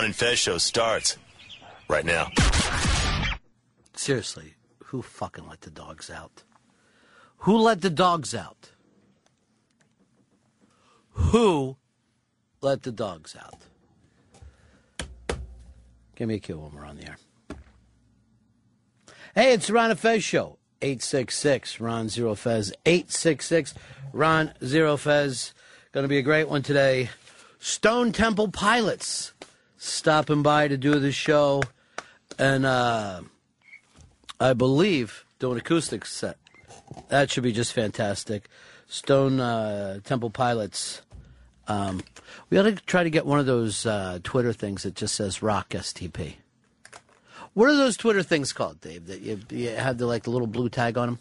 Ron and Fez show starts right now. Seriously, who fucking let the dogs out? Who let the dogs out? Who let the dogs out? Give me a cue when we're on the air. Hey, it's Ron Fez show. 866 Ron Zero Fez. 866 Ron Zero Fez. Going to be a great one today. Stone Temple Pilots stopping by to do the show. And uh, I believe doing acoustic set. That should be just fantastic. Stone uh, Temple Pilots. Um, we ought to try to get one of those uh, Twitter things that just says Rock STP. What are those Twitter things called, Dave? That you, you have the like the little blue tag on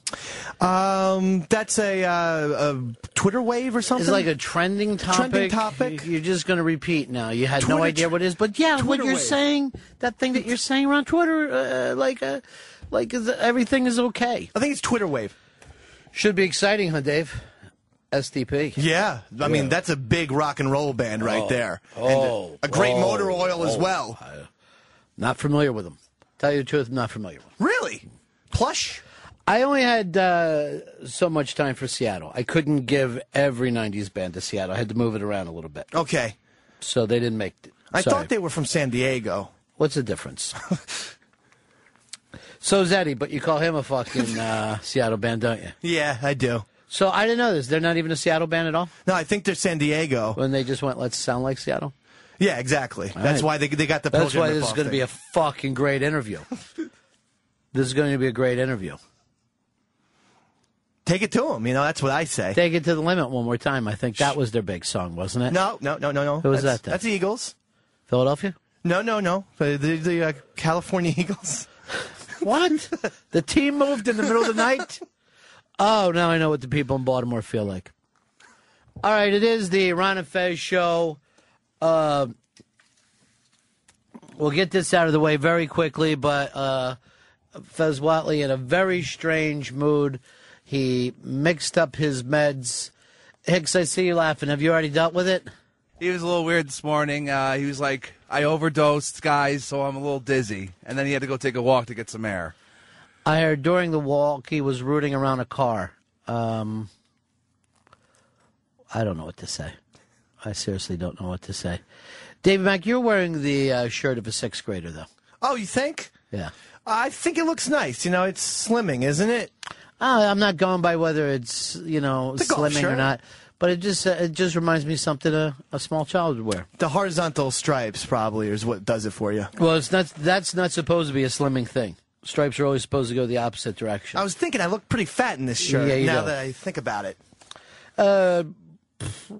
them? Um, that's a, uh, a Twitter wave or something. It's like a trending topic. Trending topic. You- You're just going to repeat now. You had no idea what it is, but yeah, what you're wave. saying, that thing that you're saying around Twitter, uh, like uh, like is, everything is okay. I think it's Twitter wave. Should be exciting, huh, Dave? STP. Yeah, I mean that's a big rock and roll band right there. And a- Oh. a, great Oh. motor oil as Oh. well. Not familiar with them. Tell you the truth, I'm not familiar with. Really, plush. I only had uh, so much time for Seattle. I couldn't give every '90s band to Seattle. I had to move it around a little bit, Okay, so they didn't make. it. I Sorry. thought they were from San Diego. What's the difference? so Eddie, but you call him a fucking uh, Seattle band, don't you? Yeah, I do. So I didn't know this. They're not even a Seattle band at all. No, I think they're San Diego. When they just went, let's sound like Seattle. Yeah, exactly. That's right. why they they got the. That's Pilgrim why this is going to be a fucking great interview. this is going to be a great interview. Take it to them. You know, that's what I say. Take it to the limit one more time. I think that was their big song, wasn't it? no, no, no, no, no. Who was that's, that then? That's the Eagles. Philadelphia. No, no, no. The the, the uh, California Eagles. What? the team moved in the middle of the night? Oh, now I know what the people in Baltimore feel like. All right, it is the Ron and Fez show. Uh, we'll get this out of the way very quickly, but uh, Fez Whatley in a very strange mood. He mixed up his meds. Hicks, I see you laughing. Have you already dealt with it? He was a little weird this morning. Uh, he was like, I overdosed, guys, so I'm a little dizzy. And then he had to go take a walk to get some air. I heard during the walk he was rooting around a car. Um, I don't know what to say. I seriously don't know what to say. David Mack, you're wearing the uh, shirt of a sixth grader, though. Oh, you think? Yeah. I think it looks nice. You know, it's slimming, isn't it? Uh, I'm not going by whether it's you know golf slimming or not, but it just uh, it just reminds me of something a, a small child would wear. The horizontal stripes probably is what does it for you. Well, it's not. That's not supposed to be a slimming thing. Stripes are always supposed to go the opposite direction. I was thinking I look pretty fat in this shirt Yeah, you now do. that I think about it. uh,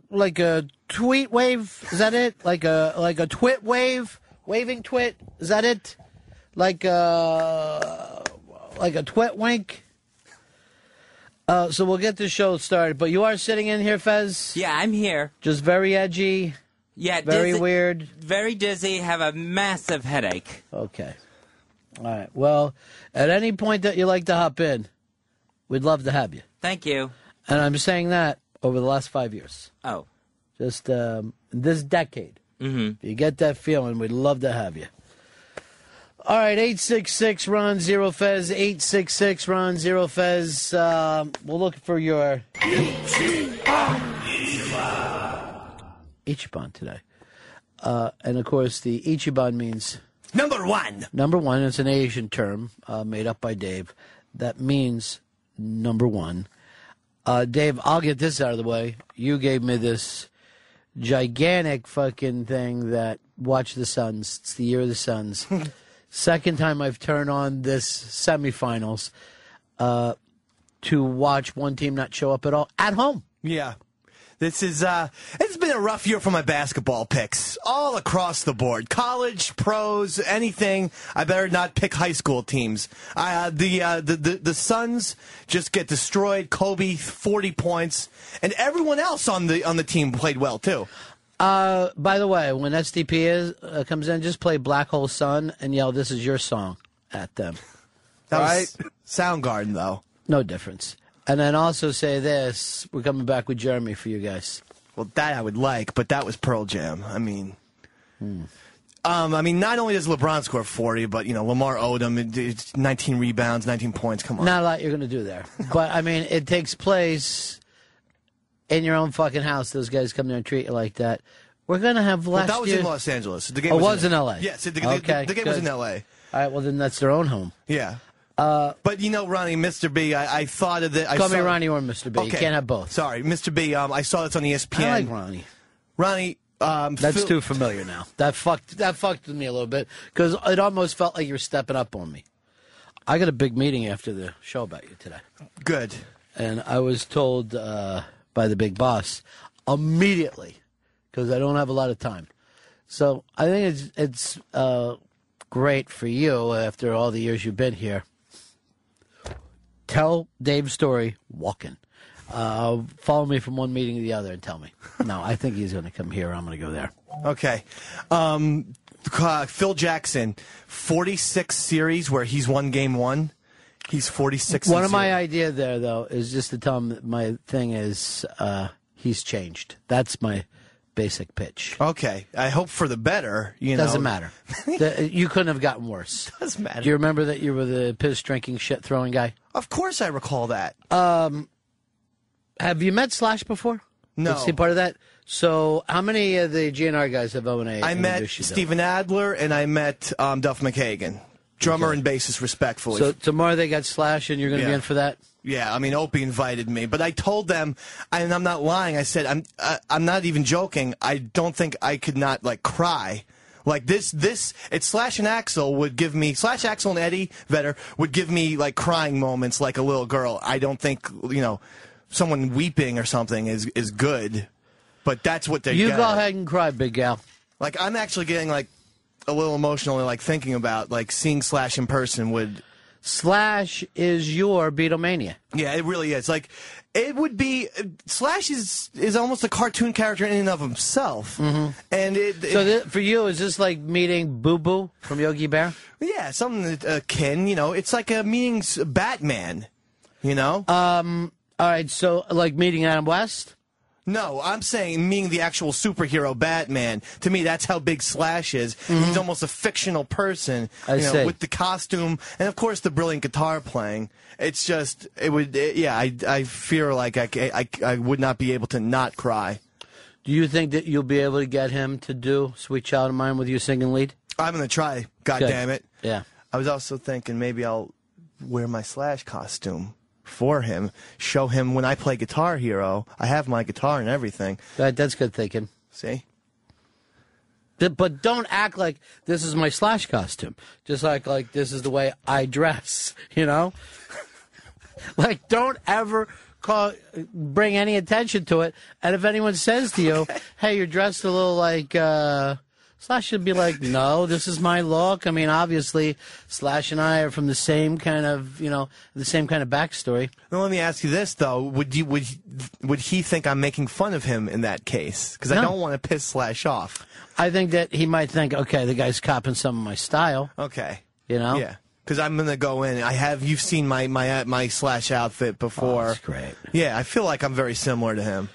like a tweet wave. Is that it? Like a like a twit wave, waving twit. Is that it? Like a like a twit wink. Uh, so we'll get the show started. But you are sitting in here, Fez. Yeah, I'm here. Just very edgy, Yeah, very dizzy, weird. Very dizzy. Have a massive headache. Okay. All right. Well, at any point that you like to hop in, we'd love to have you. Thank you. And I'm saying that over the last five years. Oh, just um, this decade. Mm-hmm. If you get that feeling, we'd love to have you. All right, 866 Ron Zero Fez, 866 Ron Zero Fez. Um, we'll look for your Ichiban today. Uh, and of course, the Ichiban means Number one. number one. It's an Asian term uh, made up by Dave that means number one. Uh, Dave, I'll get this out of the way. You gave me this gigantic fucking thing that Watch the Suns. It's the year of the Suns. Second time I've turned on this semifinals uh, to watch one team not show up at all at home. Yeah. This is uh it's been a rough year for my basketball picks. All across the board. College, pros, anything. I better not pick high school teams. Uh the uh the the, the Suns just get destroyed. Kobe 40 points and everyone else on the on the team played well too. Uh, by the way, when STP is, uh, comes in, just play Black Hole Sun and yell, "This is your song" at them. That was Soundgarden though. No difference. And then also say this: We're coming back with Jeremy for you guys. Well, that I would like, but that was Pearl Jam. I mean, Um, I mean, not only does LeBron score 40, but, you know, Lamar Odom, it- it's 19 rebounds, 19 points. Come on. Not a lot you're going to do there. But, I mean, it takes place in your own fucking house. Those guys come there and treat you like that. We're going to have Well, last that was year. in Los Angeles. The game Oh, was, was in LA? Yes, the, the, Okay, the, the game was in LA. All right, well, then that's their own home. Yeah. But you know, Ronnie, Mr. B, I, I thought of the. I Call me Ronnie or Mr. B. You can't have both. Sorry, Mr. B. Um, I saw this on ESPN. I like Ronnie. Ronnie. Um, That's too familiar now. That fucked that fucked with me a little bit because it almost felt like you were stepping up on me. I got a big meeting after the show about you today, good. and I was told uh, by the big boss immediately because I don't have a lot of time. So I think it's it's uh, great for you after all the years you've been here. Tell Dave's story walking. Uh, follow me from one meeting to the other and tell me. No, I think he's going to come here. I'm going to go there. Okay. Um, uh, Phil Jackson, 46 series where he's won game one. He's 46. One of my idea there, though, is just to tell him that my thing is uh, he's changed. That's my basic pitch. Okay. I hope for the better. You. Doesn't matter. The- you couldn't have gotten worse. Doesn't matter. Do you remember that you were the piss drinking, shit throwing guy? Of course, I recall that. Have you met Slash before? No. He part of that? So, how many of the GNR guys have O and A? I met introduced you to? Steven Adler and I met um, Duff McKagan, drummer and bassist, respectfully. So tomorrow they got Slash, and you're going to be in for that. Yeah, I mean, Opie invited me, but I told them, and I'm not lying. I said, I'm, uh, I'm not even joking. I don't think I could not like cry. Like this, this, it's Slash and Axl would give me, Slash, Axl, and Eddie Vedder would give me like crying moments like a little girl. I don't think, you know, someone weeping or something is, is good, but that's what they You go ahead and cry, big gal. Like, I'm actually getting like a little emotional, like thinking about like seeing Slash in person would, Slash is your Beatlemania. Yeah, it really is. Like, it would be Slash is is almost a cartoon character in and of himself, mm-hmm. and it, So th- for you, is this like meeting Boo Boo from Yogi Bear? yeah, something that, akin. You know, it's like a meeting Batman. You know, Um. All right, so like meeting Adam West. No, I'm saying meaning the actual superhero Batman. To me, that's how big Slash is. He's almost a fictional person. Mm-hmm. I you know, see. with the costume and of course the brilliant guitar playing. It's just it would it- yeah. I I fear like I, I I would not be able to not cry. Do you think that you'll be able to get him to do "Sweet Child of Mine" with you singing lead? I'm gonna try. God Good. damn it. Yeah. I was also thinking maybe I'll wear my Slash costume for him, show him when I play Guitar Hero. I have my guitar and everything. That, that's good thinking. See? But don't act like this is my Slash costume. Just like like this is the way I dress. You know, like don't ever call bring any attention to it. And if anyone says to you, "Hey, you're dressed a little like," uh, Slash should be like, "No, this is my look." I mean, obviously, Slash and I are from the same kind of you know the same kind of backstory. Now let me ask you this though: Would you would would he think I'm making fun of him in that case? Because I don't want to piss Slash off. I think that he might think, "Okay, the guy's copping some of my style." Okay. You know? Yeah. Because I'm gonna go in. I have. You've seen my my my Slash outfit before. Oh, that's great. Yeah, I feel like I'm very similar to him.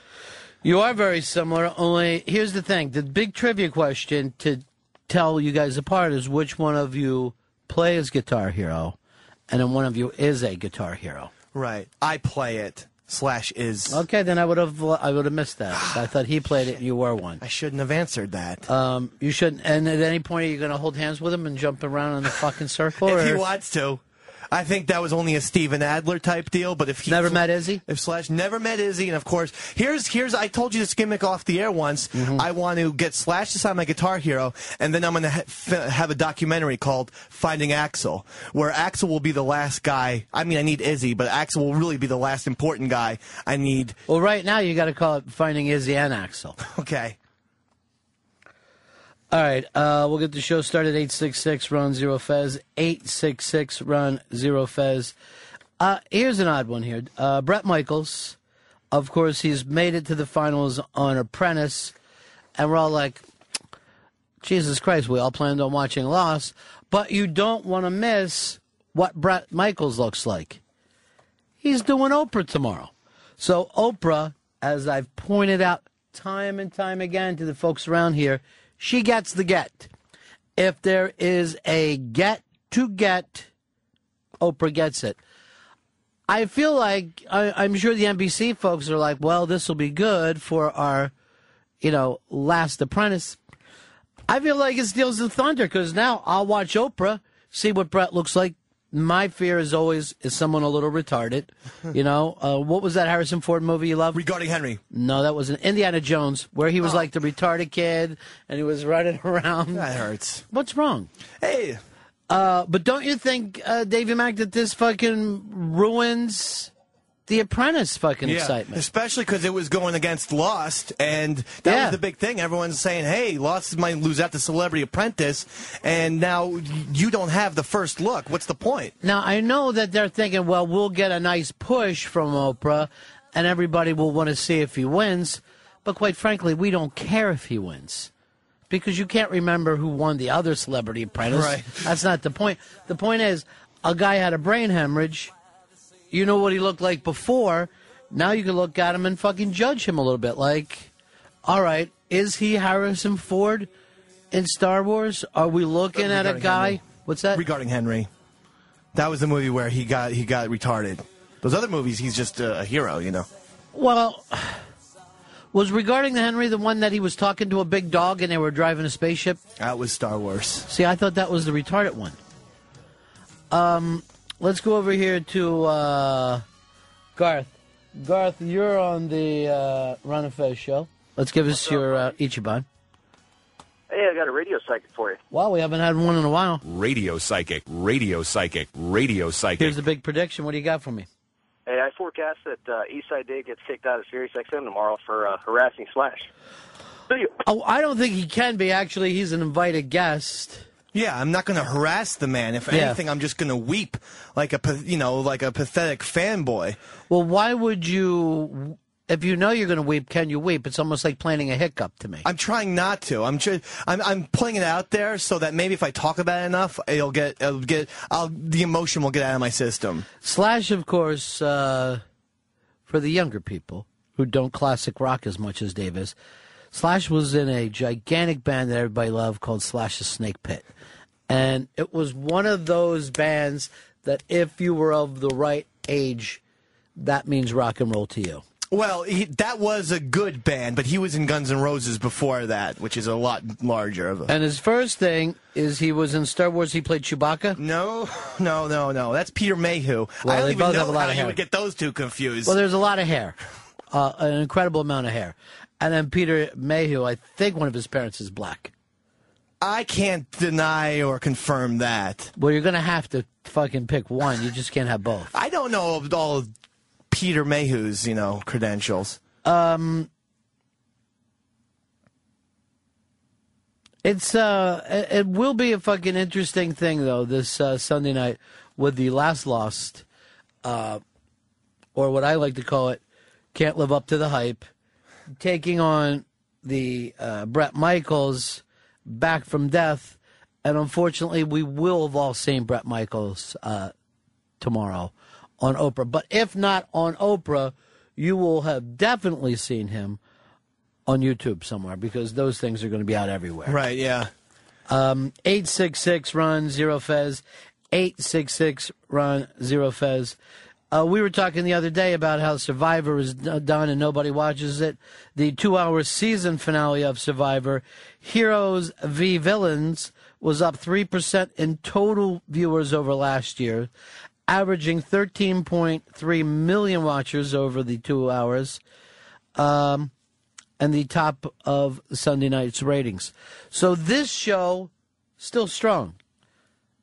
You are very similar, only here's the thing. The big trivia question to tell you guys apart is which one of you plays Guitar Hero and then one of you is a Guitar Hero. Right. I play it. Slash is. Okay, then I would have I would have missed that. I thought he played it and you were one. I shouldn't have answered that. Um, you shouldn't and at any point are you going to hold hands with him and jump around in the fucking circle if he or wants to. I think that was only a Steven Adler type deal, but if he never met Izzy? if Slash never met Izzy, and of course, here's here's I told you this gimmick off the air once. Mm-hmm. I want to get Slash to sign my Guitar Hero, and then I'm going to ha- have a documentary called Finding Axl, where Axl will be the last guy. I mean, I need Izzy, but Axl will really be the last important guy. I need. Well, right now you got to call it Finding Izzy and Axl. Okay, All right, uh, we'll get the show started. Eight six six Ron zero fez. Eight six six Ron zero fez. Uh, here's an odd one here. Uh, Bret Michaels, of course, he's made it to the finals on Apprentice, and we're all like, Jesus Christ, we all planned on watching Lost, but you don't want to miss what Bret Michaels looks like. He's doing Oprah tomorrow. So, Oprah, as I've pointed out time and time again to the folks around here, she gets the get. if there is a get to get, Oprah gets it. I feel like I, I'm sure the NBC folks are like, well, this will be good for our, you know, Last Apprentice. I feel like it steals the thunder because now I'll watch Oprah, see what Bret looks like. My fear is always is someone a little retarded. You know, uh, what was that Harrison Ford movie you love? Regarding Henry, No, that was an Indiana Jones where he was like the retarded kid and he was running around. that hurts. What's wrong? Hey, Uh, but don't you think, uh, Davey Mack, that this fucking ruins the Apprentice fucking excitement? Especially because it was going against Lost, and that Yeah. was the big thing. Everyone's saying, "Hey, Lost might lose out to Celebrity Apprentice," and now you don't have the first look. What's the point? Now I know that they're thinking, well, we'll get a nice push from Oprah, and everybody will want to see if he wins. But quite frankly, we don't care if he wins. Because you can't remember who won the other Celebrity Apprentice. Right. That's not the point. The point is, a guy had a brain hemorrhage. You know what he looked like before. Now you can look at him and fucking judge him a little bit. Like, all right, is he Harrison Ford in Star Wars? Are we looking at a guy? Henry. What's that? Regarding Henry, that was the movie where he got he got retarded. Those other movies, he's just a, a hero, you know. Well, was regarding the Henry the one that he was talking to a big dog and they were driving a spaceship? That was Star Wars. See, I thought that was the retarded one. Um, let's go over here to uh, Garth. Garth, you're on the uh, Ron and Fez show. Let's give us your uh, Ichiban. Hey, I got a radio psychic for you. Wow, we haven't had one in a while. Radio psychic, radio psychic, radio psychic. Here's the big prediction. What do you got for me? Hey, I forecast that uh, Eastside Dave gets kicked out of Sirius XM tomorrow for uh, harassing Slash. Oh, I don't think he can be. Actually, he's an invited guest. Yeah, I'm not going to harass the man. If Yeah. anything, I'm just going to weep like a you know like a pathetic fanboy. Well, why would you? If you know you're going to weep, can you weep? It's almost like planning a hiccup to me. I'm trying not to. I'm tr- I'm I'm putting it out there so that maybe if I talk about it enough, it'll get it'll get I'll the emotion will get out of my system. Slash, of course, uh, for the younger people who don't classic rock as much as Dave is, Slash was in a gigantic band that everybody loved called Slash's Snake Pit. And it was one of those bands that if you were of the right age, that means rock and roll to you. Well, he, that was a good band, but he was in Guns N' Roses before that, which is a lot larger of a. And his first thing is he was in Star Wars, he played Chewbacca. no, no, no, no. That's Peter Mayhew. Well, I don't they even both know have a lot how of you hair. would get those two confused. Well, there's a lot of hair, uh, an incredible amount of hair. And then Peter Mayhew, I think one of his parents is black. I can't deny or confirm that. Well, you're going to have to fucking pick one. You just can't have both. I don't know of all of Peter Mayhew's, you know, credentials. Um, It's uh, it- it will be a fucking interesting thing though this uh, Sunday night with the last lost, uh, or what I like to call it, can't live up to the hype, taking on the uh, Bret Michaels back from death, and unfortunately we will have all seen Bret Michaels uh, tomorrow on Oprah. But if not on Oprah, you will have definitely seen him on YouTube somewhere because those things are going to be out everywhere. Right, yeah. 866 Ron zero fez 866 Ron zero fez uh, we were talking the other day about how survivor is done and nobody watches it the two hour season finale of survivor heroes v villains was up 3% in total viewers over last year averaging 13.3 million watchers over the two hours and the top of Sunday night's ratings. So this show still strong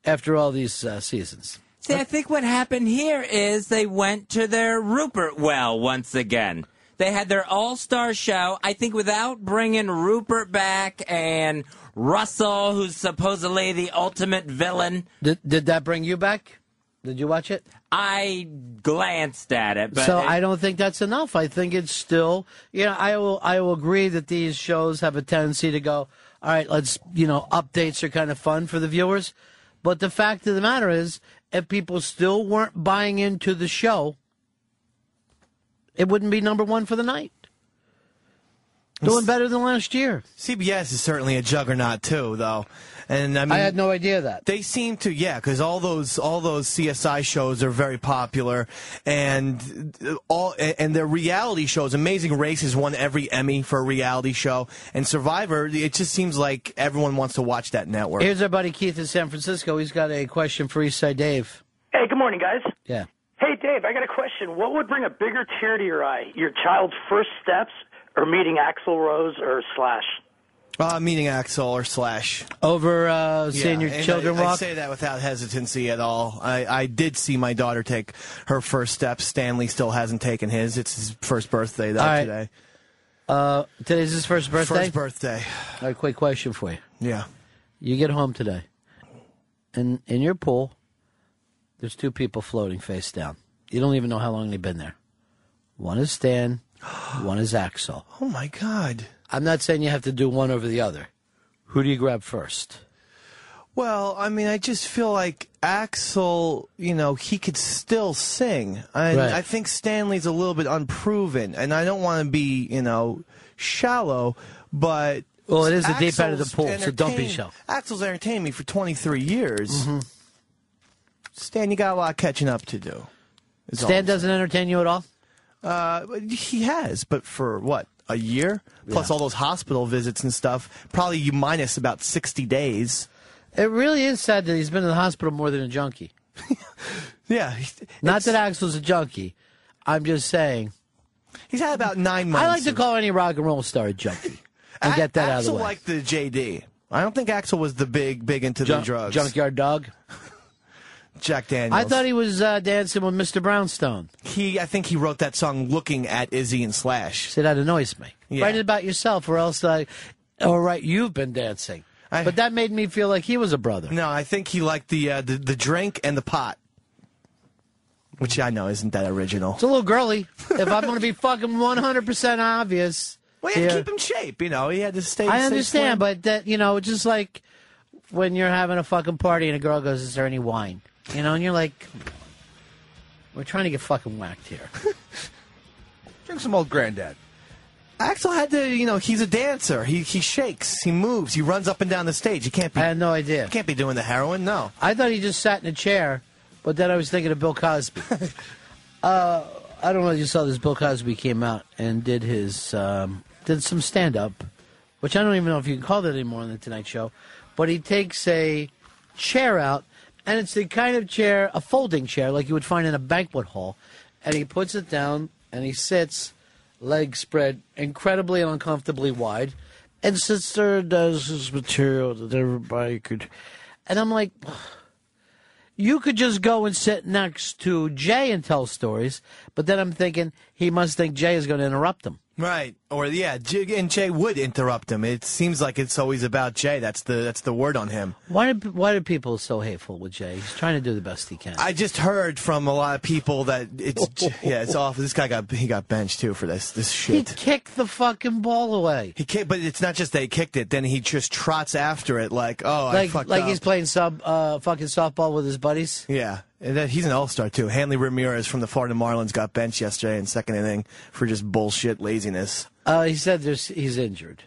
after all these uh, seasons. See, I think what happened here is they went to their Rupert well once again. They had their all star show. I think without bringing Rupert back and Russell, who's supposedly the ultimate villain, Did, did that bring you back? Did you watch it? I glanced at it. But so it- I don't think that's enough. I think it's still, you know, I will I will agree that these shows have a tendency to go, all right, let's, you know, updates are kind of fun for the viewers. But the fact of the matter is, if people still weren't buying into the show, it wouldn't be number one for the night. Doing better than last year. CBS is certainly a juggernaut too, though. And I mean, I had no idea that. They seem to, yeah, because all those all those CSI shows are very popular, and all and their reality shows. Amazing Race has won every Emmy for a reality show, and Survivor. It just seems like everyone wants to watch that network. Here's our buddy Keith in San Francisco. He's got a question for Eastside Dave. Hey, good morning, guys. Yeah. Hey, Dave, I got a question. What would bring a bigger tear to your eye? Your child's first steps or meeting Axl Rose or Slash? Uh, meaning Axl or Slash. Over uh, seeing Yeah, your children I, walk. I say that without hesitancy at all. I, I did see my daughter take her first steps. Stanley still hasn't taken his. It's his first birthday though right. today. uh, today's his first birthday. First birthday. All right, quick question for you. Yeah. You get home today, and in your pool, there's two people floating face down. You don't even know how long they've been there. One is Stan, one is Axl. Oh my God. I'm not saying you have to do one over the other. Who do you grab first? Well, I mean, I just feel like Axl, you know, he could still sing. And Right. I think Stanley's a little bit unproven, and I don't want to be, you know, shallow, but. Well, it is a deep end of the pool, so don't be shallow. Axl's entertained me for 23 years. Mm-hmm. Stan, you got a lot catching up to do. Stan doesn't entertain you at all? uh, he has, but for what? A year? Plus all those hospital visits and stuff. Probably you minus about 60 days. It really is sad that he's been in the hospital more than a junkie. Yeah. Not that Axl's a junkie. I'm just saying. He's had about nine months. I like to call any rock and roll star a junkie and A- get that out of the Axl way. liked the JD. I don't think Axl was the big, big into Junk- the drugs. Junkyard dog. Jack Daniels. I thought he was uh, dancing with Mr. Brownstone. he. I think he wrote that song looking at Izzy and Slash. See, that annoys me. Yeah. Write it about yourself, or else I. All right, you've been dancing, I- but that made me feel like he was a brother. No, I think he liked the uh, the, the drink and the pot, which I know isn't that original. It's a little girly. if I'm going to be fucking 100 percent obvious, Well, had to keep him shape. You know, he had to stay. I stay understand, slim. but that you know, just like when you're having a fucking party and a girl goes, "Is there any wine?" You know, and you're like, "We're trying to get fucking whacked here." Drink some old granddad. Axl had to. You know, he's a dancer. He he shakes. He moves. He runs up and down the stage. He can't be. I had no idea. can't be doing the heroin. No. I thought he just sat in a chair, but then I was thinking of Bill Cosby. uh, I don't know if you saw this. Bill Cosby came out and did his um, did some stand up, which I don't even know if you can call that anymore on the Tonight Show. But he takes a chair out, and it's the kind of chair, a folding chair, like you would find in a banquet hall, and he puts it down and he sits, legs spread incredibly and uncomfortably wide, and sits there and does his material that everybody could. And I'm like, you could just go and sit next to Jay and tell stories, but then I'm thinking he must think Jay is going to interrupt him. Right. Or yeah, J- and Jay would interrupt him. It seems like it's always about Jay. That's the that's the word on him. Why do why are people so hateful with Jay? He's trying to do the best he can. I just heard from a lot of people that it's yeah, it's awful. This guy got he got benched too for this this shit. he kicked the fucking ball away. He kicked, but it's not just that he kicked it. Then he just trots after it like, oh, I Like fucked like up. he's playing sub uh, fucking softball with his buddies. Yeah, that, he's an all star too. Hanley Ramirez from the Florida Marlins got benched yesterday in second inning for just bullshit laziness. Uh, he said there's, he's injured.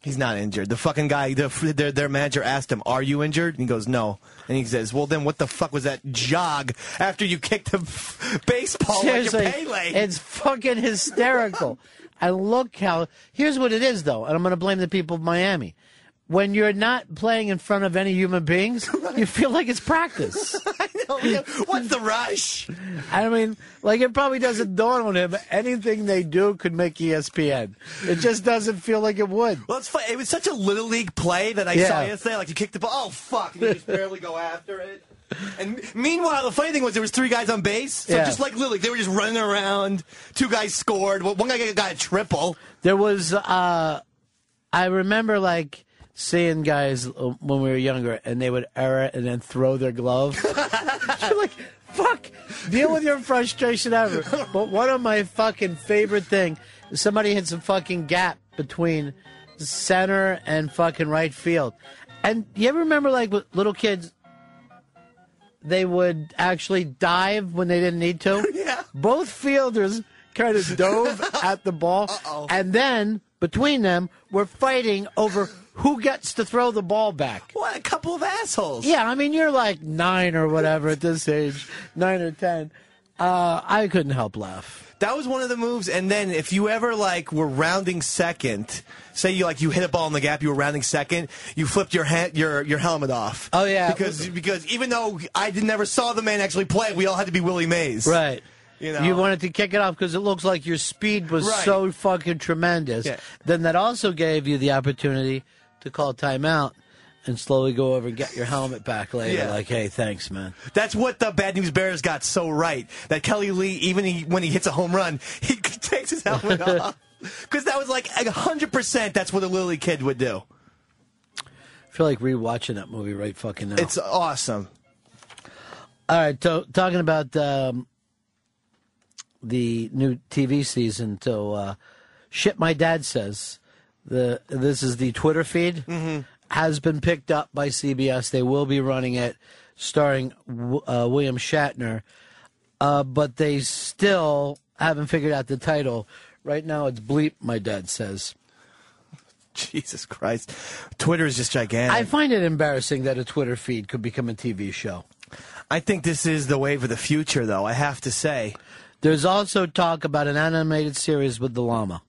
He's not injured. The fucking guy, the, their, their manager asked him, "Are you injured?" And he goes, "No." And he says, "Well, then what the fuck was that jog after you kicked the baseball Seriously, like Pele?" it's fucking hysterical. and look how. Here's what it is, though, and I'm going to blame the people of Miami. When you're not playing in front of any human beings, you feel like it's practice. I know, yeah. What's the rush? I mean, like it probably doesn't dawn on him. Anything they do could make ESPN. It just doesn't feel like it would. Well, it's fun. It was such a little league play that I Yeah. saw yesterday. Like you kicked the ball, oh fuck, and you just barely go after it. And meanwhile, the funny thing was there was three guys on base, so Yeah. just like Lily, they were just running around. Two guys scored. One guy got a triple. There was, uh, I remember like seeing guys uh, when we were younger, and they would err and then throw their glove. You're like, fuck, deal with your frustration ever. But one of my fucking favorite thing, is somebody hit some fucking gap between center and fucking right field. And you ever remember like with little kids, they would actually dive when they didn't need to? Yeah. Both fielders kind of dove at the ball, and then between them were fighting over who gets to throw the ball back. What a couple of assholes. Yeah, I mean, you're like nine or whatever at this age, nine or ten. Uh, I couldn't help laugh. That was one of the moves. And then if you ever like were rounding second, say you like you hit a ball in the gap, you were rounding second, you flipped your ha- your your helmet off. Oh, yeah. because because even though I did, never saw the man actually play, we all had to be Willie Mays. Right. You know. you, wanted to kick it off because it looks like your speed was Right. so fucking tremendous. Yeah. Then that also gave you the opportunity to call timeout and slowly go over and get your helmet back later. Yeah. Like, hey, thanks, man. That's what the Bad News Bears got so right. That Kelly Leak, even he, when he hits a home run, he takes his helmet off. Because that was like 100% that's what a Lily kid would do. I feel like rewatching that movie right fucking now. It's awesome. All right, to, talking about um, the new TV season. So, uh, shit, my dad says the this is the Twitter feed has been picked up by CBS. They will be running it, starring uh, William Shatner, uh, but they still haven't figured out the title. Right now, it's Bleep. My dad says. Jesus Christ. Twitter is just gigantic. I find it embarrassing that a Twitter feed could become a TV show. I think this is the wave of the future, though, I have to say. There's also talk about an animated series with the llama.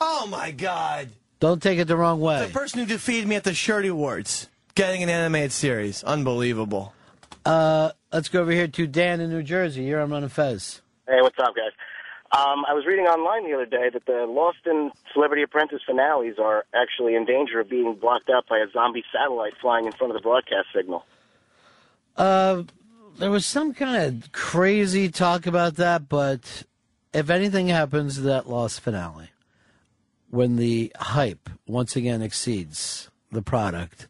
Oh, my God. Don't take it the wrong way. The person who defeated me at the Shorty Awards getting an animated series. Unbelievable. Uh, let's go over here to Dan in New Jersey. You're on Ron and Fez. Hey, what's up, guys? Um, I was reading online the other day that the Lost in Celebrity Apprentice finales are actually in danger of being blocked out by a zombie satellite flying in front of the broadcast signal. Uh, there was some kind of crazy talk about that, but if anything happens to that Lost finale, when the hype once again exceeds the product,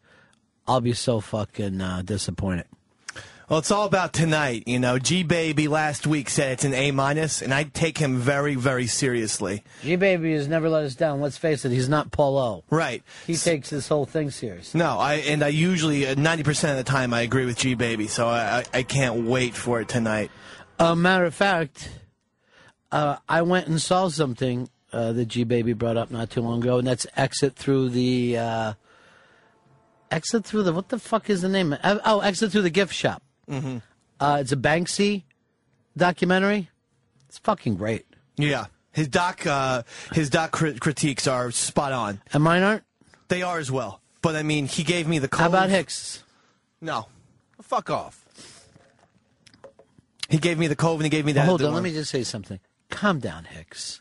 I'll be so fucking uh, disappointed. Well, it's all about tonight. You know, G Baby last week said it's an A minus, and I take him very, very seriously. G Baby has never let us down. Let's face it, he's not Paul O. Right. He takes this whole thing serious. No, I and I usually uh, ninety percent of the time I agree with G Baby, so I, I I can't wait for it tonight. A matter of fact, uh, I went and saw something uh, that G Baby brought up not too long ago, and that's exit through the uh, exit through the what the fuck is the name? Uh, Oh, exit through the gift shop. Mm-hmm. Uh, it's a Banksy documentary. It's fucking great, Yeah, his doc uh, his doc crit- critiques are spot on. and mine aren't. They are as well. But I mean, he gave me the. How about. Hicks? No, Fuck off. he gave me the cove and he gave me that. Well, hold the on, let me just say something. Calm down, Hicks.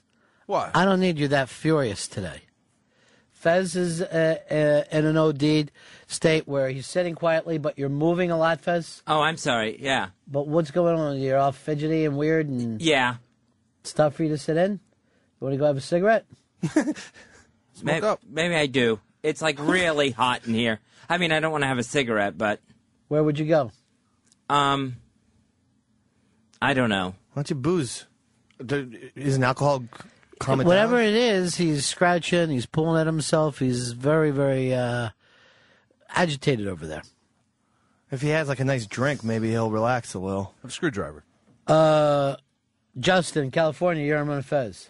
What? I don't need you that furious today. Fez is uh, uh, in an OD state where he's sitting quietly, but you're moving a lot, Fez. Oh, I'm sorry. Yeah. But what's going on? You're all fidgety and weird and Yeah. stuff for you to sit in? You want to go have a cigarette? Maybe, up. maybe I do. It's like really hot in here. I mean, I don't want to have a cigarette, but Where would you go? um, I don't know. Why don't you booze? There- Is an alcohol calm it Whatever down? it is, he's scratching, he's pulling at himself, he's very, very uh, agitated over there. If he has like a nice drink, maybe he'll relax a little. A screwdriver. Uh, Justin, California, you're on Fez.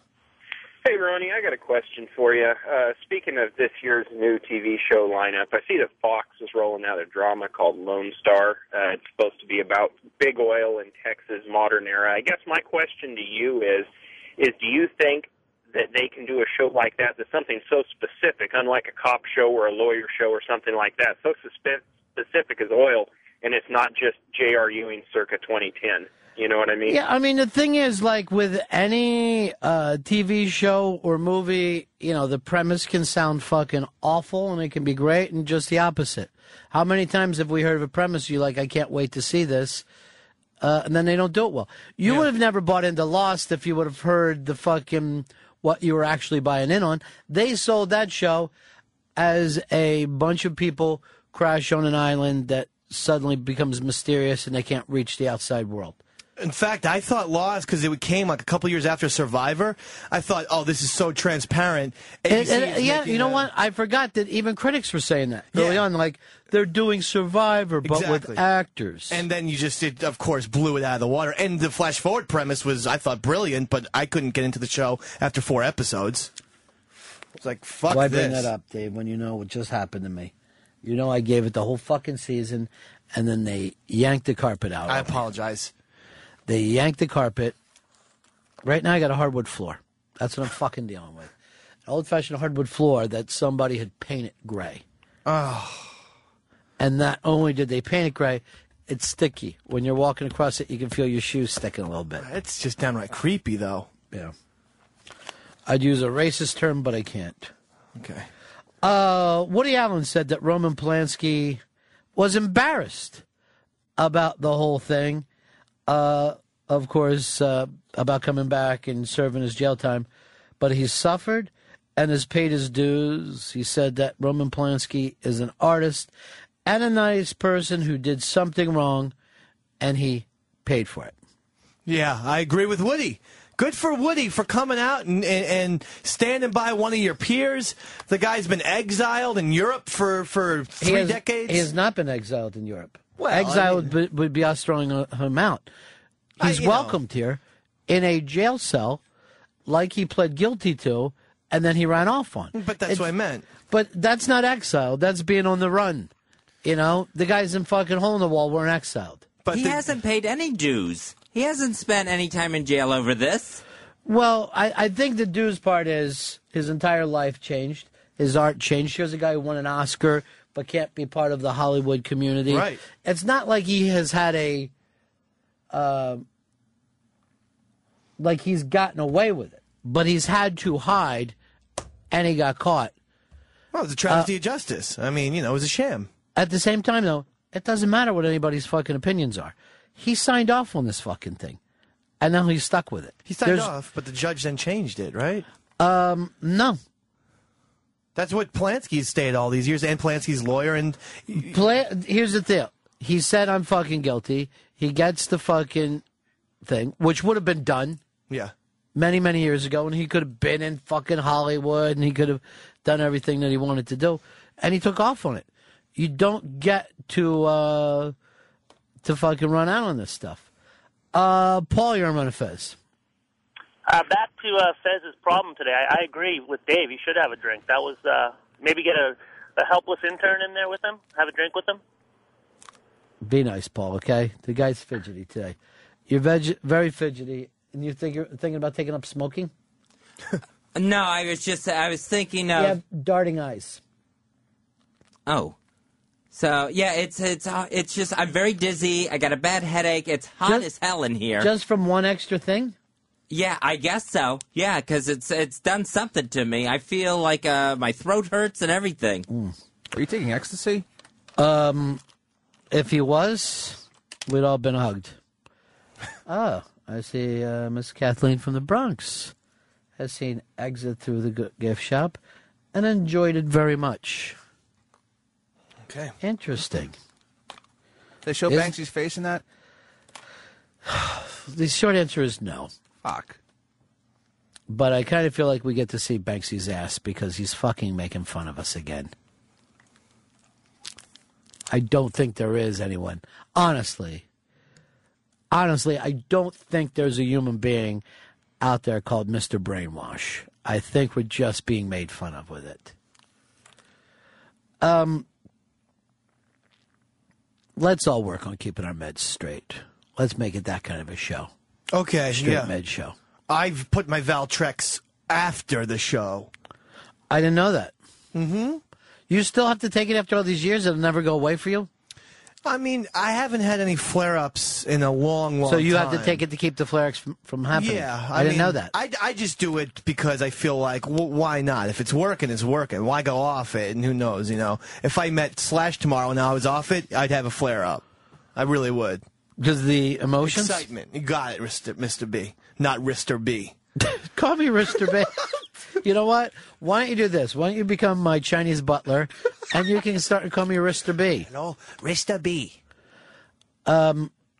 Hey, Ronnie, I got a question for you. Uh, speaking of this year's new TV show lineup, I see that Fox is rolling out a drama called Lone Star. Uh, it's supposed to be about big oil in Texas modern era. I guess my question to you is, is do you think that they can do a show like that that's something so specific, unlike a cop show or a lawyer show or something like that, so suspe- specific as oil, and it's not just J.R. Ewing circa 2010? You know what I mean? Yeah, I mean the thing is, like with any uh, TV show or movie, you know, the premise can sound fucking awful and it can be great, and just the opposite. How many times have we heard of a premise you like? I can't wait to see this, uh, and then they don't do it well. You would have never bought into Lost if you would have heard the fucking what you were actually buying in on. They sold that show as a bunch of people crash on an island that suddenly becomes mysterious and they can't reach the outside world. In fact, I thought Lost because it came like a couple years after Survivor. I thought, oh, this is so transparent. And- ABC and- yeah, you know a- what? I forgot that even critics were saying that early Yeah. on. Like they're doing Survivor, but with actors. And then you just, it, of course, blew it out of the water. And the flash forward premise was, I thought, brilliant, but I couldn't get into the show after four episodes. It's like fuck Why this. bring that up, Dave, when you know what just happened to me? You know I gave it the whole fucking season, and then they yanked the carpet out. I apologize. me. They yanked the carpet. Right now, I got a hardwood floor. That's what I'm fucking dealing with. An old fashioned hardwood floor that somebody had painted gray. Oh, And not only did they paint it gray, it's sticky. When you're walking across it, you can feel your shoes sticking a little bit. it's just downright creepy, though. Yeah. I'd use a racist term, but I can't. Okay. Uh, Woody Allen said that Roman Polanski was embarrassed about the whole thing. Uh, of course, uh, about coming back and serving his jail time, but he suffered and has paid his dues. He said that Roman Polanski is an artist and a nice person who did something wrong, and he paid for it. Yeah, I agree with Woody. Good for Woody for coming out and, and, and standing by one of your peers. The guy's been exiled in Europe for, for He three has- decades. He has not been exiled in Europe. Well, I Exile mean- would, be, would be us throwing uh, him out. I- He's know. welcomed here in a jail cell, like he pled guilty to, and then he ran off on. But that's It's- what I meant. But that's not exile. That's being on the run. You know, the guys in fucking hole in the wall weren't exiled. But he the- hasn't paid any dues. He hasn't spent any time in jail over this. Well, I, I think the dues part is his entire life changed. His art changed. Here's a guy who won an Oscar but can't be part of the Hollywood community. Right. It's not like he has had a, uh, like he's gotten away with it, but he's had to hide, and he got caught. well, it's a travesty of justice. I mean, you know, it was a sham. At the same time, though, it doesn't matter what anybody's fucking opinions are. He signed off on this fucking thing, and now he's stuck with it. He signed There's- off, but the judge then changed it, right? Um, no, That's what Polanski's stayed all these years, and Polanski's lawyer, and Play, here's the deal. He said I'm fucking guilty. He gets the fucking thing, which would have been done yeah, many, many years ago, and he could have been in fucking Hollywood, and he could have done everything that he wanted to do, and he took off on it. You don't get to uh, to fucking run out on this stuff. Uh, Paul, you're on Fez. Uh, back to uh, Fez's problem today. I, I agree with Dave. He should have a drink. That was uh, maybe get a, a helpless intern in there with him. Have a drink with him. Be nice, Paul. Okay, the guy's fidgety today. You're veg- very fidgety, and you're think- thinking about taking up smoking. No, I was just I was thinking You of have darting eyes. oh. So yeah, it's it's uh, it's just I'm very dizzy. I got a bad headache. It's hot Just- as hell in here. Just from one extra thing? Yeah, I guess so. Yeah, because it's it's done something to me. I feel like uh, my throat hurts and everything. Are you taking ecstasy? Um, If he was, we'd all been hugged. Oh, I see uh, Miss Kathleen from the Bronx has seen Exit through the gift shop and enjoyed it very much. okay. Interesting. They show Is- Banksy's face in that? The short answer is no. Fuck. But I kind of feel like we get to see Banksy's ass because he's fucking making fun of us again. I don't think there is anyone. Honestly. Honestly, I don't think there's a human being out there called Mr. Brainwash. I think we're just being made fun of with it. Um, let's all work on keeping our meds straight. Let's make it that kind of a show. Okay, Straight yeah. med show. I've put my Valtrex after the show. I didn't know that. Mm-hmm. You still have to take it after all these years? It'll never go away for you? I mean, I haven't had any flare-ups in a long, long so you time. have to take it to keep the flare from, from happening? Yeah, I, didn't mean, know that. I, I just do it because I feel like, well, why not? If it's working, it's working. Why go off it? And who knows? You know, if I met Slash tomorrow and I was off it, I'd have a flare up. I really would. Because the emotions? Excitement. You got it, Mr. Mr. B. Not Rister B. Call me Rister B. you know what? Why don't you do this? Why don't you become my Chinese butler and you can start to call me Rister B? No, Rister B.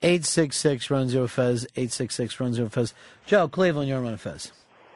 866 Ron Zero Fez, 866 Ron Zero Fez. Joe, Cleveland, you're on Fez.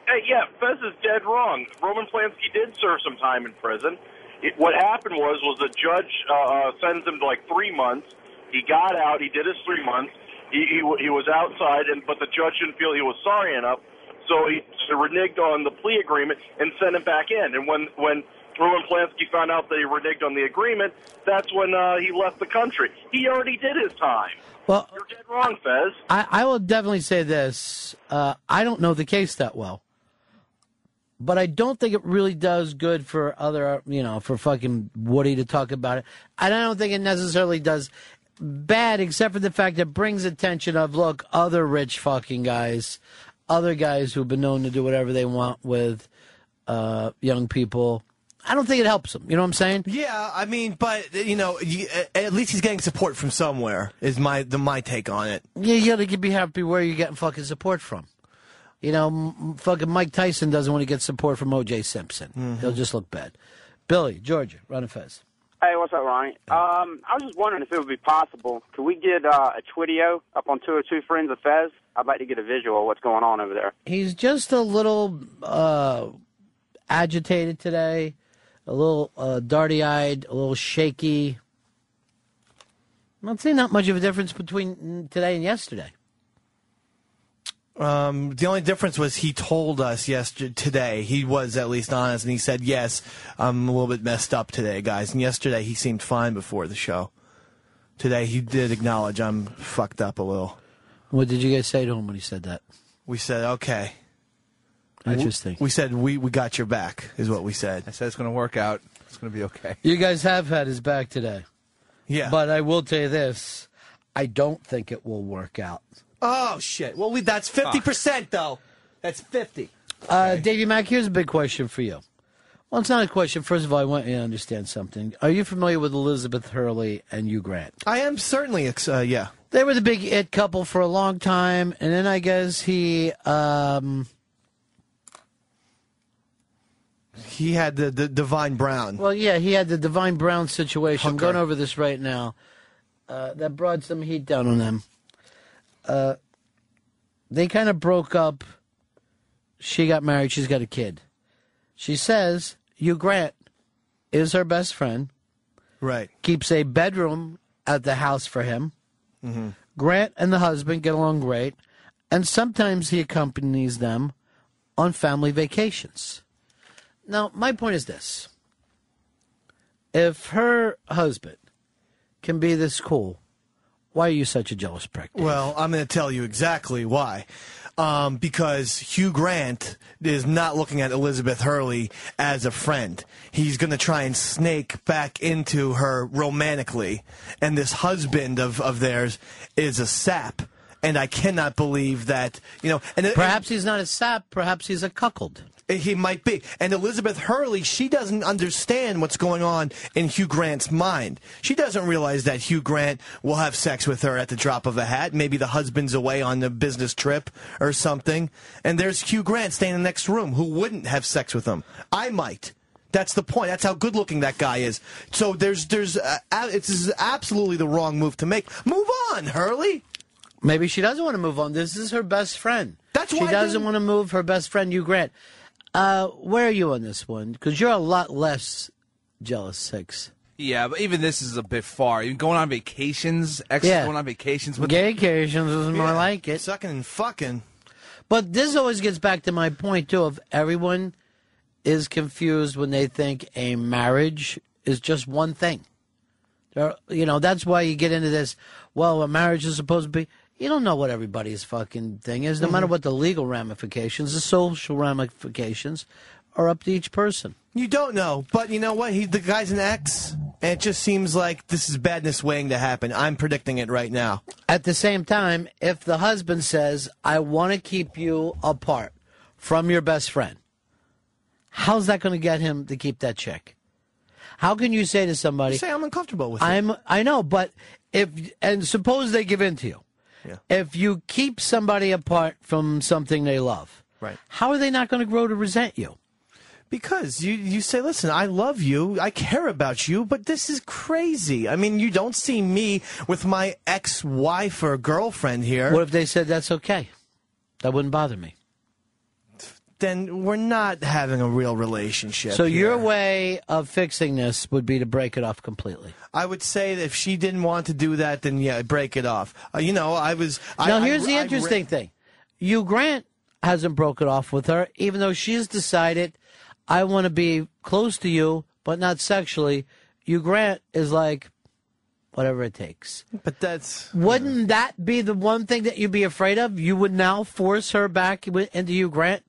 Hey, yeah, Fez is dead wrong. Roman Polanski did serve some time in prison. It, what happened was was the judge uh, uh, sentenced him to like three months. He got out. He did his three months. He, he he was outside, and but the judge didn't feel he was sorry enough, So he reneged on the plea agreement and sent him back in. And when when Roman Polanski found out that he reneged on the agreement, that's when uh, he left the country. He already did his time. Well, You're dead wrong, Fez. I, I will definitely say this. Uh, I don't know the case that well. But I don't think it really does good for other, you know, for fucking Woody to talk about it. And I don't think it necessarily does bad, except for the fact it brings attention of, look, other rich fucking guys, other guys who've been known to do whatever they want with uh, young people. I don't think it helps them. You know what I'm saying? Yeah, I mean, but you know, you, at least he's getting support from somewhere. Is my the my take on it. Yeah, you gotta be happy where you're getting fucking support from. You know, m- fucking Mike Tyson doesn't want to get support from O.J. Simpson. He'll just look bad. Billy, Georgia, Ron and Fez. Hey, what's up, Ronnie? Um, I was just wondering if it would be possible. Could we get uh, a Twitio up on 202 Friends of Fez? I'd like to get a visual of what's going on over there. He's just a little uh, agitated today, a little uh, darty eyed, a little shaky. I'd say not much of a difference between today and yesterday. Um, the only difference was he told us yesterday today he was at least honest and he said yes I'm a little bit messed up today guys and yesterday he seemed fine before the show today he did acknowledge I'm fucked up a little What did you guys say to him when he said that? we said okay Interesting. we said we, we got your back is what we said I said it's going to work out. It's going to be okay. You guys have had his back today. Yeah. But I will tell you this I don't think it will work out. Oh shit well we that's 50% though that's 50 Uh, Davey Mack, here's a big question for you. Well, it's not a question. First of all, I want you to understand something. Are you familiar with Elizabeth Hurley and Hugh Grant? I am certainly ex- uh, yeah They were the big it couple for a long time, and then I guess he, um, he had the, the divine brown well, yeah, he had the Divine Brown situation. I'm going over this right now. Uh, that brought some heat down on them. Uh, they kind of broke up. She got married. She's got a kid. She says Hugh Grant is her best friend. right keeps a bedroom at the house for him. Grant and the husband get along great, and sometimes he accompanies them on family vacations. Now, my point is this if her husband can be this cool, why are you such a jealous prick? Dave? Well, I'm going to tell you exactly why. Um, because Hugh Grant is not looking at Elizabeth Hurley as a friend. He's going to try and snake back into her romantically. And this husband of, of theirs is a sap. And I cannot believe that, you know. And perhaps he's not a sap, perhaps he's a cuckold. He might be. And Elizabeth Hurley, she doesn't understand what's going on in Hugh Grant's mind. She doesn't realize that Hugh Grant will have sex with her at the drop of a hat. Maybe the husband's away on a business trip or something. And there's Hugh Grant staying in the next room who wouldn't have sex with him. I might. That's the point. That's how good looking that guy is. So there's, there's, uh, it's absolutely the wrong move to make. Move on, Hurley. Maybe she doesn't want to move on. This is her best friend. That's why she doesn't want to move her best friend, Hugh Grant. Uh, where are you on this one? Because you're a lot less jealous, six. Yeah, but even this is a bit far. Even going on vacations, ex Yeah. going on vacations with Gay occasions is more like it. Sucking and fucking. But this always gets back to my point too. Of everyone is confused when they think a marriage is just one thing. There, you know, that's why you get into this. Well, a marriage is supposed to be. You don't know what everybody's fucking thing is. No mm-hmm. matter what the legal ramifications, the social ramifications are up to each person. You don't know, but you know what? He the guy's an ex, and it just seems like this is badness waiting to happen. I'm predicting it right now. At the same time, if the husband says, I want to keep you apart from your best friend, how's that going to get him to keep that chick? How can you say to somebody, Say I'm uncomfortable with it. I'm, I know, but if, and suppose they give in to you. Yeah. If you keep somebody apart from something they love, Right. how are they not going to grow to resent you? Because you you say, listen, I love you, I care about you, but this is crazy. I mean, you don't see me with my ex-wife or girlfriend here. What if they said that's okay? That wouldn't bother me. Then we're not having a real relationship. So here. your way of fixing this would be to break it off completely. I would say that if she didn't want to do that, then yeah, break it off. Uh, you know, I was. I, now, I- here's the I- interesting thing. Hugh Grant hasn't broken off with her, even though she's decided, I want to be close to you, but not sexually. Hugh Grant is like, whatever it takes. But that's Wouldn't that be the one thing that you'd be afraid of? You would now force her back into you, Grant?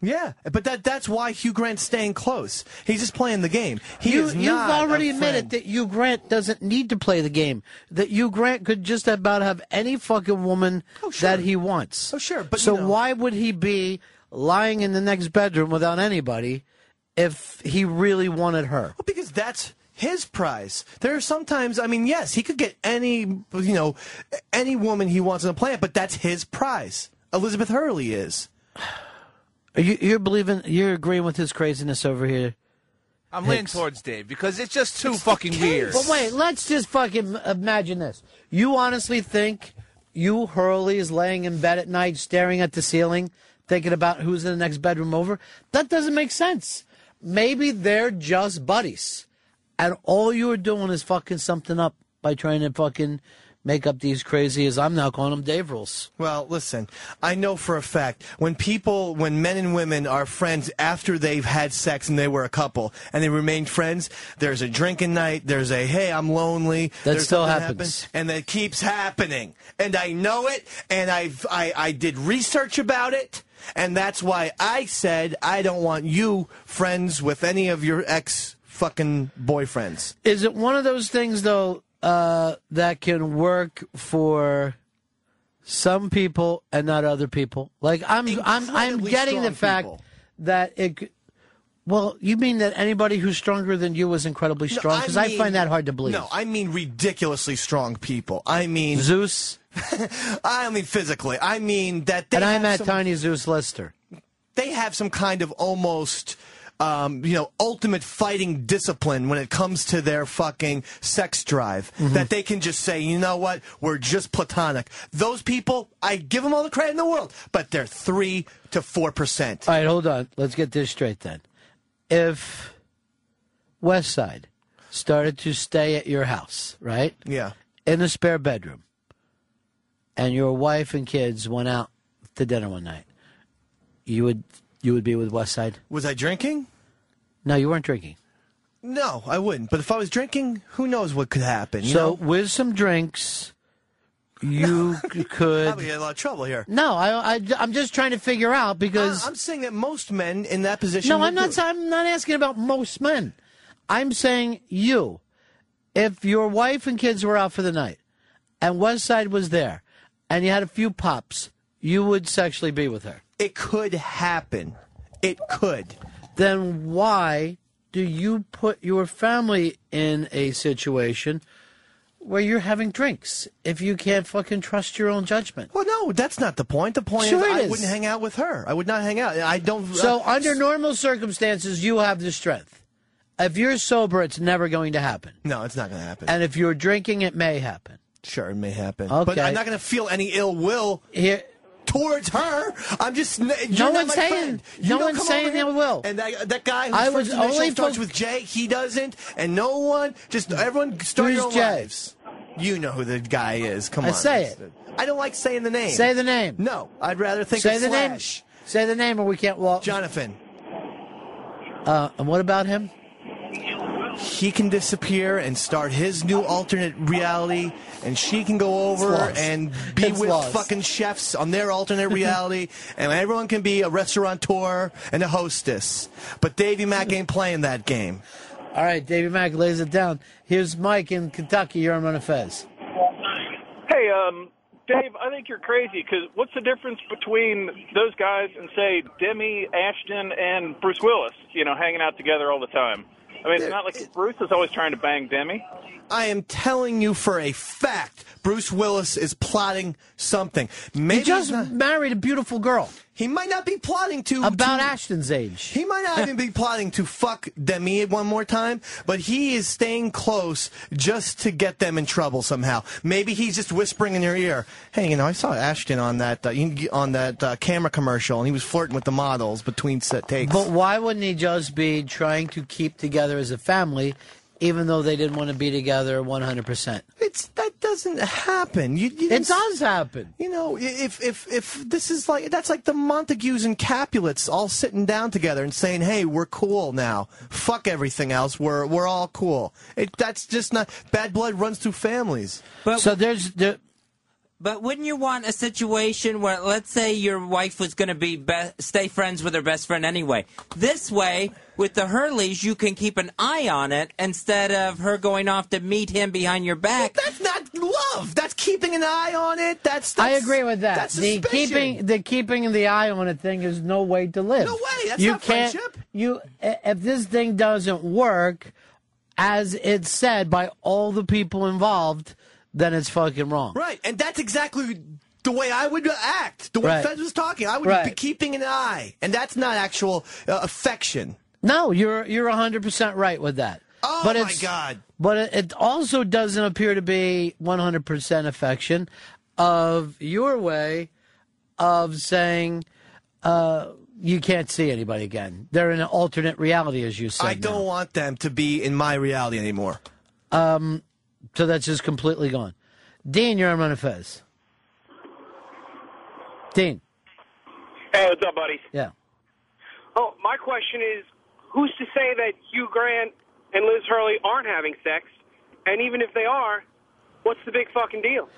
Yeah. But that that's why Hugh Grant's staying close. He's just playing the game. He you, not already admitted that Hugh Grant doesn't need to play the game. That Hugh Grant could just about have any fucking woman oh, that he wants. Oh, sure, but, so you know- why would he be lying in the next bedroom without anybody if he really wanted her? Well, because that's his prize. There are sometimes, I mean, yes, he could get any, you know, any woman he wants on the planet, but that's his prize. Elizabeth Hurley is. Are you, you're believing? You're agreeing with his craziness over here? I'm leaning towards Dave because it's just too fucking weird. But wait, let's just fucking imagine this. You honestly think you Hurley is laying in bed at night, staring at the ceiling, thinking about who's in the next bedroom over? That doesn't make sense. Maybe they're just buddies, and all you are doing is fucking something up by trying to fucking make up these crazy, as I'm now calling them, Dave rules. Well, listen, I know for a fact when people, when men and women are friends after they've had sex and they were a couple and they remain friends, there's a drinking night, there's a, hey, I'm lonely. That there's still happens. happen, and that keeps happening. And I know it, and I've, I, I did research about it. And that's why I said I don't want you friends with any of your ex fucking boyfriends. Is it one of those things though uh, that can work for some people and not other people? Like I'm, I'm, I'm getting the fact people. that it. Well, you mean that anybody who's stronger than you is incredibly strong? Because I, mean- find that hard to believe. No, I mean ridiculously strong people. I mean Zeus, I mean physically. I mean that they and I'm at some, Tiny Zeus Lister. they have some kind of almost um, you know, ultimate fighting discipline when it comes to their fucking sex drive. Mm-hmm. That they can just say, you know what, we're just platonic. Those people, I give them all the credit in the world, but they're three to four percent. All right, hold on. Let's get this straight then. If West Side started to stay at your house, right? Yeah. in a spare bedroom and your wife and kids went out to dinner one night, you would you would be with West Side? Was I drinking? No, you weren't drinking. No, I wouldn't. But if I was drinking, who knows what could happen? You so know? with some drinks, you c- could. Probably get in a lot of trouble here. No, I, I I'm just trying to figure out because I- I'm saying that most men in that position. no, would I'm not. do it. I'm not asking about most men. I'm saying you. If your wife and kids were out for the night, and West Side was there, and you had a few pops, you would sexually be with her. It could happen. It could. Then why do you put your family in a situation where you're having drinks if you can't fucking trust your own judgment? Well, no, that's not the point. The point Sure is, I is. wouldn't hang out with her. I would not hang out. I don't. So, uh, under normal circumstances, you have the strength. If you're sober, it's never going to happen. no, it's not going to happen. And if you're drinking, it may happen. sure, it may happen. But Okay. I'm not going to feel any ill will Here, towards her. I'm just. You're No one's saying- friend. No one's saying ill will. And that, that guy whose I first was only starts with J, he doesn't, and no one. Just everyone start Who's your own lives. You know who the guy is. Come I on. say it. I don't like saying the name. say the name. No, I'd rather think say of the Slash. name. Say the name, or we can't walk. Jonathan. Uh, and what about him? He can disappear and start his new alternate reality, and she can go over and be It's with lost. fucking chefs on their alternate reality, and everyone can be a restaurateur and a hostess. But Davy Mack ain't playing that game. All right, Davey Mack lays it down. Here's Mike in Kentucky. You're on Ron and Fez. Hey, um, Dave, I think you're crazy because what's the difference between those guys and say Demi, Ashton, and Bruce Willis? You know, hanging out together all the time. I mean, it's not like Bruce is always trying to bang Demi. I am telling you for a fact, Bruce Willis is plotting something. Maybe He just not- married a beautiful girl he might not be plotting to about to- Ashton's age. He might not even be plotting to fuck Demi one more time, but he is staying close just to get them in trouble somehow. Maybe he's just whispering in your ear, "Hey, you know, I saw Ashton on that uh, on that uh, camera commercial, and he was flirting with the models between set takes." But why wouldn't he just be trying to keep together as a family, even though they didn't want to be together 100%? it's that. Doesn't happen. You, you It does happen. You know, if if if this is like that's like the Montagues and Capulets all sitting down together and saying, "Hey, we're cool now. Fuck everything else. We're we're all cool." It, that's just not bad blood runs through families. But So there's there, But wouldn't you want a situation where, let's say, your wife was going to be, be stay friends with her best friend anyway? This way, with the Hurleys, you can keep an eye on it instead of her going off to meet him behind your back. That's not love. That's keeping an eye on it. That's, I agree with that. That's the suspicion. keeping the keeping the eye on a thing is no way to live. No way. That's you not can't, friendship. You if this thing doesn't work as it's said by all the people involved, then it's fucking wrong. Right, and that's exactly the way I would act. The way Right. Fez was talking, I would Right. be keeping an eye, and that's not actual uh, affection. No, you're you're hundred percent right with that. Oh but my God. But it, it also doesn't appear to be one hundred percent affection of your way of saying uh, you can't see anybody again. They're in an alternate reality, as you said. I don't want them to be in my reality anymore. Um, so that's just completely gone. Dean, you're on Ron and Fez. Dean, Hey, what's up, buddy? yeah. Oh, my question is, who's to say that Hugh Grant and Liz Hurley aren't having sex? And even if they are, what's the big fucking deal?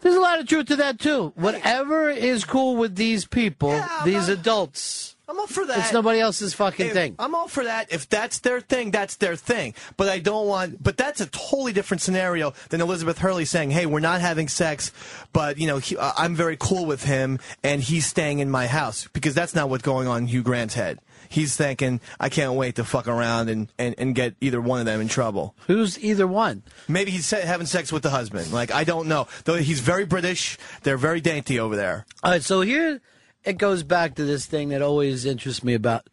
There's a lot of truth to that too. Whatever is cool with these people, these adults, I'm all for that. it's nobody else's fucking If- thing. I'm all for that. If that's their thing, that's their thing. But I don't want. But that's a totally different scenario than Elizabeth Hurley saying, "Hey, we're not having sex, but you know, he, uh, I'm very cool with him, and he's staying in my house." Because that's not what's going on in Hugh Grant's head. He's thinking, "I can't wait to fuck around and, and, and get either one of them in trouble." Who's either one? Maybe he's having sex with the husband. Like I don't know. Though he's very British, they're very dainty over there. All right, so here it goes back to this thing that always interests me about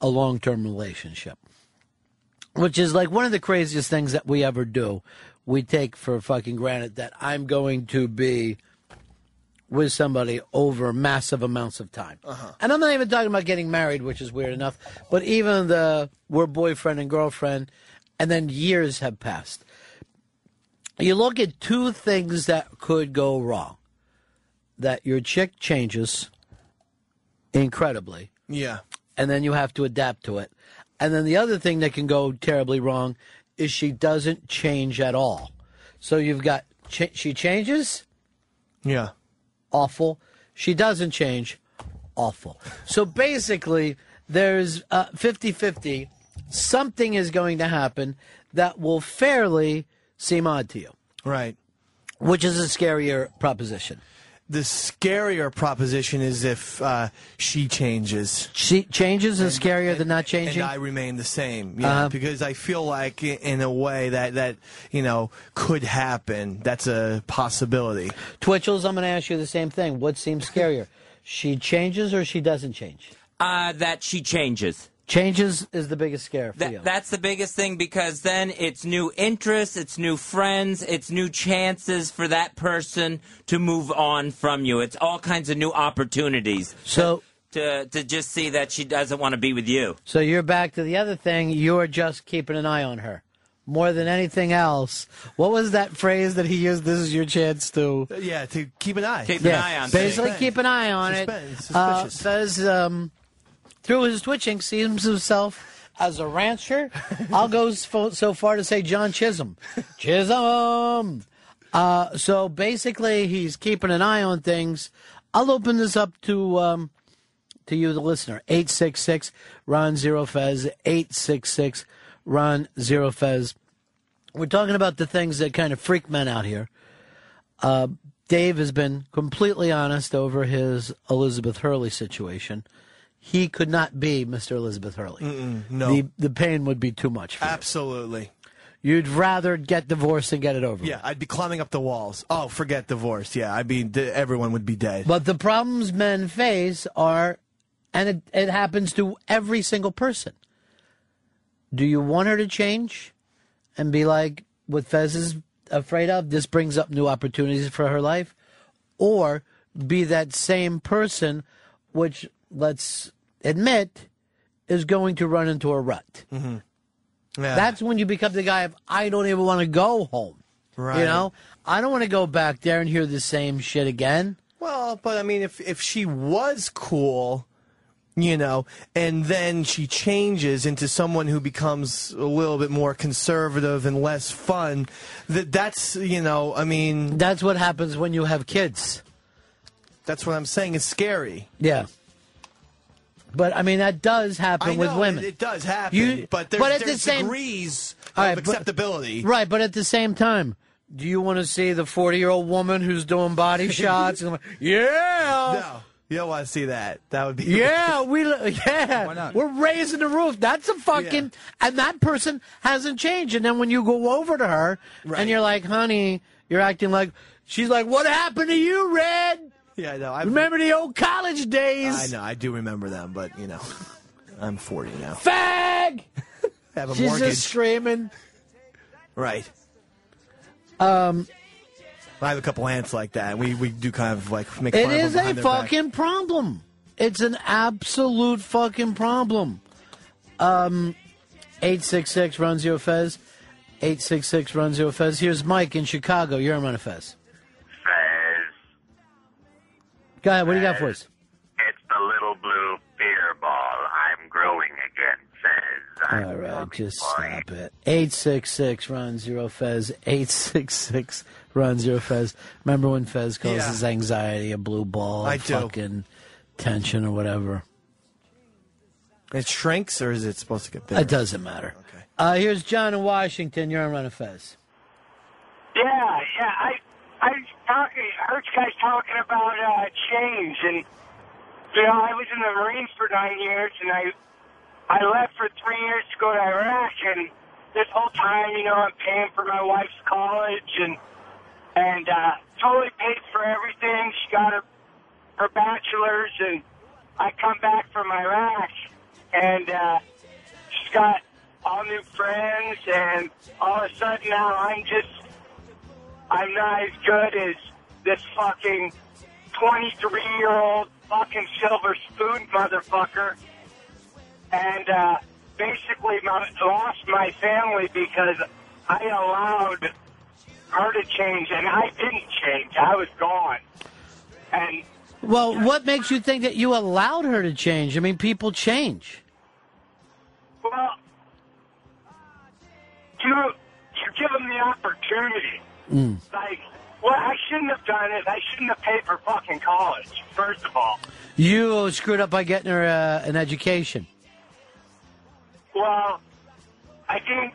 a long term relationship, which is like one of the craziest things that we ever do. We take for fucking granted that I'm going to be with somebody over massive amounts of time. Uh-huh. And I'm not even talking about getting married, which is weird enough, but even the we're boyfriend and girlfriend, and then years have passed. You look at two things that could go wrong that your chick changes incredibly, Yeah. and then you have to adapt to it. And then the other thing that can go terribly wrong is she doesn't change at all. So you've got ch- she changes, Yeah. awful. She doesn't change, awful. So basically, there's uh, 50 50. Something is going to happen that will fairly seem odd to you, Right. which is a scarier proposition. The scarier proposition is if uh, she changes. She changes is scarier than not changing. And I remain the same. Yeah, Uh-huh. because I feel like in a way that that you know could happen. That's a possibility. Twitchels, I'm going to ask you the same thing. What seems scarier? she changes or she doesn't change? Uh, that she changes. Changes is the biggest scare for That, you. that's the biggest thing because then it's new interests, it's new friends, it's new chances for that person to move on from you. It's all kinds of new opportunities. So to to just see that she doesn't want to be with you. So you're back to the other thing. You're just keeping an eye on her more than anything else. What was that phrase that he used? This is your chance to. Yeah, to keep an eye. Keep yeah, an eye on basically things. keep an eye on Suspe- it. Uh, suspicious. Fez, um, through his twitching, sees himself as a rancher. I'll go so far to say John Chisum. Chisum. Uh, so basically, he's keeping an eye on things. I'll open this up to um, to you, the listener. Eight six six Ron Zero Fez. Eight six six Ron Zero Fez. We're talking about the things that kind of freak men out here. Uh, Dave has been completely honest over his Elizabeth Hurley situation. He could not be Mr. Elizabeth Hurley. Mm-mm, no. The, the pain would be too much for you. Absolutely. You'd rather get divorced and get it over. Yeah, I'd be climbing up the walls. Oh, forget divorce. Yeah, I'd be. Everyone would be dead. But the problems men face are, and it, it happens to every single person. Do you want her to change and be like what Fez is afraid of? This brings up new opportunities for her life? Or be that same person, which, let's admit, is going to run into a rut? Mm-hmm. Yeah. That's when you become the guy of, I don't even want to go home. Right. You know, I don't want to go back there and hear the same shit again. Well, but I mean, if if she was cool, you know, and then she changes into someone who becomes a little bit more conservative and less fun, that that's you know, I mean, That's what happens when you have kids. that's what I'm saying. It's scary. Yeah. But I mean, that does happen I with know, women. It, it does happen, You- but there's, but at the there's same- degrees All of right, but- acceptability. Right, but at the same time, do you want to see the 40 year old woman who's doing body shots? And like, yeah. No, you don't want to see that. That would be Yeah, we yeah. Why not? We're raising the roof. That's a fucking and that person hasn't changed. And then when you go over to her and you're like, "Honey, you're acting like," she's like, "What happened to you, Red? Yeah, I know. I Remember the old college days? I know. I do remember them, but you know, I'm 40 now. Fag." I Have a she's mortgage. just screaming. Right. Um, I have a couple aunts like that. We we do kind of like make it fun of is them a their back. fucking problem. It's an absolute fucking problem. Um, eight six six runs your fez. Eight six six runs your fez. Here's Mike in Chicago. You're on. Fez, Go ahead. What do you got for us? it's the little blue beer ball. I'm growing again, Fez. I'm All right, just stop it. Eight six six Ron Zero Fez. Eight six six Ron Zero Fez. Remember when Fez calls Yeah. his anxiety a blue ball? I of do. Fucking tension or whatever. It shrinks, or is it supposed to get bigger? It doesn't matter. Okay. Uh, here's John in Washington. You're on Ron and Fez. Yeah, yeah. I I was talking. I heard you guys talking about uh, change, and you know, I was in the Marines for nine years, and I I left for three years to go to Iraq, and this whole time, you know, I'm paying for my wife's college, and and uh, totally paid for everything. She got her her bachelor's, and I come back from Iraq, and uh, she's got all new friends, and all of a sudden now I'm just I'm not as good as this fucking 23 year old fucking silver spoon motherfucker. And, uh, basically my, lost my family because I allowed her to change and I didn't change. I was gone. And, Well, what makes you think that you allowed her to change? I mean, people change. well, you, you give them the opportunity. Mm. Like, well, I shouldn't have done it. I shouldn't have paid for fucking college, first of all. You screwed up by getting her uh, an education. Well, I think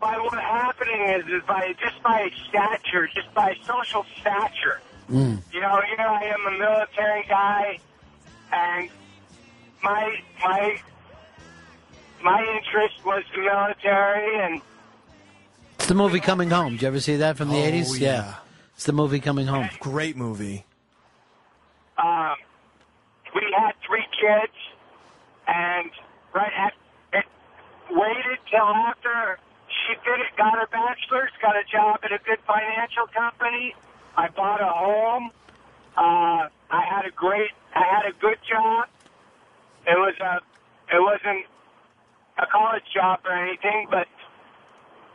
by what happening is, is by just by stature, just by social stature. Mm. You know, here I am a military guy, and my my my interest was the military, and the movie Coming Home. Did you ever see that from the Oh, 80s? yeah. It's the movie Coming Home. Great movie. um, we had three kids, and right at it waited till after she finished, got her bachelor's, got a job at a good financial company. I bought a home. Uh, I had a great, I had a good job. It was a, it wasn't a college job or anything, but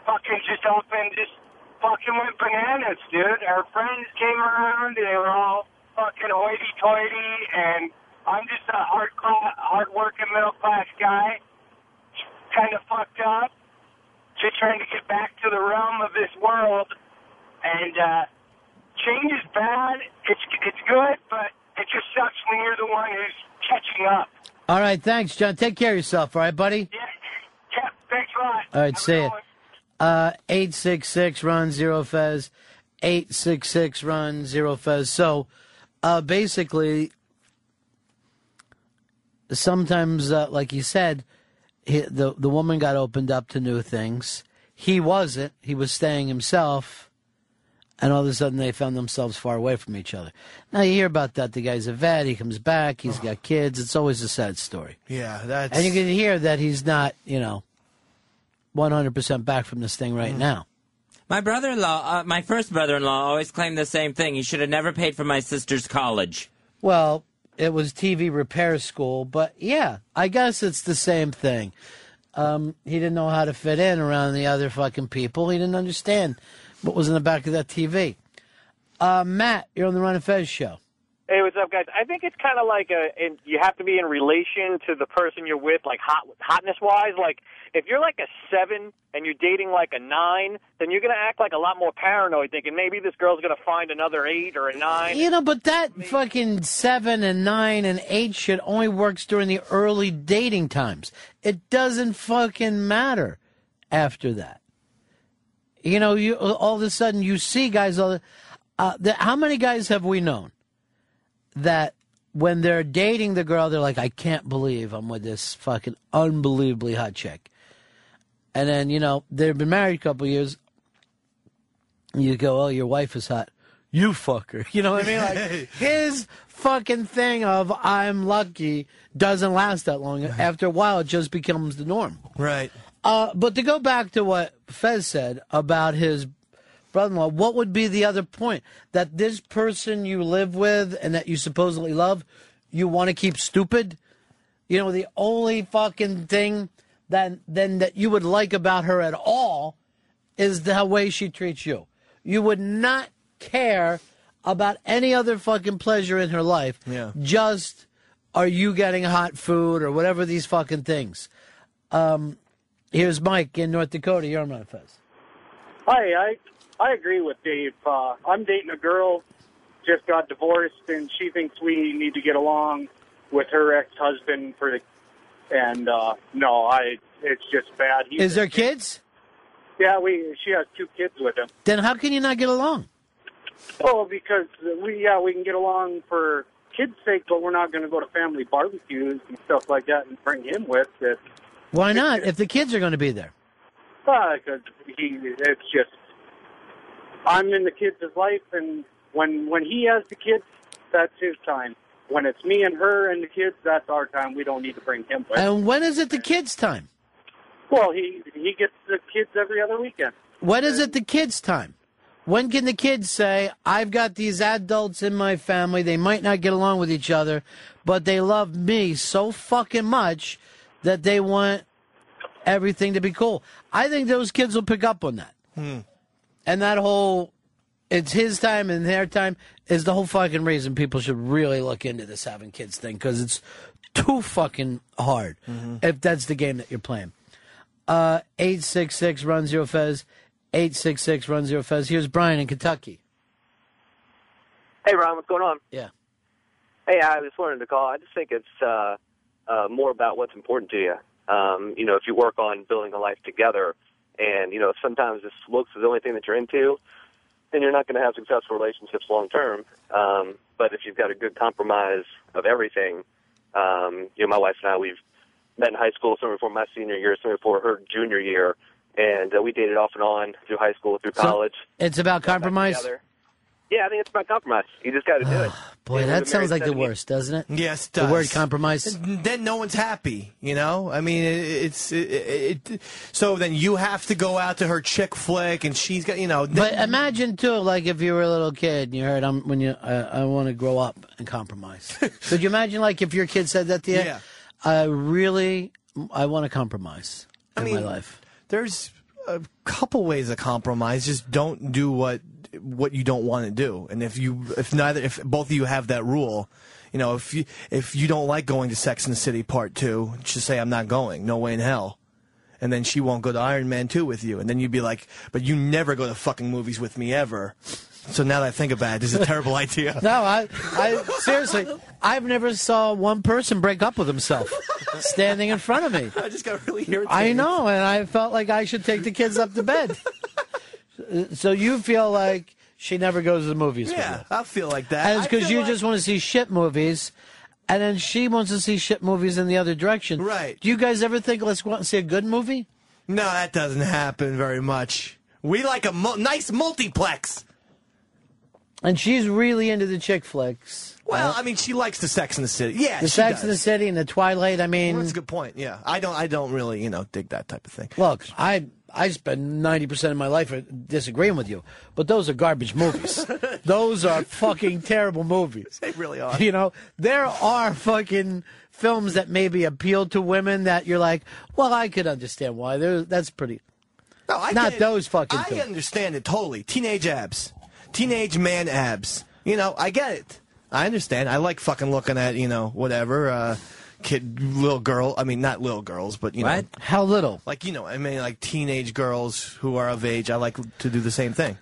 fucking just opened, just fucking went bananas, dude. Our friends came around, they were all fucking hoity-toity, and I'm just a hard hard-working middle-class guy, kind of fucked up, just trying to get back to the realm of this world, and uh, change is bad. It's it's good, but it just sucks when you're the one who's catching up. All right, thanks, John. Take care of yourself, all right, buddy? Yeah, thanks a lot. All right, see it. Uh, 866 Ron Zero Fez. 866 Ron Zero Fez. So, uh, basically, sometimes, uh, like you said, he, the, the woman got opened up to new things. He wasn't. He was staying himself. And all of a sudden, they found themselves far away from each other. Now, you hear about that. The guy's a vet. He comes back. He's got kids. It's always a sad story. Yeah, that's. And you can hear that he's not, you know, 100% back from this thing right now. My brother-in-law, uh, my first brother-in-law, always claimed the same thing. He should have never paid for my sister's college. Well, it was TV repair school, but yeah, I guess it's the same thing. Um, he didn't know how to fit in around the other fucking people. He didn't understand what was in the back of that TV. Uh, Matt, you're on the Ron and Fez show. Hey, what's up, guys? I think it's kind of like a, and you have to be in relation to the person you're with, like hot hotness wise. Like if you're like a seven and you're dating like a nine, then you're gonna act like a lot more paranoid, thinking maybe this girl's gonna find another eight or a nine. You know, but that fucking seven and nine and eight shit only works during the early dating times. It doesn't fucking matter after that. You know, you all of a sudden you see guys. All, uh, the, how many guys have we known that when they're dating the girl, they're like, I can't believe I'm with this fucking unbelievably hot chick. And then, you know, they've been married a couple years. You go, oh, your wife is hot. You fucker. You know what I mean? Like, his fucking thing of I'm lucky doesn't last that long. After a while, it just becomes the norm. Right. Uh, but to go back to what Fez said about his brother-in-law, what would be the other point? That this person you live with and that you supposedly love, you want to keep stupid? You know, the only fucking thing that then that you would like about her at all is the way she treats you. You would not care about any other fucking pleasure in her life. Yeah. Just are you getting hot food or whatever these fucking things. Um, here's Mike in North Dakota. You're on my Fez. Hi, I I agree with Dave. Uh, I'm dating a girl, just got divorced, and she thinks we need to get along with her ex-husband for the. And uh, no, I it's just bad. He's Is there kids? Yeah, we she has two kids with him. Then how can you not get along? Oh, because we yeah we can get along for kids' sake, but we're not going to go to family barbecues and stuff like that and bring him with. It, Why not? If the kids are going to be there. because he it's just I'm in the kids' life, and when when he has the kids, that's his time. When it's me and her and the kids, that's our time. We don't need to bring him with. And when is it the kids' time? well, he he gets the kids every other weekend. When is it the kids' time? When can the kids say, I've got these adults in my family, they might not get along with each other, but they love me so fucking much that they want everything to be cool? I think those kids will pick up on that. Hmm. And that whole, it's his time and their time is the whole fucking reason people should really look into this having kids thing because it's too fucking hard if that's the game that you're playing. Uh, 866 Ron Zero Fez. 866 Ron Zero Fez. Here's Brian in Kentucky. Hey, Ron, what's going on? Yeah. Hey, I just wanted to call. I just think it's uh, uh, more about what's important to you. Um, you know, if you work on building a life together, and you know, sometimes this looks is the only thing that you're into, then you're not going to have successful relationships long term. Um, but if you've got a good compromise of everything, um, you know, my wife and I, we've met in high school, some before my senior year, some before her junior year, and uh, we dated off and on through high school, through college. It's about compromise. Together. Yeah, I think it's about compromise. You just got to do it. Boy, Yeah, that we've sounds married like the seven worst, doesn't it? Yes, it The word compromise. Then no one's happy, you know. I mean, it, it's it, it, so then you have to go out to her chick flick, and she's got you know. But imagine too, like if you were a little kid and you heard, "I'm when you, I, I want to grow up and compromise." Could you imagine, like, if your kid said that to you? Yeah. I really, I want to compromise in I my life. There's a couple ways of compromise. Just don't do what what you don't want to do. And if you if neither if both of you have that rule, you know, if you if you don't like going to Sex and the City Part Two, just say I'm not going. No way in hell. And then she won't go to Iron Man 2 with you. And then you'd be like, but you never go to fucking movies with me ever. So now that I think about it, this is a terrible idea. No, I, I seriously, I've never saw one person break up with himself standing in front of me. I just got really irritated. I know, and I felt like I should take the kids up to bed. so you feel like she never goes to the movies? Yeah, I feel like that. And it's because you like- just want to see shit movies, and then she wants to see shit movies in the other direction. Right. Do you guys ever think let's go out and see a good movie? No, that doesn't happen very much. We like a mu- nice multiplex. And she's really into the chick flicks. Well, I mean, she likes the Sex in the City. Yeah, the Sex does. in the City and the Twilight. I mean, Well, that's a good point. Yeah, I don't. I don't really, you know, dig that type of thing. Look, I I spend ninety percent of my life disagreeing with you, but those are garbage movies. those are fucking terrible movies. They really are. You know, there are fucking films that maybe appeal to women that you're like, well, I could understand why. There, that's pretty. No, I not those fucking. I films. understand it totally. Teenage abs, teenage man abs. You know, I get it. I understand. I like fucking looking at you know whatever uh, kid, little girl. I mean, not little girls, but you know, How little? like you know, I mean, like teenage girls who are of age. I like to do the same thing.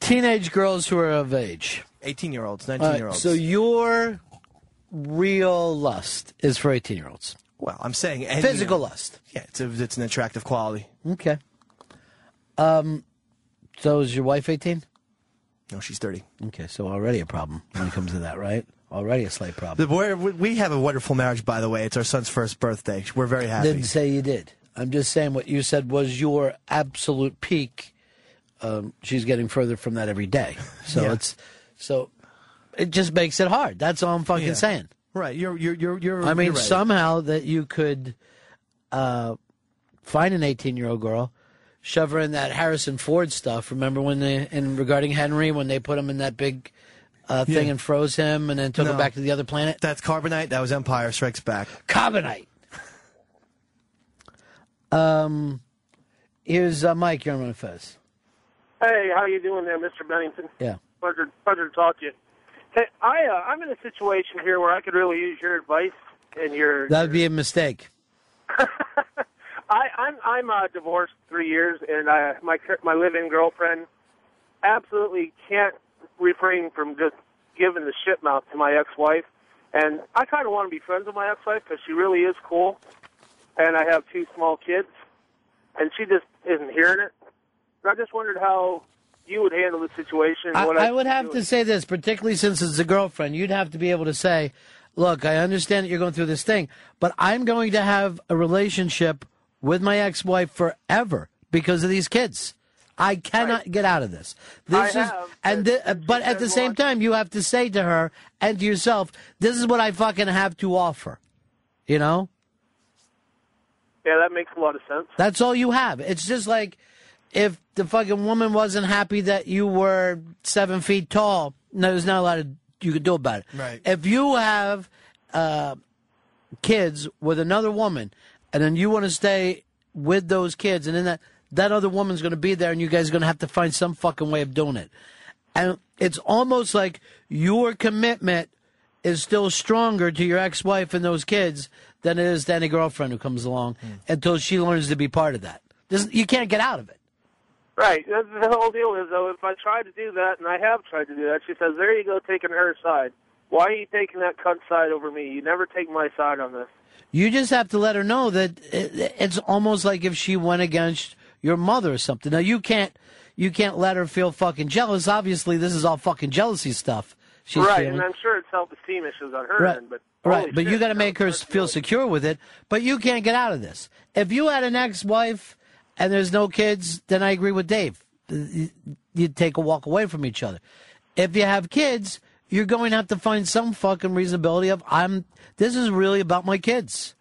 Teenage girls who are of age. Eighteen year olds, All nineteen right, year olds. so your real lust is for eighteen year olds. well, I'm saying any- Physical lust. Yeah, it's a, it's an attractive quality. Okay. Um, so is your wife eighteen? No, she's thirty. Okay, so already a problem when it comes to that, right? Already a slight problem. The, we have a wonderful marriage, by the way. It's our son's first birthday. We're very happy. Didn't say you did. I'm just saying what you said was your absolute peak. Um, she's getting further from that every day. So Yeah. it's so it just makes it hard. That's all I'm fucking Yeah. saying. Right. You're you're you're you're. I mean, you're right. somehow that you could uh, find an 18 year old girl, shove her in that Harrison Ford stuff. Remember when they, in regarding Henry, when they put him in that big uh, thing Yeah. and froze him and then took him back to the other planet? That's Carbonite. That was Empire Strikes Back. Carbonite. Um, here's uh, Mike. You're on Run Fez. Hey, how you doing there, Mr. Bennington? Yeah. Pleasure, pleasure to talk to you. Hey, I uh, I'm in a situation here where I could really use your advice and your. That would be a mistake. I I'm I'm uh, divorced three years, and I my cur- my live-in girlfriend absolutely can't refrain from just giving the shit mouth to my ex-wife, and I kind of want to be friends with my ex-wife because she really is cool, and I have two small kids, and she just isn't hearing it. And I just wondered how you would handle the situation. I, what I would have do. to say this, particularly since it's a girlfriend. You'd have to be able to say, "Look, I understand that you're going through this thing, but I'm going to have a relationship with my ex-wife forever because of these kids. I cannot get out of this. This I is, have, and thi- uh, but at the same time, you have to say to her and to yourself, "This is what I fucking have to offer." You know. Yeah, that makes a lot of sense. That's all you have. It's just like if the fucking woman wasn't happy that you were seven feet tall, no, there's not a lot of you could do about it. Right. If you have uh, kids with another woman, and then you want to stay with those kids, and then that that other woman's going to be there, and you guys are going to have to find some fucking way of doing it. And it's almost like your commitment is still stronger to your ex-wife and those kids than it is to any girlfriend who comes along hmm. until she learns to be part of that. This, you can't get out of it. Right. The, the whole deal is, though, if I try to do that, and I have tried to do that, she says, there you go, taking her side. Why are you taking that cunt side over me? You never take my side on this. You just have to let her know that it's almost like if she went against your mother or something. Now you can't you can't let her feel fucking jealous. Obviously, this is all fucking jealousy stuff. She's right, feeling. and I'm sure it's self-esteem issues on her Right. end, but Right, but you got to make her feel secure with it. But you can't get out of this. If you had an ex-wife and there's no kids, then I agree with Dave. You- You'd take a walk away from each other. If you have kids, you're going to have to find some fucking reasonability of I'm. This is really about my kids.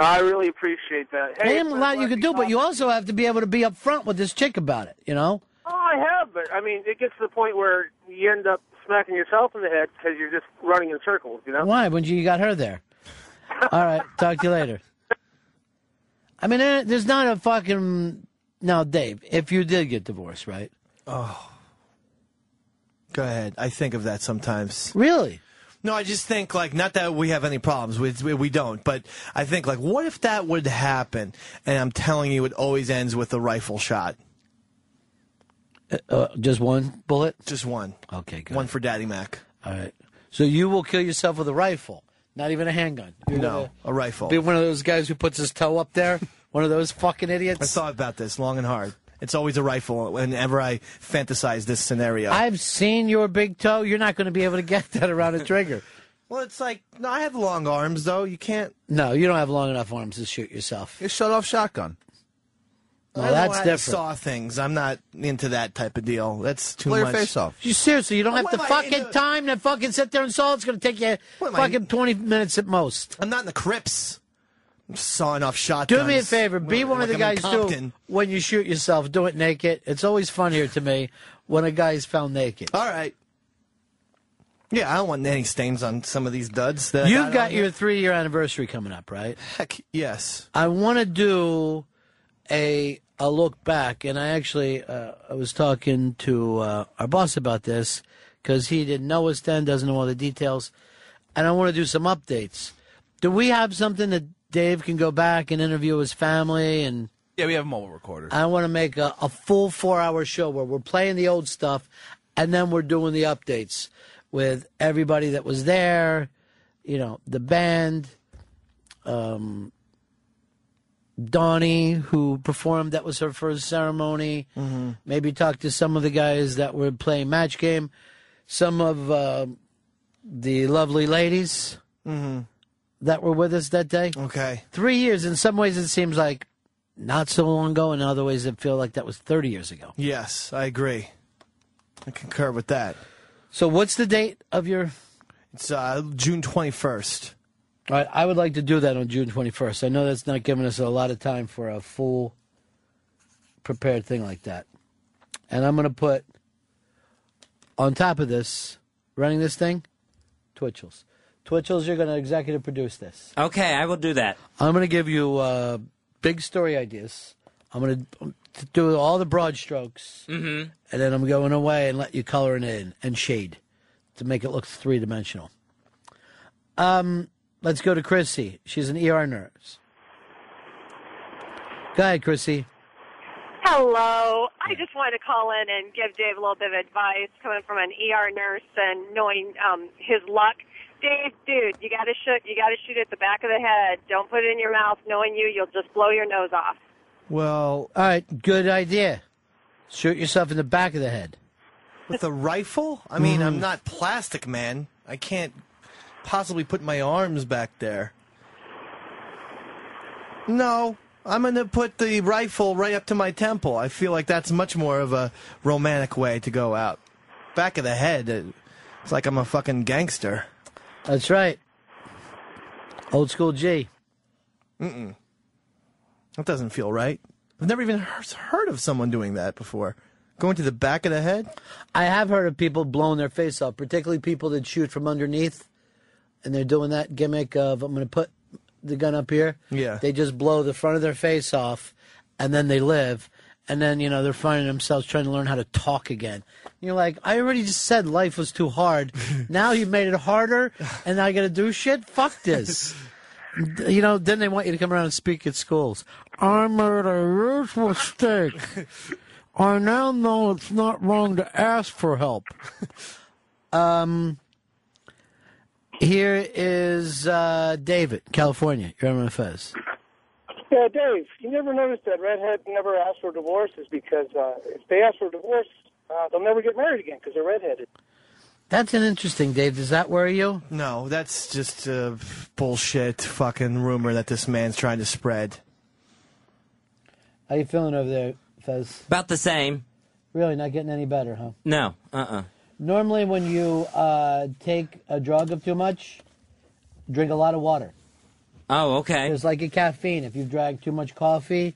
I really appreciate that. Hey, Hey, Ain't a lot you can do, but you also have to be able to be upfront with this chick about it. You know. Oh, I have, but I mean, it gets to the point where you end up smacking yourself in the head because you're just running in circles, you know? Why? When you got her there. All right. Talk to you later. I mean, there's not a fucking. Now, Dave, if you did get divorced, right? Oh. Go ahead. I think of that sometimes. Really? No, I just think like not that we have any problems with we, we don't, but I think like what if that would happen? And I'm telling you, it always ends with a rifle shot. Uh, just one bullet? Just one. Okay, good. One for Daddy Mac. All right. So you will kill yourself with a rifle, not even a handgun. You're No, a rifle. Be one of those guys who puts his toe up there. one of those fucking idiots. I thought about this long and hard. It's always a rifle whenever I fantasize this scenario. I've seen your big toe. You're not going to be able to get that around a trigger. well, it's like no, I have long arms though. You can't. No, you don't have long enough arms to shoot yourself. You shut off shotgun. No, I that's know how to different. Saw things. I'm not into that type of deal. That's too Blow your face off. You seriously, you don't have What the fucking into- time to fucking sit there and saw. It's going to take you What am I- fucking 20 minutes at most. I'm not in the crypts. Sawing off shotguns. Do me a favor. Be one of the I'm guys. Compton. When you shoot yourself, do it naked. It's always funnier to me when a guy's found naked. All right. Yeah, I don't want any stains on some of these duds. That You've got your three year anniversary coming up, right? Heck yes. I want to do a a look back, and I actually uh, I was talking to uh, our boss about this because he didn't know us then, doesn't know all the details, and I want to do some updates. Do we have something that Dave can go back and interview his family and? Yeah, we have a mobile recorder. I want to make a, a full four hour show where we're playing the old stuff and then we're doing the updates with everybody that was there, you know, the band, um, Donnie, who performed, that was her first ceremony. Mhm. Maybe talk to some of the guys that were playing match game, some of uh, the lovely ladies Mm-hmm. That were with us that day. Okay. Three years. In some ways, it seems like not so long ago. And in other ways, it feel like that was 30 years ago. Yes, I agree. I concur with that. So, what's the date of your? It's uh, June twenty first. All right, I would like to do that on June 21st. I know that's not giving us a lot of time for a full prepared thing like that. And I'm going to put on top of this, running this thing, Twitchels. Twitchels, you're going to executive produce this. Okay, I will do that. I'm going to give you uh, big story ideas. I'm going to do all the broad strokes, Mhm. and then I'm going away and let you color it in and shade to make it look three dimensional. Um, let's go to Chrissy. She's an ER nurse. Go ahead, Chrissy. Hello. I just wanted to call in and give Dave a little bit of advice coming from an ER nurse and knowing um, his luck. Dave, dude, you got to shoot. You got to shoot at the back of the head. Don't put it in your mouth. Knowing you, you'll just blow your nose off. Well, all right, good idea. Shoot yourself in the back of the head. With a rifle? I mean, Mhm. I'm not plastic, man. I can't possibly put my arms back there. No, I'm going to put the rifle right up to my temple. I feel like that's much more of a romantic way to go out. Back of the head, it's like I'm a fucking gangster. That's right. Old school G. Mm-mm. That doesn't feel right. I've never even heard of someone doing that before. Going to the back of the head? I have heard of people blowing their face off, particularly people that shoot from underneath, and they're doing that gimmick of I'm going to put the gun up here. Yeah. They just blow the front of their face off, and then they live, and then you know they're finding themselves trying to learn how to talk again. You're like, I already just said life was too hard. now you made it harder, and now I got to do shit. Fuck this. you know, then they want you to come around and speak at schools. I made a huge mistake. I now know it's not wrong to ask for help. Um, here is uh, David, California. You're on my Fez. Yeah, Dave, you never noticed that redhead never ask for divorce is because uh, if they ask for divorce, uh, they'll never get married again because they're redheaded. That's an interesting, Dave. Does that worry you? No, that's just a bullshit fucking rumor that this man's trying to spread. How you feeling over there, Fez? About the same. Really, not getting any better, huh? No, uh-uh. Normally, when you uh, take a drug of too much, drink a lot of water. Oh, okay. It's like a caffeine. If you've drank too much coffee,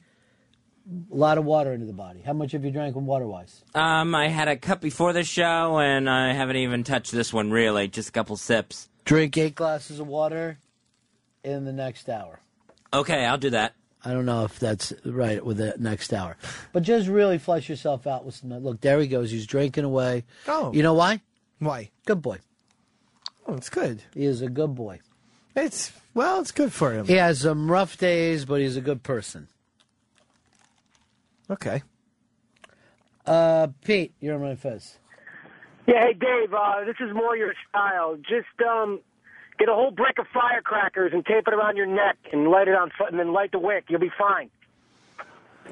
a lot of water into the body. How much have you drank water-wise? Um, I had a cup before the show, and I haven't even touched this one really. Just a couple sips. Drink eight glasses of water in the next hour. Okay, I'll do that. I don't know if that's right with the next hour, but just really flush yourself out with some. Look, there he goes. He's drinking away. Oh. you know why? Why? Good boy. Oh, it's good. He is a good boy. It's well, it's good for him. He has some rough days, but he's a good person. Okay. Uh, Pete, you're on my fez. Yeah, hey Dave, uh, this is more your style. Just um, get a whole brick of firecrackers and tape it around your neck and light it on, f- and then light the wick. You'll be fine.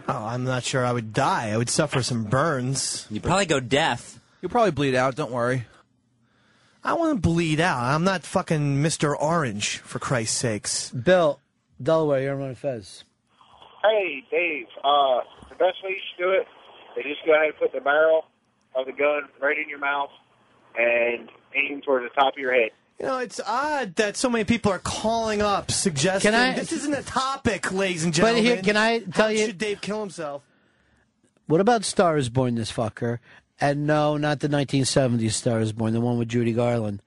Oh, I'm not sure I would die. I would suffer some burns. You'd probably go deaf. You'll probably bleed out. Don't worry. I want to bleed out. I'm not fucking Mr. Orange, for Christ's sakes. Bill, Delaware, you're on my fez. Hey, Dave. Uh, the best way you should do it is just go ahead and put the barrel of the gun right in your mouth and aim towards the top of your head. You know, it's odd that so many people are calling up suggesting Can I- this isn't a topic, ladies and But gentlemen. here, can I tell How you? Should Dave kill himself? What about Star is Born, this fucker? And no, not the 1970s Star is Born, the one with Judy Garland.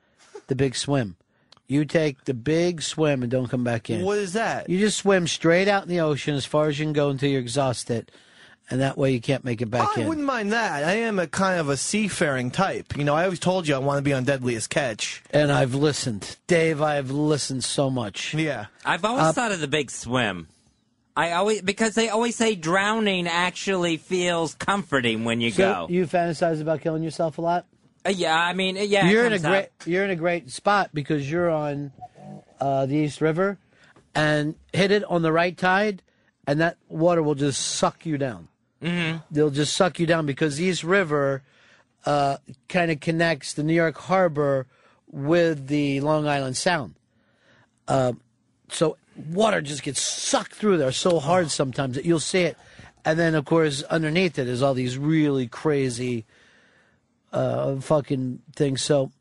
The Big Swim. You take the big swim and don't come back in. What is that? You just swim straight out in the ocean as far as you can go until you're exhausted, and that way you can't make it back in. I in. wouldn't mind that. I am a kind of a seafaring type. You know, I always told you I want to be on Deadliest Catch. And I've listened. Dave, I've listened so much. Yeah. I've always Uh, thought of the big swim. I always because they always say drowning actually feels comforting when you So go. you fantasize about killing yourself a lot? Uh, yeah, I mean, yeah. you're in a great you're in a great spot because you're on uh, the East River, and hit it on the right tide, and that water will just suck you down. Mm-hmm. They'll just suck you down because the East River uh, kind of connects the New York Harbor with the Long Island Sound. Uh, so water just gets sucked through there so hard sometimes that you'll see it, and then of course underneath it is all these really crazy uh, fucking things. So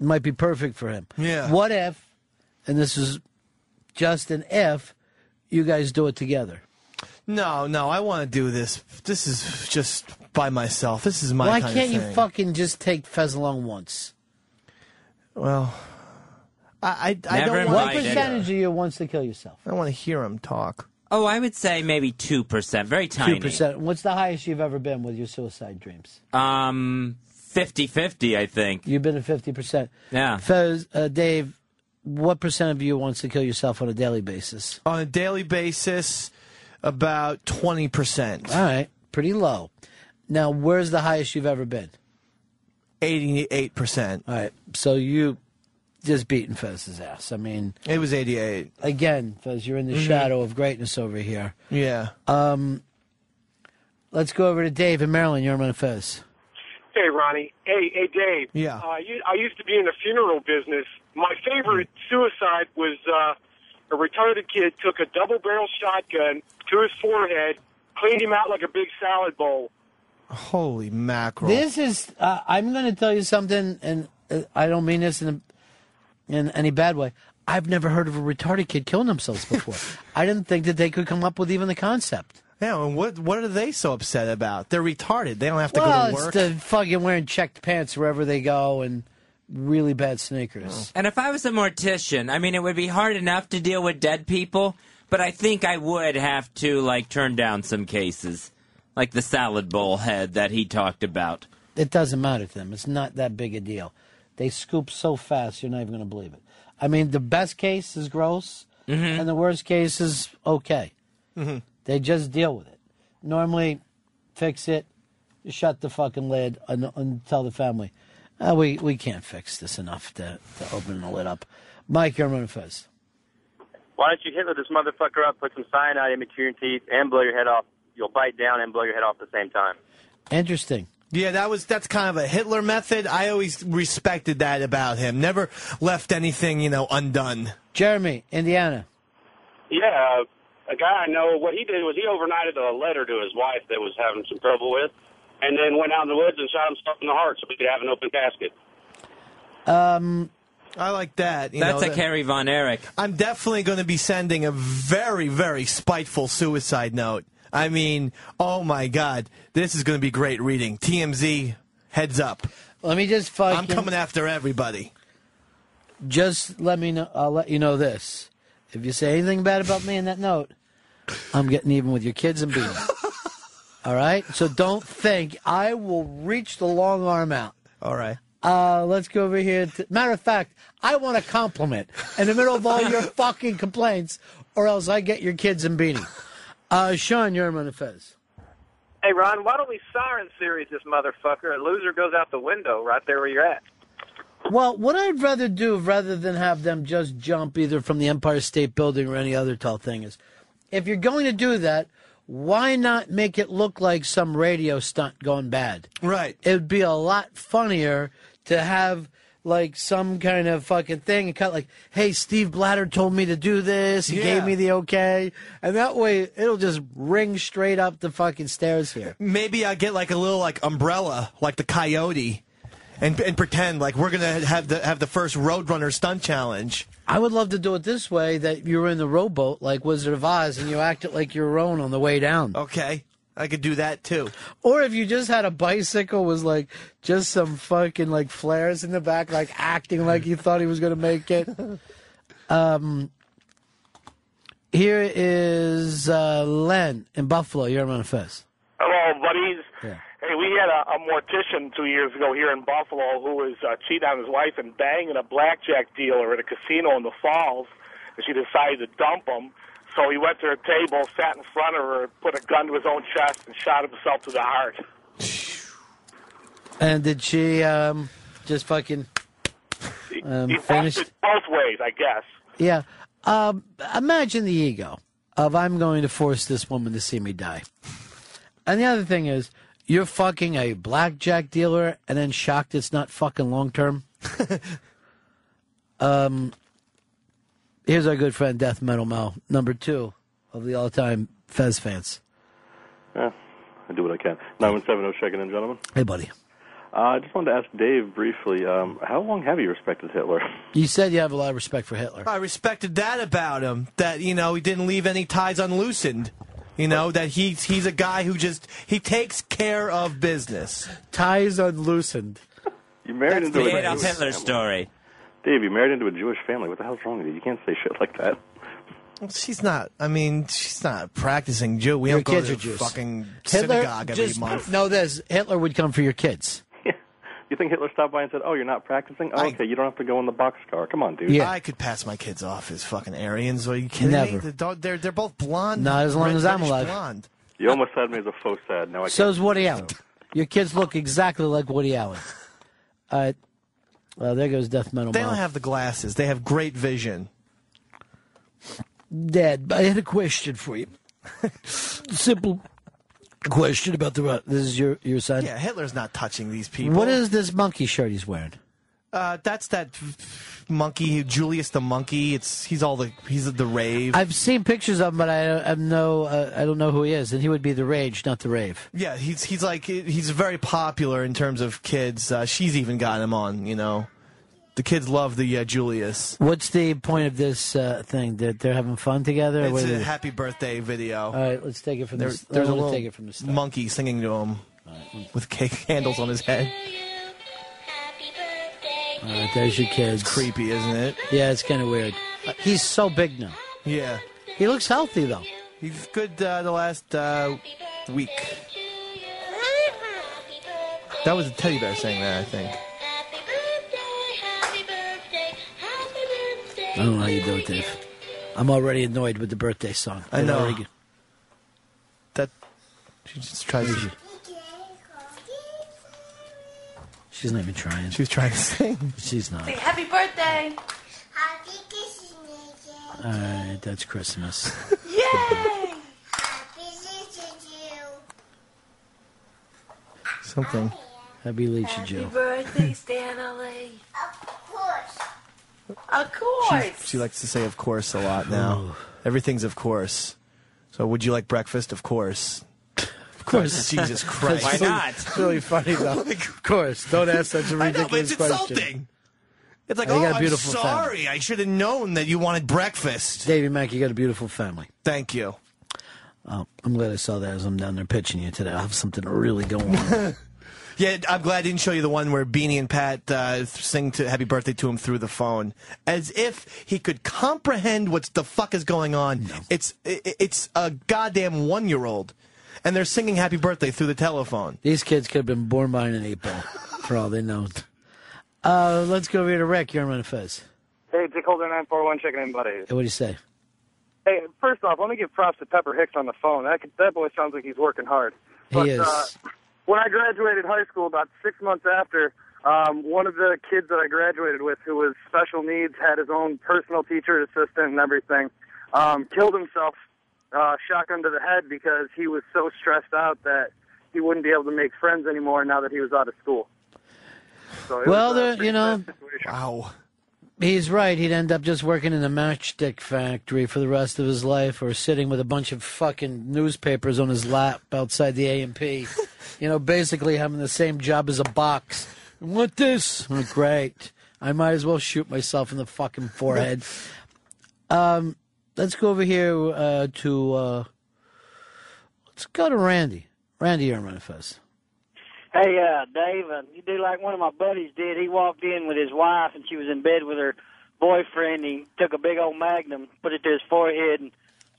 it might be perfect for him. Yeah. What if, and this is just an if, you guys do it together? No, no, I want to do this. This is just by myself. This is my Why can't you fucking just take Fez along once? Well, I I, I don't What percentage of you wants to kill yourself? I don't want to hear him talk. Oh, I would say maybe two percent, very tiny. Two percent. What's the highest you've ever been with your suicide dreams? Um, 50-50, I think. You've been at fifty percent. Yeah. Fez, uh, Dave, what percent of you wants to kill yourself on a daily basis? On a daily basis, about twenty percent. All right, pretty low. Now, where's the highest you've ever been? Eighty-eight percent. All right, so you just beating Fez's ass. I mean, it was eighty-eight. Again, Fez, you're in the Mhm. shadow of greatness over here. Yeah. Um, let's go over to Dave in Maryland. You're on Fez. Hey, Ronnie. Hey, hey, Dave. Yeah. Uh, you, I used to be in the funeral business. My favorite suicide was uh, a retarded kid took a double barrel shotgun to his forehead, cleaned him out like a big salad bowl. Holy mackerel! This is. Uh, I'm going to tell you something, and uh, I don't mean this in a, in any bad way. I've never heard of a retarded kid killing themselves before. I didn't think that they could come up with even the concept. Yeah, and what what are they so upset about? They're retarded. They don't have to well, go to work. it's the fucking wearing checked pants wherever they go and really bad sneakers. Oh. And if I was a mortician, I mean, it would be hard enough to deal with dead people, but I think I would have to like turn down some cases, like the salad bowl head that he talked about. It doesn't matter to them. It's not that big a deal. They scoop so fast, you're not even going to believe it. I mean, the best case is gross, and the worst case is okay. Mm-hmm. They just deal with it. Normally, fix it, shut the fucking lid, and, and tell the family, "Uh, we we can't fix this enough to, to open the lid up. Mike, you're on Fez. Why don't you Hitler this motherfucker up, put some cyanide in between your teeth, and blow your head off? You'll bite down and blow your head off at the same time. Interesting. Yeah, that was that's kind of a Hitler method. I always respected that about him. Never left anything, you know, undone. Jeremy, Indiana. Yeah, a guy I know, what he did was he overnighted a letter to his wife that was having some trouble with, and then went out in the woods and shot himself in the heart so he could have an open casket. Um, I like that. You That's know, a that- Kerry Von Erich. I'm definitely going to be sending a very, very spiteful suicide note. I mean, oh my God, this is going to be great reading. TMZ, heads up. Let me just fucking. I'm coming after everybody. Just let me know. I'll let you know this. If you say anything bad about me in that note, I'm getting even with your kids and beating. All right. So don't think I will reach the long arm out. All right. Uh, let's go over here. To, matter of fact, I want a compliment in the middle of all your fucking complaints, or else I get your kids and beating. Uh, Sean, you're on the Fez. Hey, Ron, why don't we siren series this motherfucker? A loser goes out the window right there where you're at. Well, what I'd rather do, rather than have them just jump either from the Empire State Building or any other tall thing, is if you're going to do that, why not make it look like some radio stunt gone bad? Right. It would be a lot funnier to have like some kind of fucking thing and cut like, hey, Steve Blatter told me to do this. He Yeah. gave me the okay. And that way it'll just ring straight up the fucking stairs here. Maybe I get like a little like umbrella, like the coyote, and and pretend like we're gonna have the have the first Roadrunner stunt challenge. I would love to do it this way: that you're in the rowboat like Wizard of Oz, and you act it like you're rowing on the way down. Okay, I could do that too. Or if you just had a bicycle, was like just some fucking like flares in the back, like acting like you thought he was going to make it. Um, here is uh, Len in Buffalo. You're on Fez. Hello, buddies. Hey, we had a, a mortician two years ago here in Buffalo who was uh, cheating on his wife and banging a blackjack dealer at a casino in the Falls, and she decided to dump him. So he went to her table, sat in front of her, put a gun to his own chest, and shot himself to the heart. And did she um, just fucking um, he finish? busted both ways, I guess. Yeah. Um, imagine the ego of I'm going to force this woman to see me die. And the other thing is, you're fucking a blackjack dealer and then shocked it's not fucking long term. um, here's our good friend Death Metal Mel, number two of the all time Fez fans. Yeah, I do what I can. 917 checking in, gentlemen. Hey, buddy. Uh, I just wanted to ask Dave briefly, um, how long have you respected Hitler? You said you have a lot of respect for Hitler. I respected that about him. That you know he didn't leave any ties unloosened. You know that he's he's a guy who just he takes care of business. Ties unloosened. You married into The a Adolf Jewish Hitler family. story. Dave, you married into a Jewish family. What the hell's wrong with you? You can't say shit like that. Well, she's not. I mean, she's not practicing Jew. We Your don't go kids to are the Jews. fucking Hitler, synagogue every just month. know this: Hitler would come for your kids. You think Hitler stopped by and said, "Oh, you're not practicing? Oh, okay, you don't have to go in the boxcar. Come on, dude." I could pass my kids off as fucking Aryans. Are you kidding me? Never. They're, don't- they're they're both blonde. Not as long red- as I'm alive. Blonde. You almost had me as a faux sad. Now I So can't. is Woody Allen. Your kids look exactly like Woody Allen. All uh, Well, there goes Death Metal They Mel. don't have the glasses. They have great vision. Dad, I had a question for you. Simple question about the. Uh, this is your your son. Yeah, Hitler's not touching these people. What is this monkey shirt he's wearing? Uh, that's that monkey, Julius the monkey. It's he's all the he's the rave. I've seen pictures of him, but I don't, I know uh, I don't know who he is, and he would be the rage, not the rave. yeah, he's he's like he's very popular in terms of kids. Uh, she's even got him on. You know, the kids love the uh, Julius. What's the point of this uh, thing? That they're having fun together? It's a happy birthday video. All right, let's take it from There- the. there's a little take it from the start. monkey singing to him with cake candles on his head. Right, there's your kids. creepy, isn't it? Yeah, it's kind of weird. Uh, He's so big now. Yeah, he looks healthy though. He's good uh, the last uh, week. That was a teddy bear saying that, I think. Happy birthday, happy birthday. I don't know how you do it, Dave. I'm already annoyed with the birthday song. I know. That she just tries to. She's not even trying. She was trying to sing. She's not. Say happy birthday. Happy Christmas. All right, that's Christmas. Yay! Happy Lee Something. Happy Leisha Happy Joe. birthday, Stanley. Of course. Of She, course. she likes to say "of course" a lot now. Everything's "of course." So, would you like breakfast? Of course. Of course. Jesus Christ. That's really- It's really funny though. of course. Don't ask such a I know, ridiculous but it's question. insulting. It's like, You oh, got a I'm beautiful family. sorry. I should have known that you wanted breakfast. Davey Mack, you got a beautiful family. Thank you. Oh, I'm glad I saw that as I'm down there pitching you today. I have something really going on. Yeah, I'm glad I didn't show you the one where Beanie and Pat uh, sing to "Happy Birthday" to him through the phone, as if he could comprehend what the fuck is going on. It's i it's a goddamn one year old, and they're singing "Happy Birthday" through the telephone. These kids could have been born behind an eight ball, for all they know. Uh, let's go over here to Rick. You're on Fez. Hey, Dick Holder 941 checking in, buddy. Hey, what do you say? Hey, first off, let me give props to Pepper Hicks on the phone. That, could- that boy sounds like he's working hard. He But, is. Uh, when I graduated high school, about six months after, um, one of the kids that I graduated with, who was special needs, had his own personal teacher assistant and everything, um, killed himself, uh, shotgun to the head because he was so stressed out that he wouldn't be able to make friends anymore now that he was out of school. So Well, was, uh, there, you know, sad. Wow. He's right. He'd end up just working in a matchstick factory for the rest of his life, or sitting with a bunch of fucking newspapers on his lap outside the A and P. You know, basically having the same job as a box I want this. Oh, great. I might as well shoot myself in the fucking forehead. um, let's go over here uh, to. Uh, let's go to Randy. Randy, you're on Run Fest. Hey, uh, Dave, uh, you do like one of my buddies did. He walked in with his wife, and she was in bed with her boyfriend. He took a big old magnum, put it to his forehead, and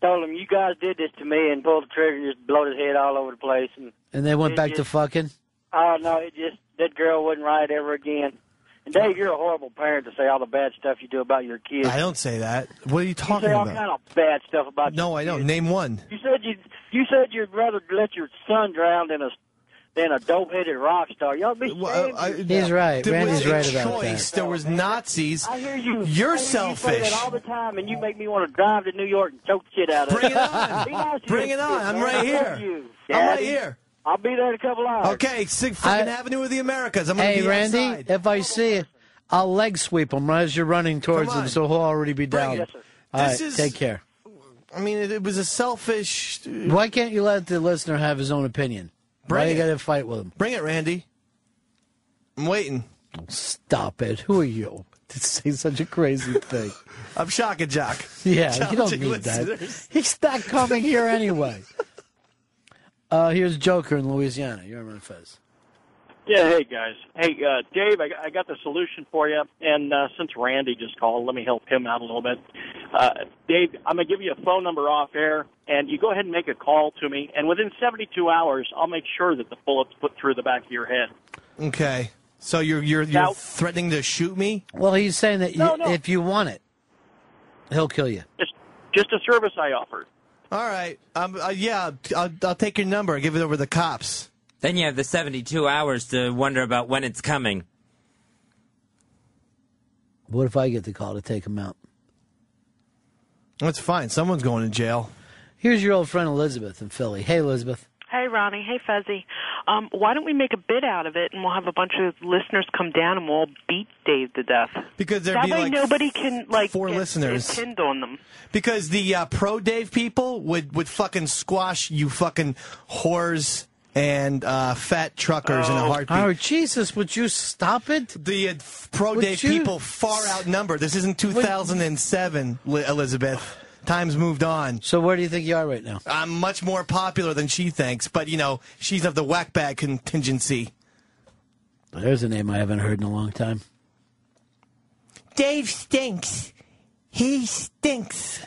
told him, "You guys did this to me," and pulled the trigger and just blowed his head all over the place. And And they went back to fucking. oh no, it just that girl wasn't right ever again. And Dave, you're a horrible parent to say all the bad stuff you do about your kids. I don't say that. What are you you talking say all about? kind of bad stuff about. No, your I don't. kids. Name one. You said you you said you'd rather let your son drown than a than a dope headed rock star. Y'all be ashamed of yourself. He's right. There Randy's was a right about choice. that. There was Nazis. I hear you. You're I hear You say selfish. that all the time, and you make me want to drive to New York and choke shit out of Bring it. it on. Be nice to Bring it on. I'm right here. You, I'm right here. I'll be there in a couple hours. Okay, Sixth fucking Avenue of the Americas. I'm gonna Hey, be Randy, outside. if I see it, I'll leg sweep him as you're running towards Come him, so he'll already be down. Yes, sir. All This right, is- take care. I mean, it, it was a selfish. Uh, Why can't you let the listener have his own opinion? Why Bring you it. got to fight with him? Bring it, Randy. I'm waiting. Stop it. Who are you to say such a crazy thing? I'm shock and jock. Yeah, you don't Challenging need that. He's not coming here anyway. Uh, here's Joker in Louisiana. You're on Fez. Yeah, hey guys. Hey, uh, Dave, I, I got the solution for you. And uh, since Randy just called, let me help him out a little bit. Uh, Dave, I'm going to give you a phone number off air, and you go ahead and make a call to me. And within 72 hours, I'll make sure that the bullet's put through the back of your head. Okay. So you're you're you're Now- threatening to shoot me? Well, he's saying that you, No, no. if you want it, he'll kill you. Just, just a service I offered. All right. Um. Uh, yeah. I'll, I'll take your number. And give it over to the cops. Then you have the 72 hours to wonder about when it's coming. What if I get the call to take him out? That's fine. Someone's going to jail. Here's your old friend Elizabeth in Philly. Hey, Elizabeth. Hey, Ronnie. Hey, Fezzy. Um, why don't we make a bit out of it, and we'll have a bunch of listeners come down, and we'll all beat Dave to death. Because there'd that be way like nobody can like four get, listeners. get pinned on them. Because the uh, pro Dave people would would fucking squash you fucking whores and uh, fat truckers in a heartbeat. Oh, Jesus, would you stop it? The uh, pro Would Dave you- people far outnumber. This isn't 2007, Li- Elizabeth. Times moved on. So where do you think you are right now? I'm much more popular than she thinks, but you know she's of the whack bag contingency. There's a name I haven't heard in a long time. Dave stinks. He stinks.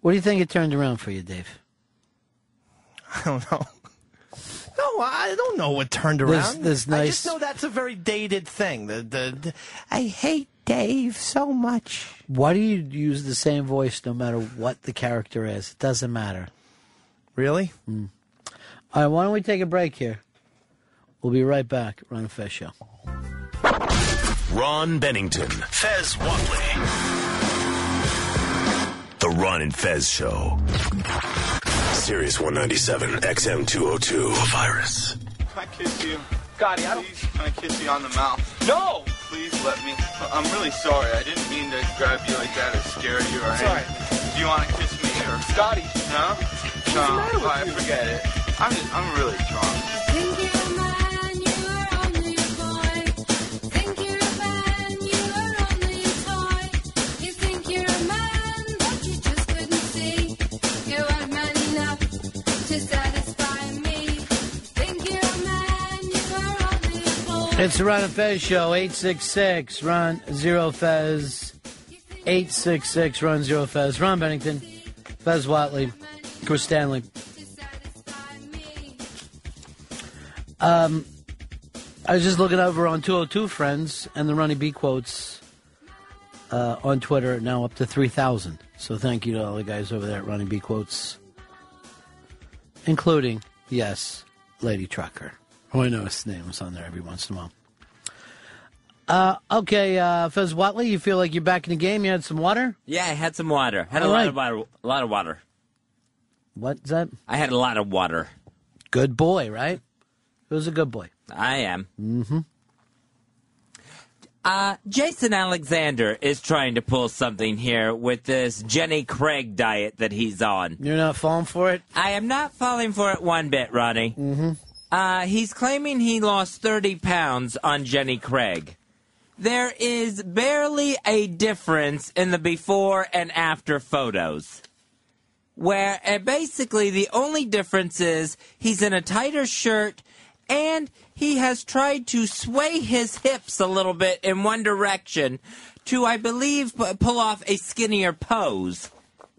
What do you think it turned around for you, Dave? I don't know. No, I don't know what turned This- around. this I just know that's a very dated thing. The, the, the I hate Dave so much. Why do you use the same voice no matter what the character is? It doesn't matter. Really? Mm. All right, why don't we take a break here? We'll be right back. Ron Fez Show. Ron Bennington, Fez Whatley. The Ron and Fez Show. Sirius 197, XM 202. Virus. Can I kiss you? Scotty, I don't. Can I kiss you on the mouth? No! Please let me. I'm really sorry. I didn't mean to grab you like that or scare you or anything. Do you want to kiss me or Scotty? No. No. All right, forget it. I'm really strong. You think you're a man, you are only a boy. You think you're a man, you are only a boy. You think you're man, but you just, I'm really drunk. It's the Ron and Fez Show, 866 Ron Zero Fez. 866 Ron Zero Fez. Ron Bennington, Fez Whatley, Chris Stanley. Um, I was just looking over on 202 Friends, and the Ronnie B quotes uh, on Twitter now up to 3,000. So thank you to all the guys over there at Ronnie B quotes, including, yes, Lady Trucker. Oh, I know his name was on there every once in a while. Uh, okay, uh, Fez Whatley, you feel like you're back in the game? You had some water? Yeah, I had some water. Had a All lot of water. A lot of water. What's that? I had a lot of water. Good boy, right? Who's a good boy? I am. Mm-hmm. Uh, Jason Alexander is trying to pull something here with this Jenny Craig diet that he's on. You're not falling for it? I am not falling for it one bit, Ronnie. Mm-hmm. Uh, he's claiming he lost 30 pounds on Jenny Craig. There is barely a difference in the before and after photos. Where uh, basically the only difference is he's in a tighter shirt and he has tried to sway his hips a little bit in one direction to, I believe, pull off a skinnier pose.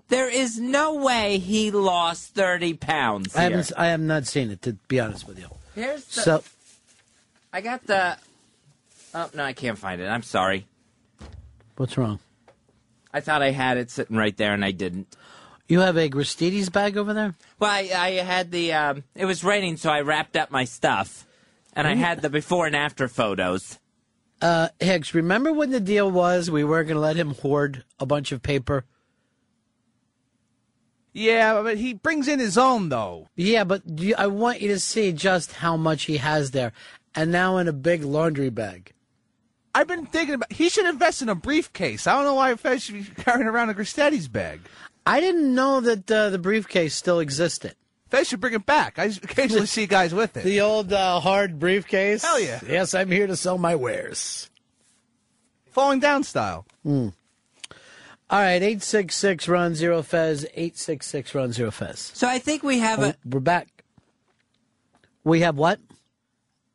There is no way he lost 30 pounds. I here. haven't. I have not seen it to be honest with you. Here's the. So I got the. Oh no, I can't find it. I'm sorry. what's wrong? I thought I had it sitting right there, and I didn't. You have a Gristedes bag over there. Well, I, I had the. Um, it was raining, so I wrapped up my stuff, and I had the before and after photos. Uh, Hicks, remember when the deal was we weren't going to let him hoard a bunch of paper? Yeah, but he brings in his own though. Yeah, but you, I want you to see just how much he has there, and now in a big laundry bag. I've been thinking about. He should invest in a briefcase. I don't know why Fez should be carrying around a Gristedes bag. I didn't know that uh, the briefcase still existed. Fez should bring it back. I occasionally see guys with it. The old uh, hard briefcase. Hell yeah. Yes, I'm here to sell my wares. Falling down style. Hmm. All right, eight six six Ron Zero Fez eight six six Ron Zero Fez. So I think we have Oh, a. we're back. We have what?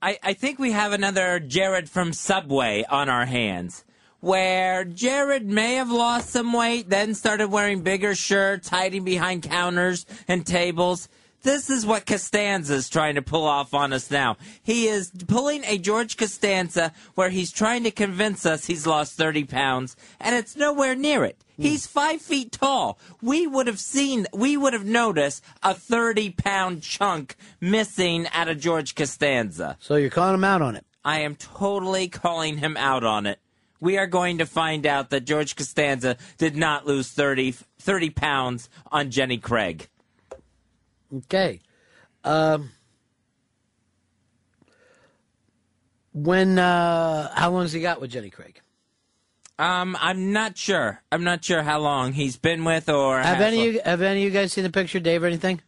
I, I think we have another Jared from Subway on our hands. Where Jared may have lost some weight, then started wearing bigger shirts, hiding behind counters and tables. This is what Costanza is trying to pull off on us now. He is pulling a George Costanza where he's trying to convince us he's lost 30 pounds, and it's nowhere near it. Hmm. He's five feet tall. We would have seen, we would have noticed a 30 pound chunk missing out of George Costanza. So you're calling him out on it. I am totally calling him out on it. We are going to find out that George Costanza did not lose 30, 30 pounds on Jenny Craig. Okay. Um, when? Uh, how long has he got with Jenny Craig? Um, I'm not sure. I'm not sure how long he's been with or Have any of you, have any of you guys seen the picture, Dave, or anything?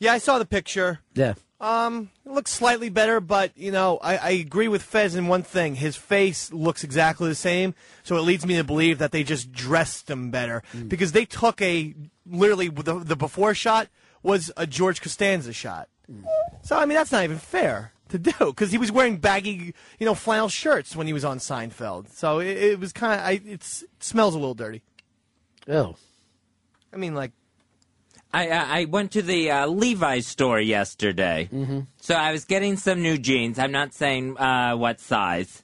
Yeah, I saw the picture. Yeah. Um, it looks slightly better, but you know, I, I agree with Fez in one thing. His face looks exactly the same, so it leads me to believe that they just dressed him better because they took a literally the, the before shot was a George Costanza shot. So I mean, that's not even fair to do because he was wearing baggy, you know, flannel shirts when he was on Seinfeld. So it, it was kind of, it smells a little dirty. Oh. I mean, like I I I went to the uh, Levi's store yesterday. Mm-hmm. So I was getting some new jeans. I'm not saying uh, what size,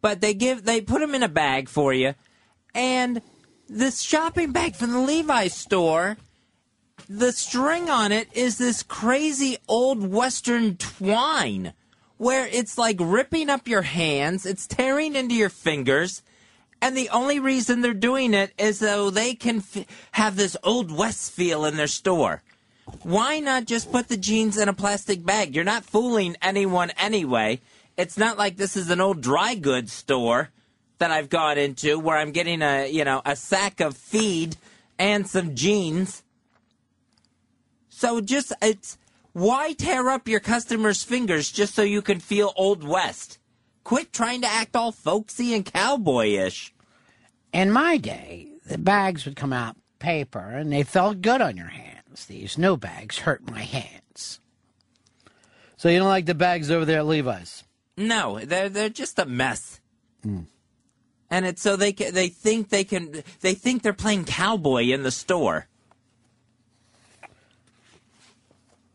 but they give they put them in a bag for you, and this shopping bag from the Levi's store, the string on it is this crazy old Western twine, where it's like ripping up your hands, it's tearing into your fingers. And the only reason they're doing it is so they can f- have this old west feel in their store. Why not just put the jeans in a plastic bag? You're not fooling anyone anyway. It's not like this is an old dry goods store that I've gone into where I'm getting a, you know, a sack of feed and some jeans. So just it's why tear up your customers' fingers just so you can feel old west? Quit trying to act all folksy and cowboyish. In my day, the bags would come out paper and they felt good on your hands. These new bags hurt my hands. So you don't like the bags over there at Levi's? No, they're they're just a mess. Hmm. And it's so they ca they think they can they think they're playing cowboy in the store.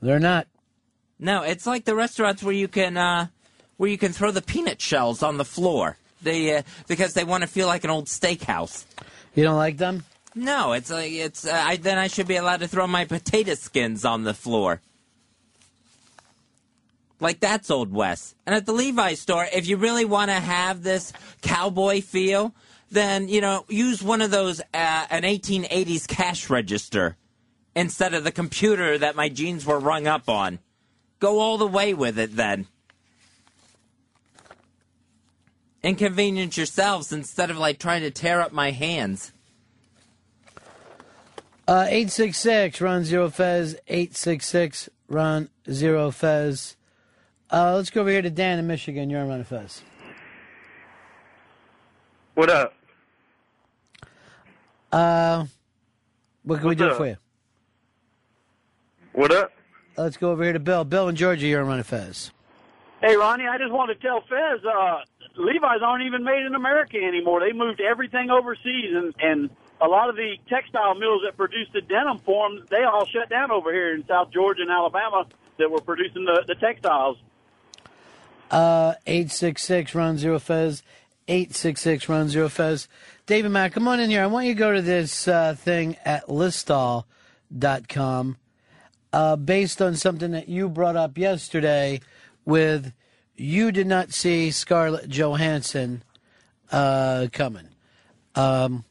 They're not. No, it's like the restaurants where you can uh, where you can throw the peanut shells on the floor. They uh, because they want to feel like an old steakhouse. You don't like them? No, it's like it's uh, I, then I should be allowed to throw my potato skins on the floor. Like that's old west. And at the Levi's store, if you really want to have this cowboy feel, then you know use one of those uh, an 1880s cash register instead of the computer that my jeans were rung up on. Go all the way with it then. Inconvenience yourselves instead of like trying to tear up my hands. Uh, 866 Ron Zero Fez 866 Ron Zero Fez. Uh, let's go over here to Dan in Michigan. You're on Ron Fez. What up? Uh, what can we do up? for you? What up? Let's go over here to Bill. Bill in Georgia. You're on Ron Fez. Hey, Ronnie, I just want to tell Fez, uh, Levi's aren't even made in America anymore. They moved everything overseas, and, and a lot of the textile mills that produced the denim for them, they all shut down over here in South Georgia and Alabama that were producing the, the textiles. Uh, 866 Ron Zero Fez. 866 Ron Zero Fez. David Mack, come on in here. I want you to go to this uh, thing at listal.com uh, based on something that you brought up yesterday with you did not see Scarlett Johansson uh, coming. Um,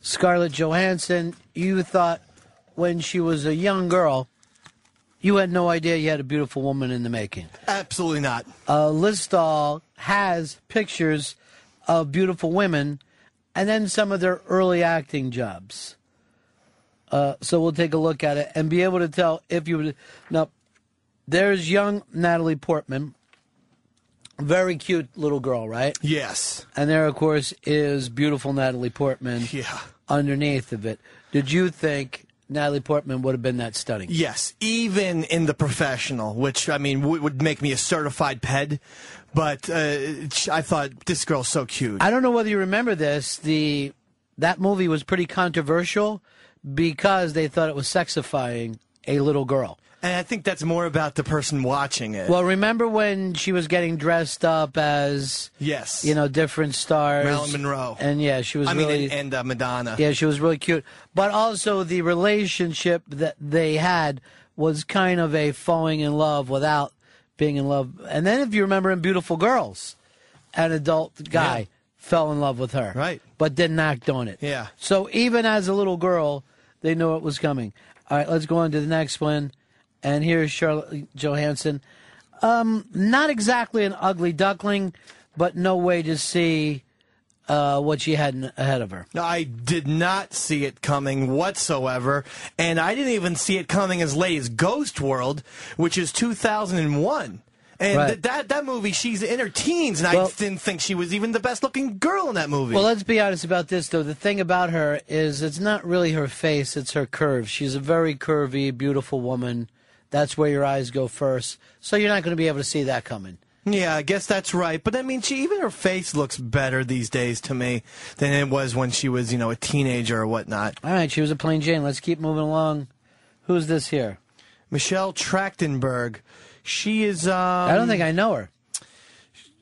Scarlett Johansson, you thought when she was a young girl, you had no idea you had a beautiful woman in the making. Absolutely not. Uh, Listal has pictures of beautiful women and then some of their early acting jobs. Uh, so we'll take a look at it and be able to tell if you would. Now, there's young Natalie Portman, very cute little girl, right? Yes. And there, of course, is beautiful Natalie Portman. Yeah. Underneath of it, did you think Natalie Portman would have been that stunning? Yes, even in the professional, which I mean w- would make me a certified ped. But uh, I thought this girl's so cute. I don't know whether you remember this. The that movie was pretty controversial because they thought it was sexifying a little girl. And I think that's more about the person watching it. Well, remember when she was getting dressed up as yes, you know, different stars, Marilyn Monroe. and yeah, she was I mean, and, and uh, Madonna. yeah, she was really cute. But also the relationship that they had was kind of a falling in love without being in love. And then if you remember in Beautiful Girls, an adult guy Yeah. fell in love with her. Right. But didn't act on it. Yeah. So even as a little girl, they knew it was coming. All right, let's go on to the next one. And here's Charlotte Johansson. Um, not exactly an ugly duckling, but no way to see uh, what she had ahead of her. I did not see it coming whatsoever, and I didn't even see it coming as late as Ghost World, which is 2001. And Right. th- that that movie, she's in her teens, and Well- I didn't think she was even the best looking girl in that movie. Well, let's be honest about this, though. The thing about her is it's not really her face, it's her curves. She's a very curvy, beautiful woman. That's where your eyes go first. So you're not going to be able to see that coming. Yeah, I guess that's right. But I mean, she even her face looks better these days to me than it was when she was, you know, a teenager or whatnot. All right, she was a plain Jane. Let's keep moving along. Who's this here? Michelle Trachtenberg. She is. Um, I don't think I know her.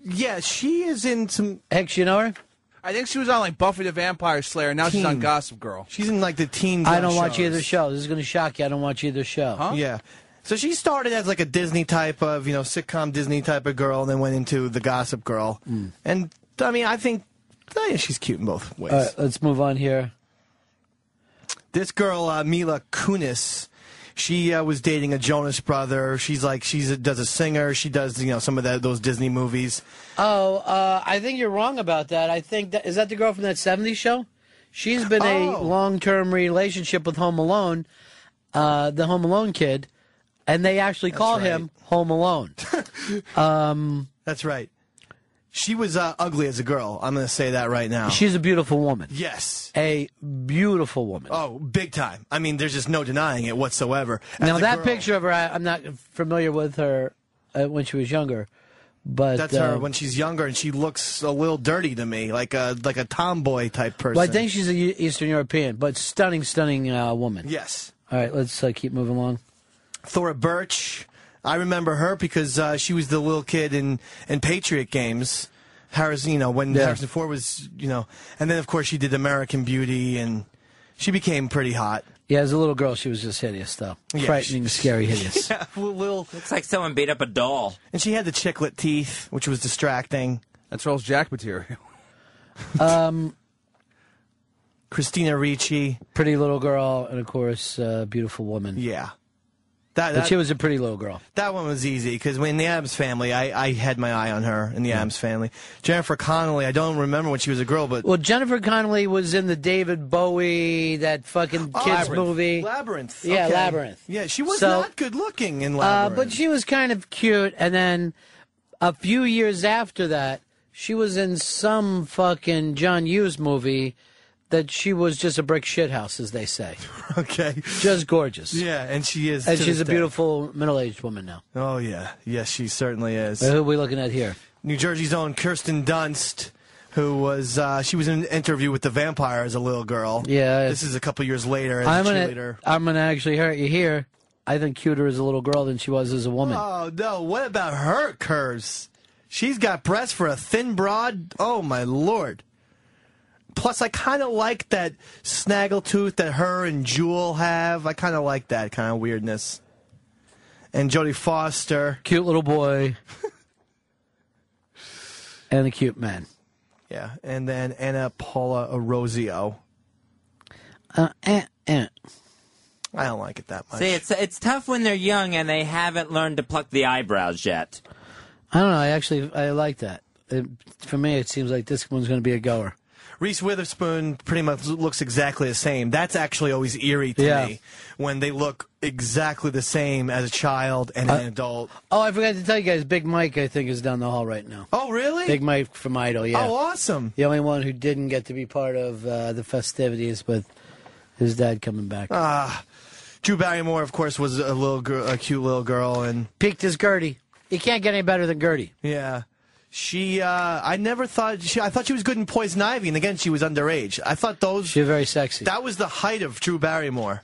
Yeah, she is in some. Heck, you know her? I think she was on like Buffy the Vampire Slayer. Now she's on Gossip Girl. She's in like the teens. I don't watch shows. either show. This is going to shock you. I don't watch either show. Huh? Yeah. So she started as like a Disney type of, you know, sitcom Disney type of girl, and then went into the Gossip Girl. And I mean, I think oh, yeah, she's cute in both ways. All right, let's move on here. This girl, uh, Mila Kunis, she uh, was dating a Jonas brother. She's like, she's a, does a singer. She does, you know, some of that, those Disney movies. Oh, uh, I think you're wrong about that. I think that is that the girl from that '70s show. She's been a Oh. long-term relationship with Home Alone, uh, the Home Alone kid, and they actually call him Home Alone. um, That's right. She was uh, ugly as a girl. I'm going to say that right now. she's a beautiful woman. yes. A beautiful woman. Oh, big time. I mean, there's just no denying it whatsoever. As now that girl- picture of her, I, I'm not familiar with her uh, when she was younger, but That's her uh, when she's younger, and she looks a little dirty to me, like a like a tomboy type person. Well, I think she's a E- Eastern European, but stunning, stunning uh, woman. Yes. All right, let's uh, keep moving along. Thora Birch. I remember her because uh, she was the little kid in in Patriot games. Harrison, you know, when Yeah. Harrison Ford was, you know, and then of course she did American Beauty, and she became pretty hot. Yeah, as a little girl, she was just hideous, though. Yeah, Frightening, scary, hideous. yeah, little. Looks like someone beat up a doll. And she had the chiclet teeth, which was distracting. That's Rose Jack material. Um, Christina Ricci. pretty little girl, and of course, uh, beautiful woman. Yeah. That, But that, she was a pretty little girl. that one was easy because in the Addams family, I, I had my eye on her in the Addams family. Jennifer Connelly, I don't remember when she was a girl, but Well, Jennifer Connelly was in the David Bowie, that fucking kids Labyrinth. movie. Labyrinth. Yeah, okay. Labyrinth. Yeah, she was So- not good looking in Uh, Labyrinth. but she was kind of cute. And then a few years after that, she was in some fucking John Hughes movie that she was just a brick shithouse, as they say. okay. Just gorgeous. yeah, and she is. And she's a day. beautiful middle-aged woman now. Oh yeah, yes, she certainly is. Uh, Who are we looking at here? New Jersey's own Kirsten Dunst, who was uh, she was in an interview with the vampire as a little girl. Yeah. this is a couple years later as I'm a gonna. I'm gonna actually hurt you here. I think cuter as a little girl than she was as a woman. Oh no! What about her curves? She's got breasts for a thin broad. Oh my lord! Plus, I kind of like that snaggletooth that her and Jewel have. I kind of like that kind of weirdness. And Jodie Foster, Cute little boy. and a cute man. yeah, and then Anna Paula Orozio. Uh, eh, eh. I don't like it that much. See, it's it's tough when they're young and they haven't learned to pluck the eyebrows yet. I don't know. I actually I like that. It, for me, it seems like this one's going to be a goer. Reese Witherspoon pretty much looks exactly the same. That's actually always eerie to Yeah. me when they look exactly the same as a child and an Uh, adult. Oh, I forgot to tell you guys. Big Mike, I think, is down the hall right now. Oh, really? Big Mike from Idol. Yeah. Oh, awesome. The only one who didn't get to be part of uh, the festivities with his dad coming back. Ah, Drew Barrymore, of course, was a little girl, a cute little girl, and Peaked as Gertie. You can't get any better than Gertie. yeah, she. Uh, I never thought she. I thought she was good in Poison Ivy, and again, she was underage. I thought those. She was very sexy. That was the height of Drew Barrymore.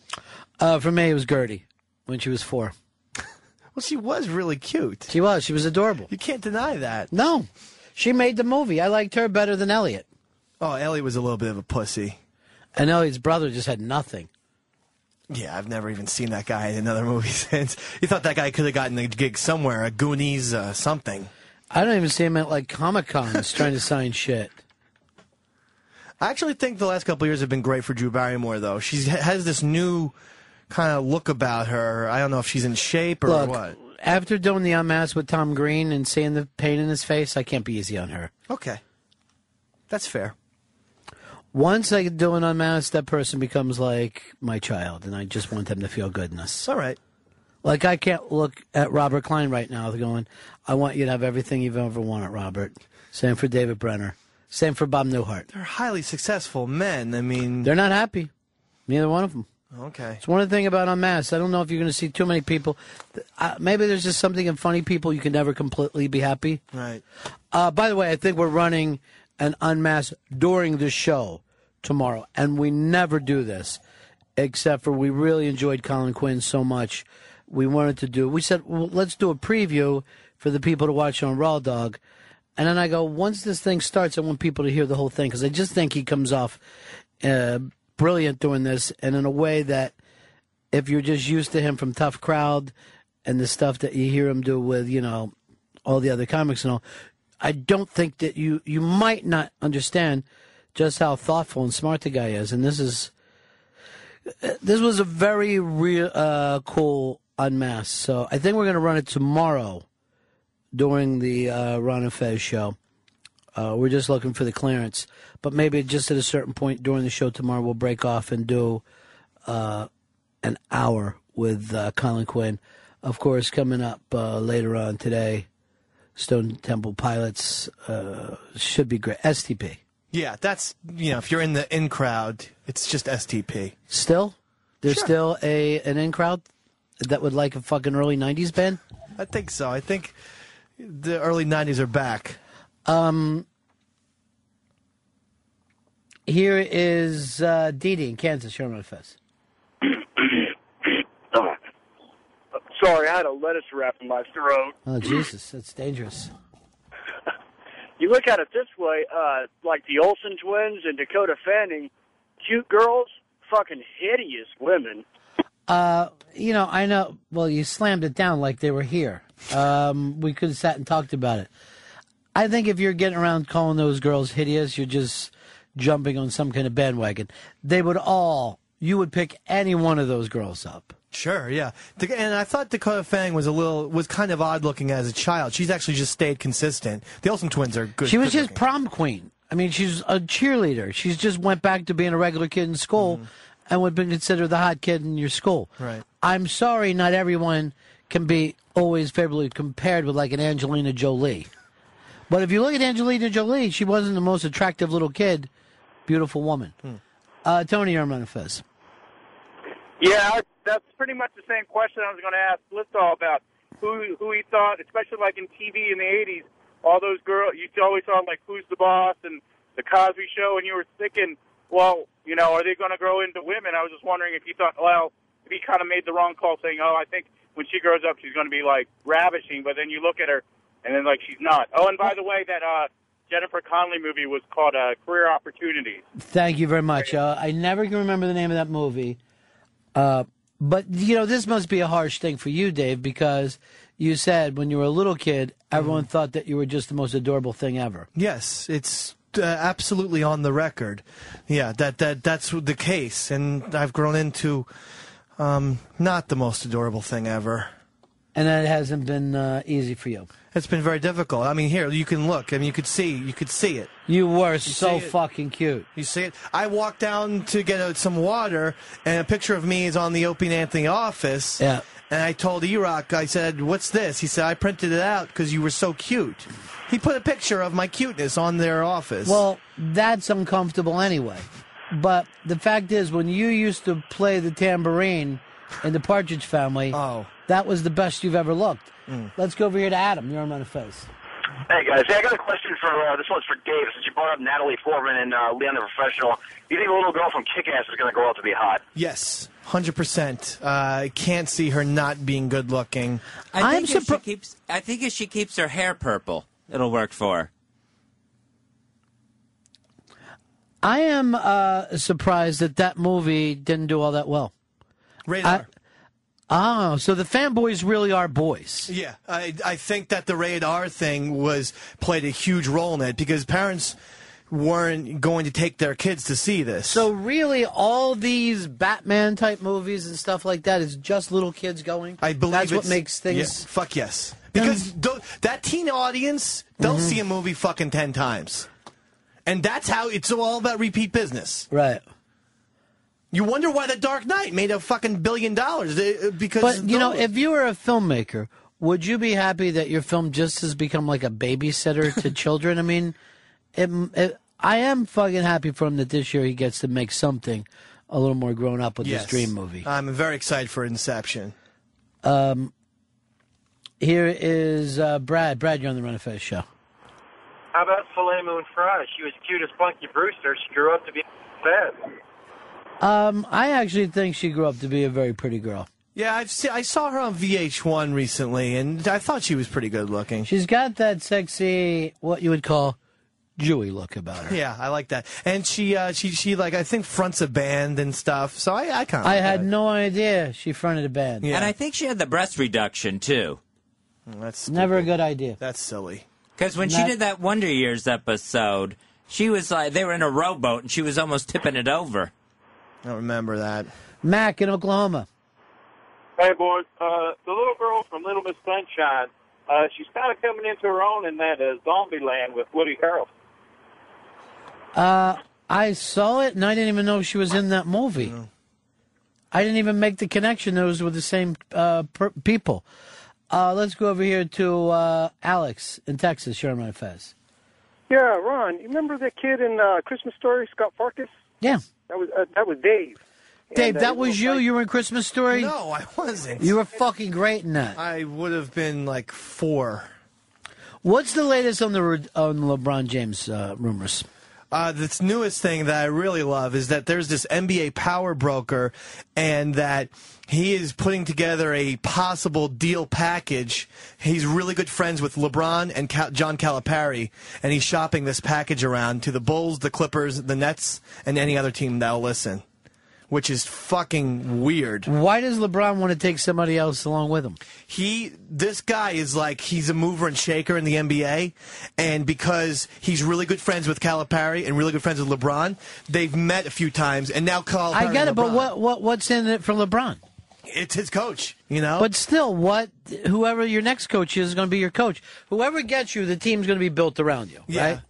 Uh, for me, it was Gertie when she was four. Well, she was really cute. She was. She was adorable. You can't deny that. No, she made the movie. I liked her better than Elliot. Oh, Elliot was a little bit of a pussy. And Elliot's brother just had nothing. Yeah, I've never even seen that guy in another movie since. You thought that guy could have gotten a gig somewhere, a Goonies, uh, something. I don't even see him at like Comic Cons trying to sign shit. I actually think the last couple of years have been great for Drew Barrymore, though. She has this new kind of look about her. I don't know if she's in shape or Look, what. after doing the unmask with Tom Green and seeing the pain in his face, I can't be easy on her. Okay. That's fair. Once I do an unmask, that person becomes like my child, and I just want them to feel goodness. All right. Like I can't look at Robert Klein right now going, I want you to have everything you've ever wanted, Robert. Same for David Brenner. Same for Bob Newhart. They're highly successful men. I mean, They're not happy. Neither one of them. okay. It's one thing about Unmasked. I don't know if you're going to see too many people. Uh, maybe there's just something in funny people you can never completely be happy. Right. Uh, by the way, I think we're running an Unmasked during the show tomorrow, and we never do this, except for we really enjoyed Colin Quinn so much. We wanted to do. We said, well, let's do a preview for the people to watch on Raw Dog. And then I go, once this thing starts, I want people to hear the whole thing because I just think he comes off uh, brilliant doing this, and in a way that if you're just used to him from Tough Crowd and the stuff that you hear him do with, you know, all the other comics and all, I don't think that you you might not understand just how thoughtful and smart the guy is. And this is this was a very real uh, cool unmask. So I think we're going to run it tomorrow during the uh, Ron and Fez show. Uh, we're just looking for the clearance, but maybe just at a certain point during the show tomorrow, we'll break off and do uh, an hour with uh, Colin Quinn. Of course, coming up uh, later on today, Stone Temple Pilots uh, should be great. STP. Yeah, that's you know, if you're in the in crowd, it's just STP. Still, there's Sure. still a an in crowd that would like a fucking early '90s band. I think so. I think the early '90s are back. Um, here is uh, Dee Dee in Kansas. Sherman Fest. Sorry, I had a lettuce wrap in my throat. Oh Jesus, that's dangerous. You look at it this way, uh, like the Olsen twins and Dakota Fanning, cute girls, fucking hideous women. Uh, you know, I know. Well, you slammed it down like they were here. Um, we could have sat and talked about it. I think if you're getting around calling those girls hideous, you're just jumping on some kind of bandwagon. They would all. You would pick any one of those girls up. Sure, yeah. And I thought Dakota Fanning was a little was kind of odd looking as a child. She's actually just stayed consistent. The Olsen twins are good. She was good his prom queen. I mean, she's a cheerleader. She's just went back to being a regular kid in school and would have been considered the hot kid in your school. Right. I'm sorry, not everyone can be always favorably compared with like an Angelina Jolie. But if you look at Angelina Jolie, she wasn't the most attractive little kid, beautiful woman. Hmm. Uh, Tony Armanifes. Yeah, that's pretty much the same question I was going to ask Lithal about who who he thought, especially like in TV in the '80s, all those girls. You always saw like Who's the Boss and the Cosby Show, and you were thinking, well, you know, are they going to grow into women? I was just wondering if you thought, well, if he kind of made the wrong call, saying, oh, I think when she grows up, she's going to be like ravishing, but then you look at her, and then like she's not. Oh, and by the way, that uh, Jennifer Connelly movie was called uh, Career Opportunities. Thank you very much. Uh, I never can remember the name of that movie. Uh, but, you know, this must be a harsh thing for you, Dave, because you said when you were a little kid, everyone Mm-hmm. thought that you were just the most adorable thing ever. Yes, it's uh, absolutely on the record. Yeah, that that that's the case, and I've grown into um, not the most adorable thing ever. And that hasn't been uh, easy for you. It's been very difficult. I mean, here you can look. I mean, you could see. You could see it. You were see so fucking cute. You see it? I walked down to get uh, some water, and a picture of me is on the Opie and Anthony office. Yeah. And I told E-Rock, I said, what's this? He said, I printed it out because you were so cute. He put a picture of my cuteness on their office. Well, that's uncomfortable anyway. But the fact is, when you used to play the tambourine in the Partridge Family, oh. that was the best you've ever looked. Mm. Let's go over here to Adam. You're on my face. Hey guys, hey, I got a question for uh, this one's for Dave. Since you brought up Natalie Portman and uh, Leon the Professional, do you think a little girl from Kick-Ass is going to grow up to be hot? Yes, hundred percent. Uh, I can't see her not being good looking. I think if she keeps. I think if she keeps her hair purple, it'll work for. I am uh, surprised that that movie didn't do all that well. Radar. oh, so the fanboys really are boys. Yeah, I I think that the radar thing was played a huge role in it because parents weren't going to take their kids to see this. So really, all these Batman type movies and stuff like that is just little kids going. I believe that's what makes things. yeah, fuck yes, because tho- that teen audience they'll Mhm. see a movie fucking ten times, and that's how it's all about repeat business. Right. You wonder why The Dark Knight made a fucking billion dollars uh, because. But you know, if you were a filmmaker, would you be happy that your film just has become like a babysitter to children? I mean, it, it, I am fucking happy for him that this year he gets to make something a little more grown up with Yes. this dream movie. I'm very excited for Inception. Um, here is uh, Brad. Brad, you're on the Ron and Fez show. How about Soleil Moon Frye? She was cute as Punky Brewster. She grew up to be fat. Um, I actually think she grew up to be a very pretty girl. Yeah, I've se- I saw her on VH1 recently, and I thought she was pretty good looking. She's got that sexy, what you would call Jewy look about her. Yeah, I like that. And she, uh, she, she like I think fronts a band and stuff. So I, I kind of. I had no idea she fronted a band. Yeah. And I think she had the breast reduction too. That's never a good idea. That's silly. Because when she Not- did that Wonder Years episode, she was like they were in a rowboat and she was almost tipping it over. I don't remember that. Mac in Oklahoma. Hey, boys. Uh, the little girl from Little Miss Sunshine, uh, she's kind of coming into her own in that uh, Zombieland with Woody Harrelson. Uh, I saw it and I didn't even know she was in that movie. I didn't even make the connection. Those were the same uh, per- people. Uh, let's go over here to uh, Alex in Texas. You're on my Fez. Yeah, Ron, you remember that kid in uh, Christmas Story, Scut Farkus? Yeah. That was uh, that was Dave. Dave, And, uh, that was you. You were in Christmas Story. No, I wasn't. You were fucking great in that. I would have been like four. What's the latest on the on LeBron James uh, rumors? Uh, this newest thing that I really love is that there's this NBA power broker, and that he is putting together a possible deal package. He's really good friends with LeBron and Cal- John Calipari, and he's shopping this package around to the Bulls, the Clippers, the Nets, and any other team that'll listen, which is fucking weird. Why does LeBron want to take somebody else along with him? he this guy is like he's a mover and shaker in the NBA and because he's really good friends with Calipari and really good friends with LeBron they've met a few times and now Calipari I get it, but what what what's in it for LeBron? it's his coach. You know, But still, what whoever your next coach is, is going to be your coach. Whoever gets you, the team's going to be built around you, Yeah. right?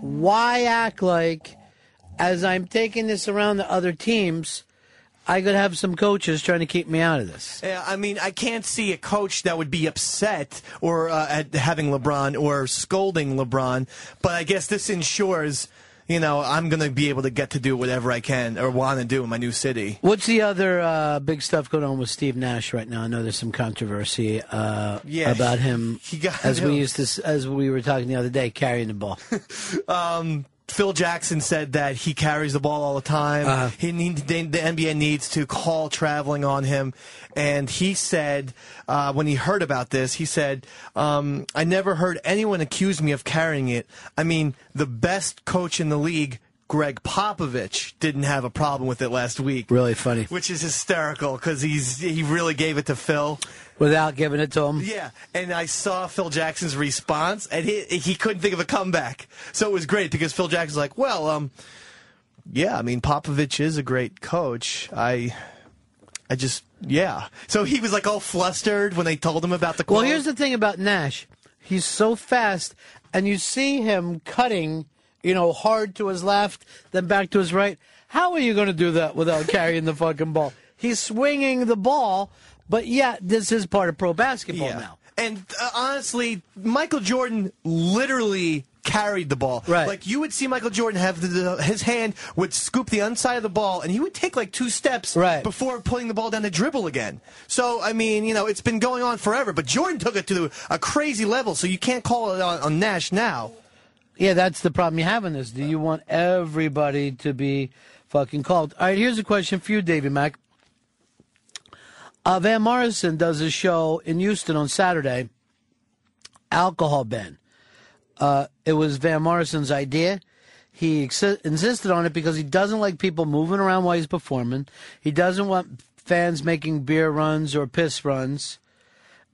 Why act like, as I'm taking this around to other teams, I could have some coaches trying to keep me out of this? Yeah, I mean, I can't see a coach that would be upset or uh, at having LeBron or scolding LeBron. But I guess this ensures, you know, I'm going to be able to get to do whatever I can or want to do in my new city. What's the other uh, big stuff going on with Steve Nash right now? I know there's some controversy uh, Yeah, about him, he got- as we used to, as we were talking the other day, carrying the ball. Um, Phil Jackson said that he carries the ball all the time. Uh-huh. He need, the, the NBA needs to call traveling on him, and he said uh, when he heard about this, he said, um, "I never heard anyone accuse me of carrying it. I mean, the best coach in the league." Gregg Popovich didn't have a problem with it last week. Really funny. Which is hysterical because he's he really gave it to Phil. Without giving it to him? Yeah, and I saw Phil Jackson's response, and he he couldn't think of a comeback. So it was great because Phil Jackson's like, well, um, yeah, I mean Popovich is a great coach. I, I just yeah. So he was like all flustered when they told him about the. Well, here's the thing about Nash. He's so fast, and you see him cutting, you know, hard to his left, then back to his right. How are you going to do that without carrying the fucking ball? He's swinging the ball, but yeah, this is part of pro basketball Yeah. now. And uh, honestly, Michael Jordan literally carried the ball. Right. Like you would see Michael Jordan have the, the, his hand would scoop the inside of the ball, and he would take like two steps Right. before putting the ball down to dribble again. So I mean, you know, it's been going on forever, but Jordan took it to a crazy level. So you can't call it on, on Nash now. Yeah, that's the problem you have in this. Do you want everybody to be fucking called? All right, here's a question for you, Davy Mack. Uh, Van Morrison does a show in Houston on Saturday, alcohol ban. Uh, it was Van Morrison's idea. He ex- insisted on it because he doesn't like people moving around while he's performing. He doesn't want fans making beer runs or piss runs,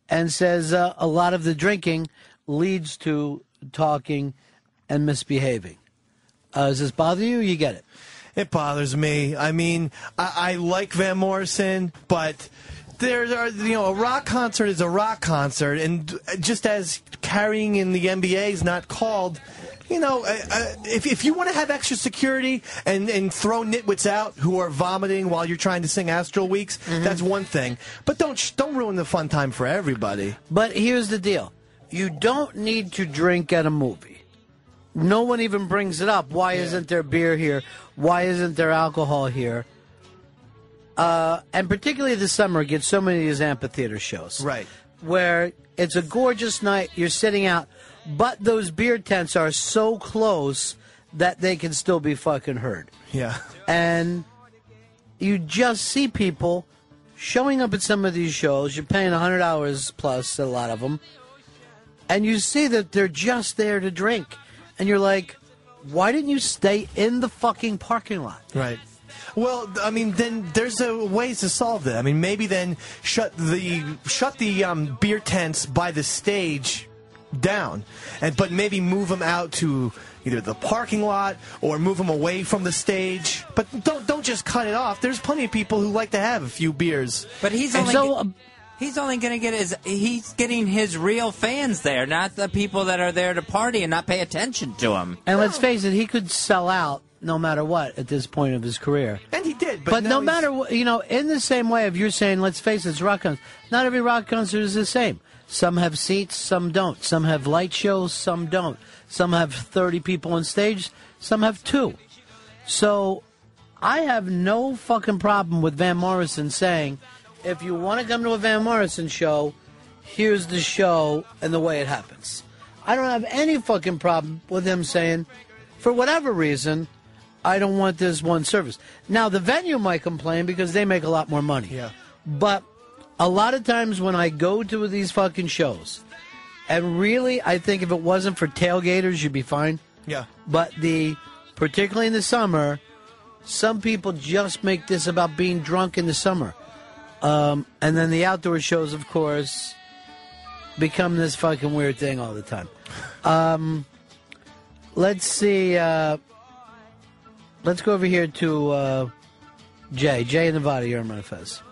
and says uh, a lot of the drinking leads to talking and misbehaving. Uh, does this bother you? You get it. It bothers me. I mean, I, I like Van Morrison, but there are you know a rock concert is a rock concert, and just as carrying in the NBA is not called. You know, uh, uh, if, if you want to have extra security and, and throw nitwits out who are vomiting while you're trying to sing Astral Weeks, that's one thing. But don't sh- don't ruin the fun time for everybody. But here's the deal you don't need to drink at a movie. No one even brings it up. Why isn't there beer here? Why isn't there alcohol here? Uh, and particularly this summer, get so many of these amphitheater shows. Right. Where it's a gorgeous night, you're sitting out, but those beer tents are so close that they can still be fucking heard. Yeah. And you just see people showing up at some of these shows. You're paying $100 plus a lot of them, and you see that they're just there to drink, and you're like, why didn't you stay in the fucking parking lot? Right. Well, I mean, then there's a ways to solve that. I mean, maybe then shut the shut the um, beer tents by the stage down, and but maybe move them out to either the parking lot or move them away from the stage. But don't don't just cut it off. There's plenty of people who like to have a few beers. But he's only so, um, he's only going to get his he's getting his real fans there, not the people that are there to party and not pay attention to him. And let's face it, he could sell out no matter what at this point of his career. And he did, but, But, no he's- matter what, you know, in the same way, if you're saying, let's face it, it's rock concert, not every rock concert is the same. Some have seats, some don't. Some have light shows, some don't. Some have 30 people on stage, some have two. So I have no fucking problem with Van Morrison saying, if you want to come to a Van Morrison show, here's the show and the way it happens. I don't have any fucking problem with him saying, for whatever reason, I don't want this one service. Now, the venue might complain because they make a lot more money. Yeah. But a lot of times when I go to these fucking shows, and really, I think if it wasn't for tailgaters, you'd be fine. Yeah. But the, particularly in the summer, some people just make this about being drunk in the summer. Um, and then the outdoor shows, of course, become this fucking weird thing all the time. Um, let's see. Uh, let's go over here to uh, Jay. Jay in Nevada, you're on my Fez.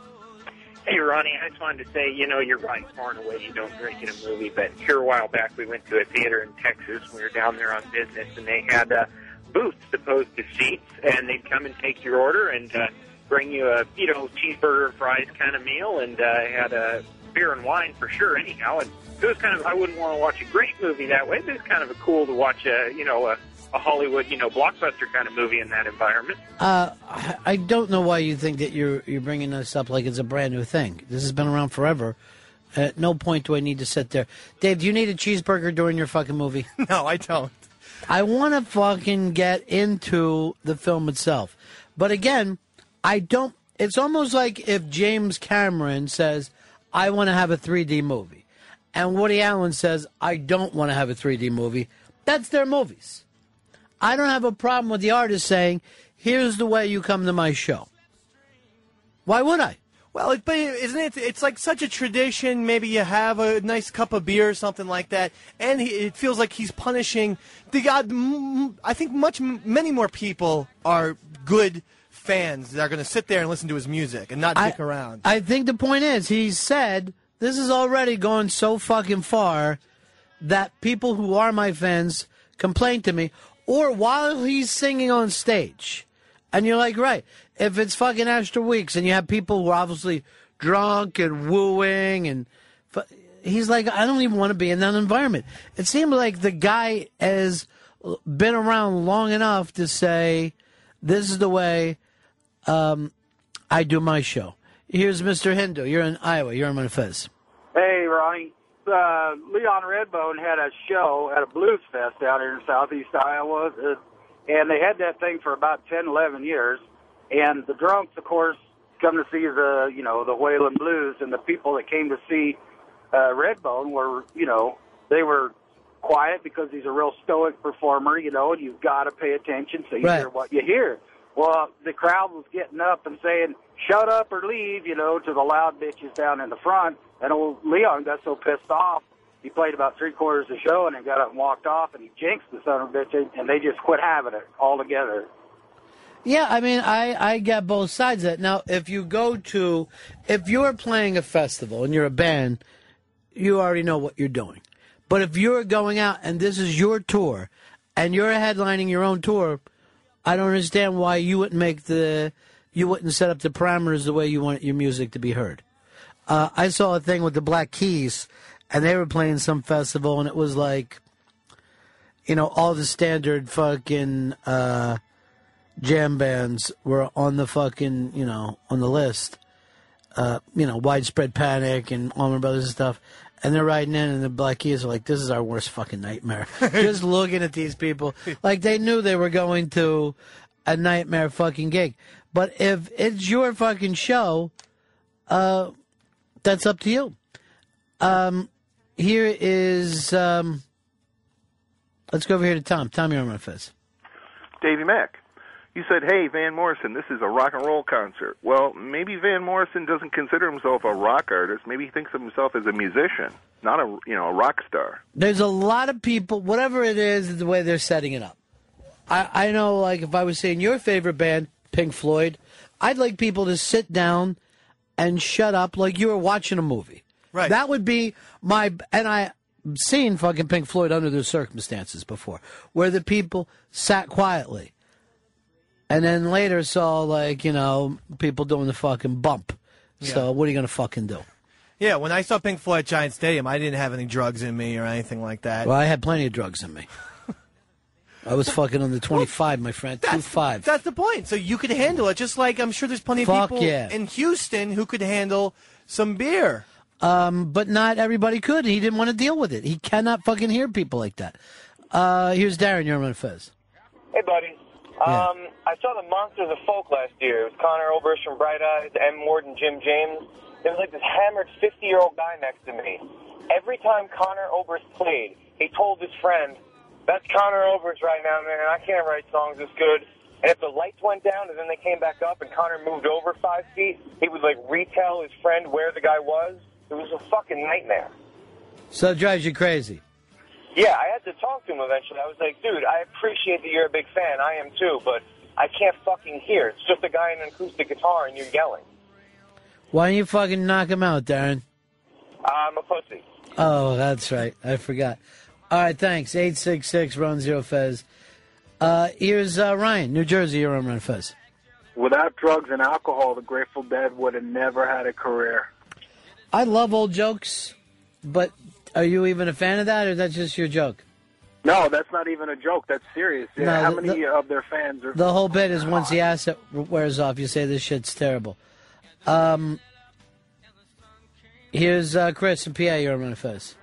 Hey, Ronnie, I just wanted to say, you know, you're right. Far and away, you don't drink in a movie. But here a while back, we went to a theater in Texas. We were down there on business, and they had uh, booths opposed to seats, and they'd come and take your order and uh, bring you a, you know, cheeseburger, fries kind of meal, and uh, had a beer and wine for sure. Anyhow, and it was kind of I wouldn't want to watch a great movie that way, but it's kind of a cool to watch a, you know, a, a Hollywood, you know, blockbuster kind of movie in that environment. Uh, I- I don't know why you think that you're you're bringing this up like it's a brand new thing. This has been around forever. At no point do I need to sit there. Dave, do you need a cheeseburger during your fucking movie? No, I don't. I want to fucking get into the film itself. But again, I don't. It's almost like if James Cameron says, I want to have a 3D movie, and Woody Allen says, I don't want to have a 3D movie. That's their movies. I don't have a problem with the artist saying, here's the way you come to my show. Why would I? Well, it, but isn't it? It's like such a tradition. Maybe you have a nice cup of beer or something like that, and he, it feels like he's punishing the uh, God. I think much, many more people are good fans that are going to sit there and listen to his music and not dick around. I think the point is, he said, this is already going so fucking far that people who are my fans complain to me, or while he's singing on stage. And you're like, right, if it's fucking Astral Weeks and you have people who are obviously drunk and wooing and he's like, I don't even want to be in that environment. It seemed like the guy has been around long enough to say, this is the way um, I do my show. Here's Mr. Hindu. You're in Iowa. You're in Fez. Hey, Ronnie. Uh, Leon Redbone had a show at a blues fest out here in southeast Iowa, uh, and they had that thing for about ten, eleven years. And the drunks, of course, come to see the, you know, the Whalen Blues, and the people that came to see uh, Redbone were, you know, they were quiet because he's a real stoic performer, you know, and you've got to pay attention so you Right. hear what you hear. Well, the crowd was getting up and saying, shut up or leave, you know, to the loud bitches down in the front. And old Leon got so pissed off, he played about three quarters of the show and then got up and walked off and he jinxed the son of a bitch and- they just quit having it altogether. Yeah, I mean, I, I get both sides of it. Now, if you go to, if you're playing a festival and you're a band, you already know what you're doing. But if you're going out and this is your tour and you're headlining your own tour, I don't understand why you wouldn't make the, you wouldn't set up the parameters the way you want your music to be heard. Uh, I saw a thing with the Black Keys and they were playing some festival and it was like, you know, all the standard fucking, uh, jam bands were on the fucking, you know, on the list. Uh, you know, widespread panic and Allman Brothers and stuff. And they're riding in, and the Black Keys are like, "This is our worst fucking nightmare." Just looking at these people, like they knew they were going to a nightmare fucking gig. But if it's your fucking show, uh, that's up to you. Um, here is, um, let's go over here to Tom. Tom, you're on my fizz. Davy Mack. You said, "Hey, Van Morrison, this is a rock and roll concert." Well, maybe Van Morrison doesn't consider himself a rock artist. Maybe he thinks of himself as a musician, not a you know a rock star. There's a lot of people, whatever it is, the way they're setting it up. I, I know, like, if I was saying your favorite band, Pink Floyd, I'd like people to sit down and shut up like you were watching a movie. Right. That would be my, and I, seen fucking Pink Floyd under those circumstances before, where the people sat quietly. And then later saw, like, you know, people doing the fucking bump. So what are you going to fucking do? Yeah, when I saw Pink Floyd at Giant Stadium, I didn't have any drugs in me or anything like that. Well, I had plenty of drugs in me. I was fucking on the 25, my friend. Two five. That's the point. So you could handle it, just like I'm sure there's plenty of people yeah. in Houston who could handle some beer. Um, but not everybody could. He didn't want to deal with it. He cannot fucking hear people like that. Uh, here's Darren. You're on Fez. Hey, buddy. Um, I saw the Monsters of Folk last year. It was Conor Oberst from Bright Eyes, M. Ward, and Jim James. There was like this hammered 50 year old guy next to me. Every time Conor Oberst played, he told his friend, That's Conor Oberst right now, man. I can't write songs this good. And if the lights went down and then they came back up and Conor moved over five feet, he would like retell his friend where the guy was. It was a fucking nightmare. So it drives you crazy. Yeah, I had to talk to him eventually. I was like, dude, I appreciate that you're a big fan. I am too, but I can't fucking hear. It's just a guy in an acoustic guitar and you're yelling. Why don't you fucking knock him out, Darren? I'm a pussy. Oh, that's right. I forgot. All right, thanks. 866 Ron Zero Fez. Uh, here's uh, Ryan, New Jersey. You're on Ron Fez. Without drugs and alcohol, the Grateful Dead would have never had a career. I love old jokes, but are you even a fan of that, or that's just your joke? No, that's not even a joke. That's serious. Yeah, No, How the- many the- of their fans are? The whole bit is once the asset wears off, you say this shit's terrible. Um, here's uh, Chris and PA. You're on Ron Fez.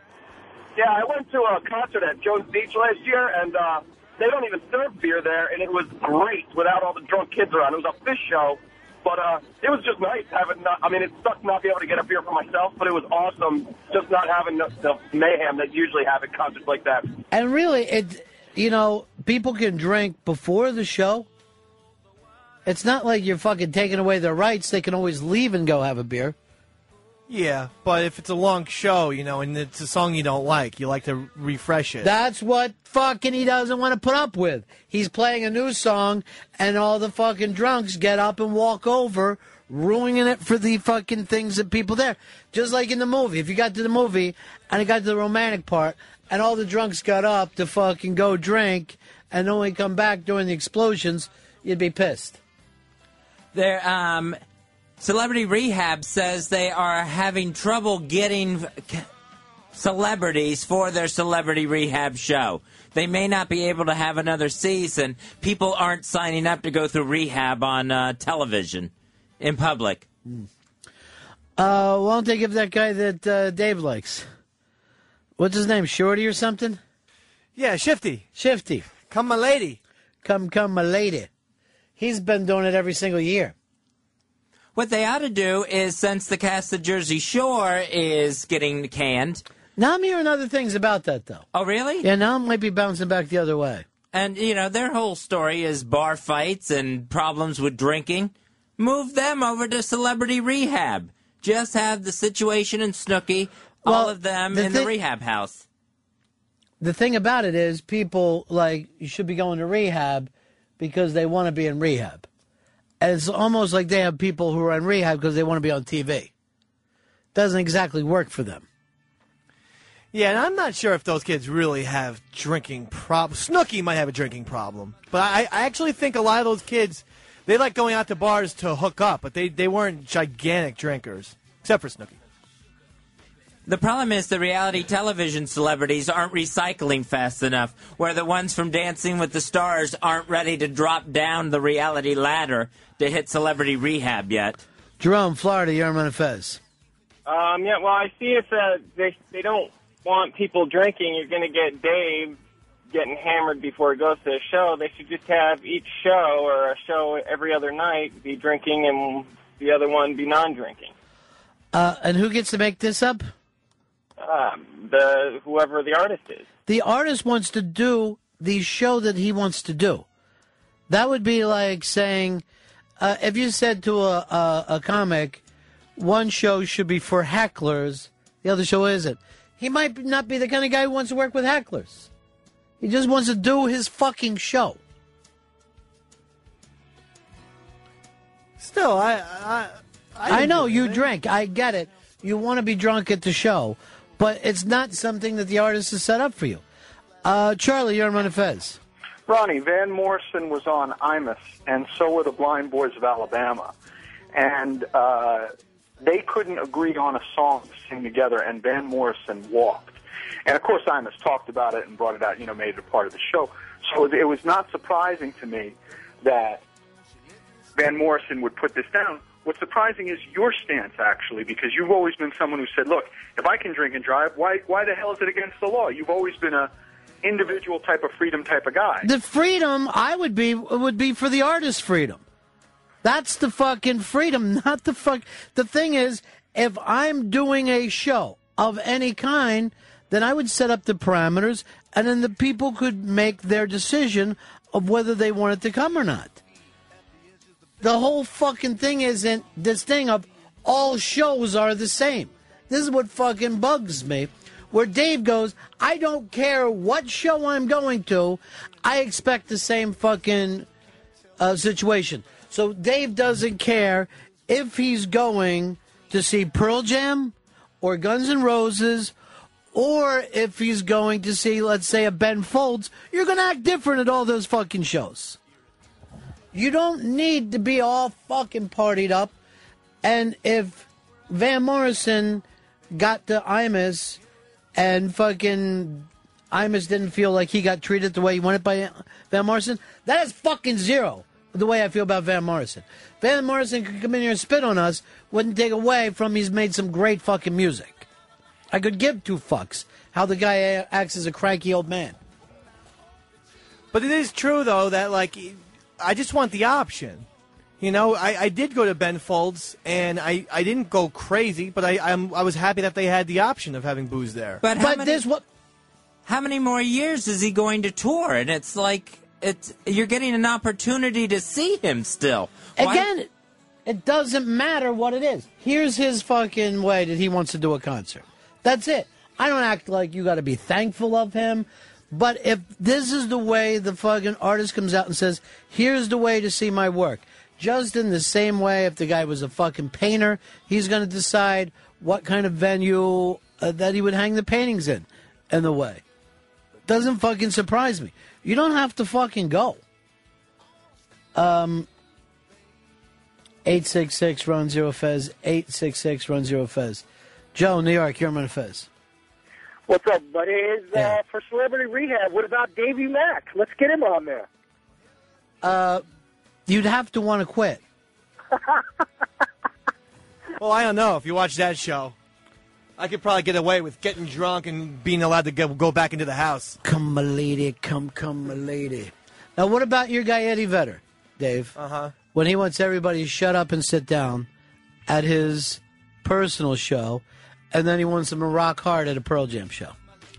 Yeah, I went to a concert at Jones Beach last year, and uh, they don't even serve beer there, and it was great without all the drunk kids around. It was a Phish show, but uh, it was just nice having. Not, I mean, it sucks not being able to get a beer for myself, but it was awesome just not having the, the mayhem that usually have at concerts like that. And really, it you know, people can drink before the show. It's not like you're fucking taking away their rights. They can always leave and go have a beer. Yeah, but if it's a long show, you know, and it's a song you don't like, you like to refresh it. That's what fucking he doesn't want to put up with. He's playing a new song, and all the fucking drunks get up and walk over, ruining it for the fucking things that people there. Just like in the movie. If you got to the movie and it got to the romantic part, and all the drunks got up to fucking go drink, and only come back during the explosions, you'd be pissed. Their um, celebrity rehab says they are having trouble getting celebrities for their celebrity rehab show. They may not be able to have another season. People aren't signing up to go through rehab on uh, television in public. Uh, why don't they give that guy that uh, Dave likes? What's his name? Shorty or something? Yeah, Shifty. Shifty. Come, my lady. Come, come, my lady. He's been doing it every single year. What they ought to do is, since the cast of Jersey Shore is getting canned. Now I'm hearing other things about that, though. Oh, really? Yeah, now it might be bouncing back the other way. And, you know, their whole story is bar fights and problems with drinking. Move them over to celebrity rehab. Just have the situation in Snooki, all of them the in thi- the rehab house. The thing about it is, people like you should be going to rehab because they want to be in rehab. And it's almost like they have people who are in rehab because they want to be on TV. Doesn't exactly work for them. Yeah, and I'm not sure if those kids really have drinking problems. Snooki might have a drinking problem, but I, I actually think a lot of those kids they like going out to bars to hook up, but they, they weren't gigantic drinkers, except for Snooki. The problem is the reality television celebrities aren't recycling fast enough, where the ones from Dancing with the Stars aren't ready to drop down the reality ladder to hit celebrity rehab yet. Jerome, Florida, you're on Fez. Um, yeah, well, I see if uh, they they don't want people drinking, you're going to get Dave getting hammered before he goes to a show. They should just have each show or a show every other night be drinking and the other one be non-drinking. Uh, and who gets to make this up? Um, the whoever the artist is. The artist wants to do the show that he wants to do. That would be like saying, uh, if you said to a, a, a comic, one show should be for hecklers, the other show isn't. He might not be the kind of guy who wants to work with hecklers. He just wants to do his fucking show. Still, I I, I, know you drink. I get it. You want to be drunk at the show, but it's not something that the artist has set up for you. Uh, Charlie, you're on Fez. Ronnie, Van Morrison was on Imus, and so were the Blind Boys of Alabama. And uh, they couldn't agree on a song to sing together, and Van Morrison walked. And of course, Imus talked about it and brought it out, you know, made it a part of the show. So it was not surprising to me that Van Morrison would put this down. What's surprising is your stance, actually, because you've always been someone who said, "Look, if I can drink and drive, why why the hell is it against the law?" You've always been a individual type of freedom type of guy. The freedom I would be would be for the artist freedom. That's the fucking freedom, not the fuck. The thing is, if I'm doing a show of any kind, then I would set up the parameters, and then the people could make their decision of whether they wanted to come or not. The whole fucking thing isn't this thing of all shows are the same. This is what fucking bugs me. Where Dave goes, I don't care what show I'm going to, I expect the same fucking uh, situation. So Dave doesn't care if he's going to see Pearl Jam or Guns N' Roses, or if he's going to see, let's say, a Ben Folds, you're going to act different at all those fucking shows. You don't need to be all fucking partied up. And if Van Morrison got to Imus and fucking Imus didn't feel like he got treated the way he wanted by Van Morrison, that is fucking zero. The way I feel about Van Morrison. Van Morrison could come in here and spit on us, wouldn't take away from he's made some great fucking music. I could give two fucks how the guy acts as a cranky old man. But it is true though that like I just want the option. You know, I, I did go to Ben Folds and I, I didn't go crazy, but I I'm, I was happy that they had the option of having booze there. But, how many, How many more years is he going to tour? And it's like it's you're getting an opportunity to see him still. Why- Again, it doesn't matter what it is. Here's his fucking way that he wants to do a concert. That's it. I don't act like you got to be thankful of him. But if this is the way the fucking artist comes out and says, here's the way to see my work, just in the same way, if the guy was a fucking painter, he's going to decide what kind of venue uh, that he would hang the paintings in, in the way. Doesn't fucking surprise me. You don't have to fucking go. Um, 866 Ron Zero Fez. 866 Ron Zero Fez. Joe, New York, you're on Fez. What's up, buddy? Is uh, for celebrity rehab? What about Davey Mack? Let's get him on there. Uh, you'd have to want to quit. Well, I don't know. If you watch that show, I could probably get away with getting drunk and being allowed to go, go back into the house. Come, my lady, come, come, my lady. Now, what about your guy Eddie Vedder, Dave? Uh huh. When he wants everybody to shut up and sit down at his personal show, and then he wants them to rock hard at a Pearl Jam show.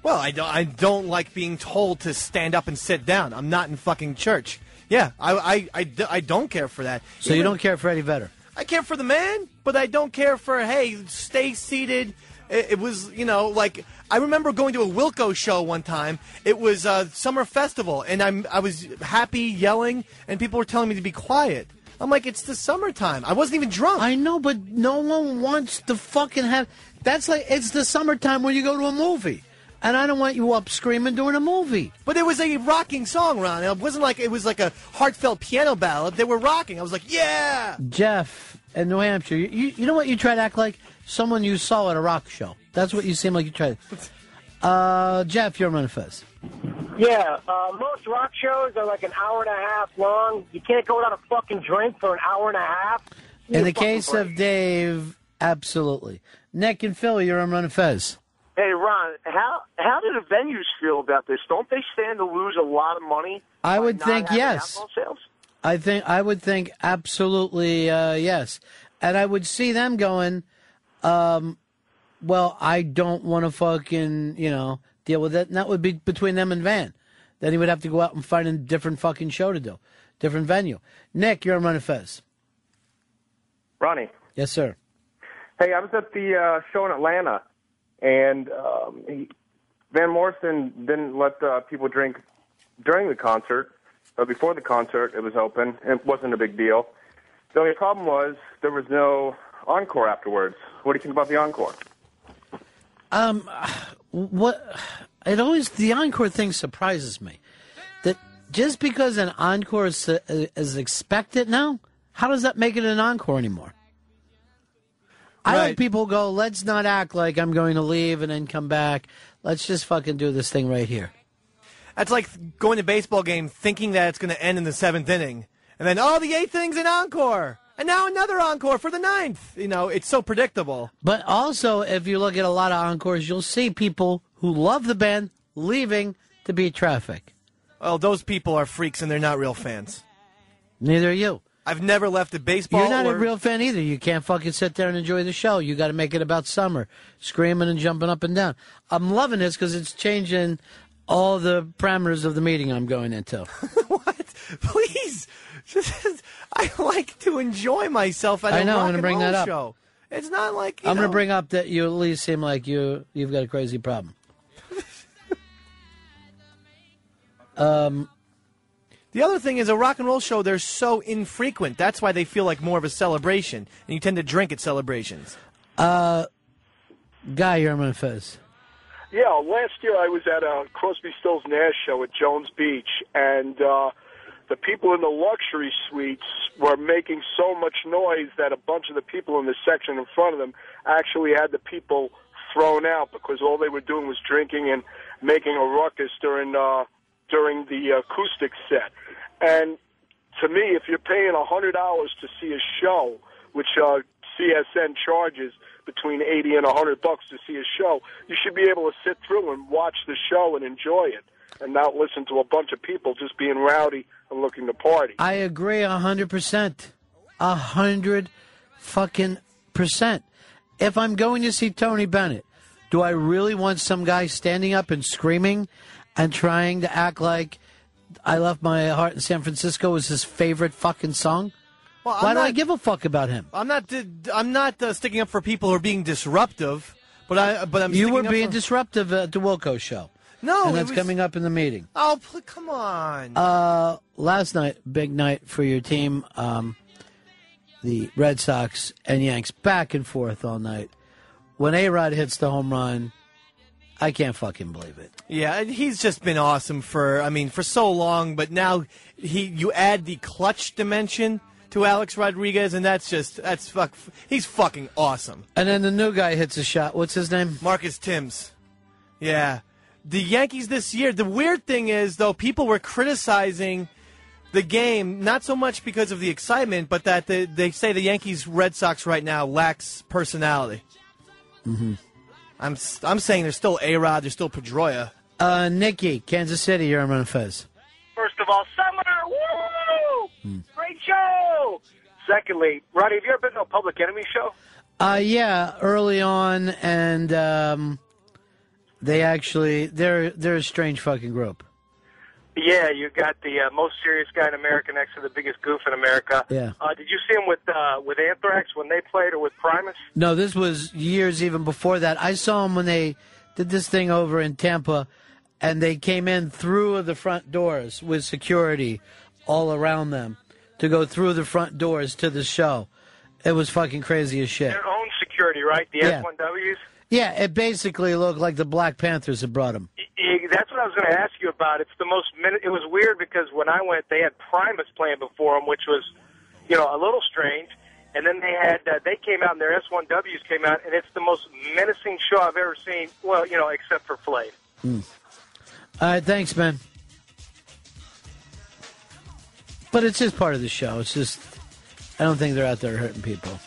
Well, I don't. I don't like being told to stand up and sit down. I'm not in fucking church. Yeah, I, I, I, I don't care for that. So you don't care for Eddie Vedder? I care for the man, but I don't care for hey, stay seated. It, it was you know like I remember going to a Wilco show one time. It was a summer festival, and I'm I was happy yelling, and people were telling me to be quiet. I'm like, it's the summertime. I wasn't even drunk. I know, but no one wants to fucking have. That's like it's the summertime when you go to a movie, and I don't want you up screaming during a movie. But it was a rocking song, Ron. It wasn't like it was like a heartfelt piano ballad. They were rocking. I was like, yeah. Jeff in New Hampshire, you, you, you know what you try to act like? Someone you saw at a rock show. That's what you seem like you try to. Uh, Jeff, you're on Fez. Yeah, uh, most rock shows are like an hour and a half long. You can't go without a fucking drink for an hour and a half. Give In the case break. of Dave, absolutely. Nick and Phil, you're on Ron Fez. Hey, Ron, how how do the venues feel about this? Don't they stand to lose a lot of money? I would think yes. I think I would think absolutely uh, yes, and I would see them going. Um, well, I don't want to fucking you know deal with it, and that would be between them and Van. Then he would have to go out and find a different fucking show to do, different venue. Nick, you're on Ron Fez. Ronnie. Yes, sir. Hey, I was at the uh, show in Atlanta, and um, he, Van Morrison didn't let uh, people drink during the concert, but before the concert, it was open. and It wasn't a big deal. The only problem was there was no encore afterwards. What do you think about the encore? Um, what? It always the encore thing surprises me. That just because an encore is, is expected now, how does that make it an encore anymore? I like people go. Let's not act like I'm going to leave and then come back. Let's just fucking do this thing right here. That's like going to a baseball game thinking that it's going to end in the seventh inning, and then oh, the eighth inning's an encore, and now another encore for the ninth. You know, it's so predictable. But also, if you look at a lot of encores, you'll see people who love the band leaving to beat traffic. Well, those people are freaks, and they're not real fans. Neither are you. I've never left a baseball. You're not or- a real fan either. You can't fucking sit there and enjoy the show. You got to make it about summer, screaming and jumping up and down. I'm loving this because it's changing all the parameters of the meeting I'm going into. What? Please, Just- I like to enjoy myself at a I know, I'm gonna bring that up. show. It's not like I'm going to bring up that you at least seem like you you've got a crazy problem. um, The other thing is a rock and roll show. They're so infrequent. That's why they feel like more of a celebration, and you tend to drink at celebrations. Uh, Guy, you're on Fez. Yeah, last year I was at a Crosby, Stills, Nash show at Jones Beach, and uh, the people in the luxury suites were making so much noise that a bunch of the people in the section in front of them actually had the people thrown out because all they were doing was drinking and making a ruckus during uh, during the acoustic set. And to me, if you're paying a hundred dollars to see a show, which uh, CSN charges between eighty and a hundred bucks to see a show, you should be able to sit through and watch the show and enjoy it, and not listen to a bunch of people just being rowdy and looking to party. I agree a hundred percent. A hundred fucking percent. If I'm going to see Tony Bennett, do I really want some guy standing up and screaming and trying to act like I left my heart in San Francisco was his favorite fucking song? Well, Why I'm do I give a fuck about him? I'm not. I'm not uh, sticking up for people who are being disruptive, but I. But I'm. you were being for- disruptive at the Wilco show. No, and that's was- coming up in the meeting. Oh, come on. Uh, last night, big night for your team. Um, the Red Sox and Yanks back and forth all night. When A Rod hits the home run, I can't fucking believe it. Yeah, he's just been awesome for. I mean, for so long. But now he, you add the clutch dimension to Alex Rodriguez, and that's just that's fuck. He's fucking awesome. And then the new guy hits a shot. What's his name? Marcus Thames. Yeah. The Yankees this year, the weird thing is, though, people were criticizing the game, not so much because of the excitement, but that they, they say the Yankees Red Sox right now lacks personality. Mm-hmm. I'm, s- I'm saying there's still A Rod, there's still Pedroia. Uh, Nikki, Kansas City, you're on Fez. First of all, summer, woo! Hmm. Great show. Secondly, Roddy, have you ever been to a Public Enemy show? Uh, yeah, early on, and um, they actually they're they're a strange fucking group. Yeah, you got the uh, most serious guy in America next to the biggest goof in America. Yeah. Uh, did you see him with uh, with Anthrax when they played, or with Primus? No, this was years even before that. I saw them when they did this thing over in Tampa, and they came in through the front doors with security all around them to go through the front doors to the show. It was fucking crazy as shit. Their own security, right? The Yeah. S1Ws. Yeah, it basically looked like the Black Panthers had brought them. What I was going to ask you about. It's the most. It was weird because when I went, they had Primus playing before them, which was, you know, a little strange. And then they had uh, they came out and their S1Ws came out, and it's the most menacing show I've ever seen. Well, you know, except for Flav. Hmm. All right, thanks, man. But it's just part of the show. It's just, I don't think they're out there hurting people.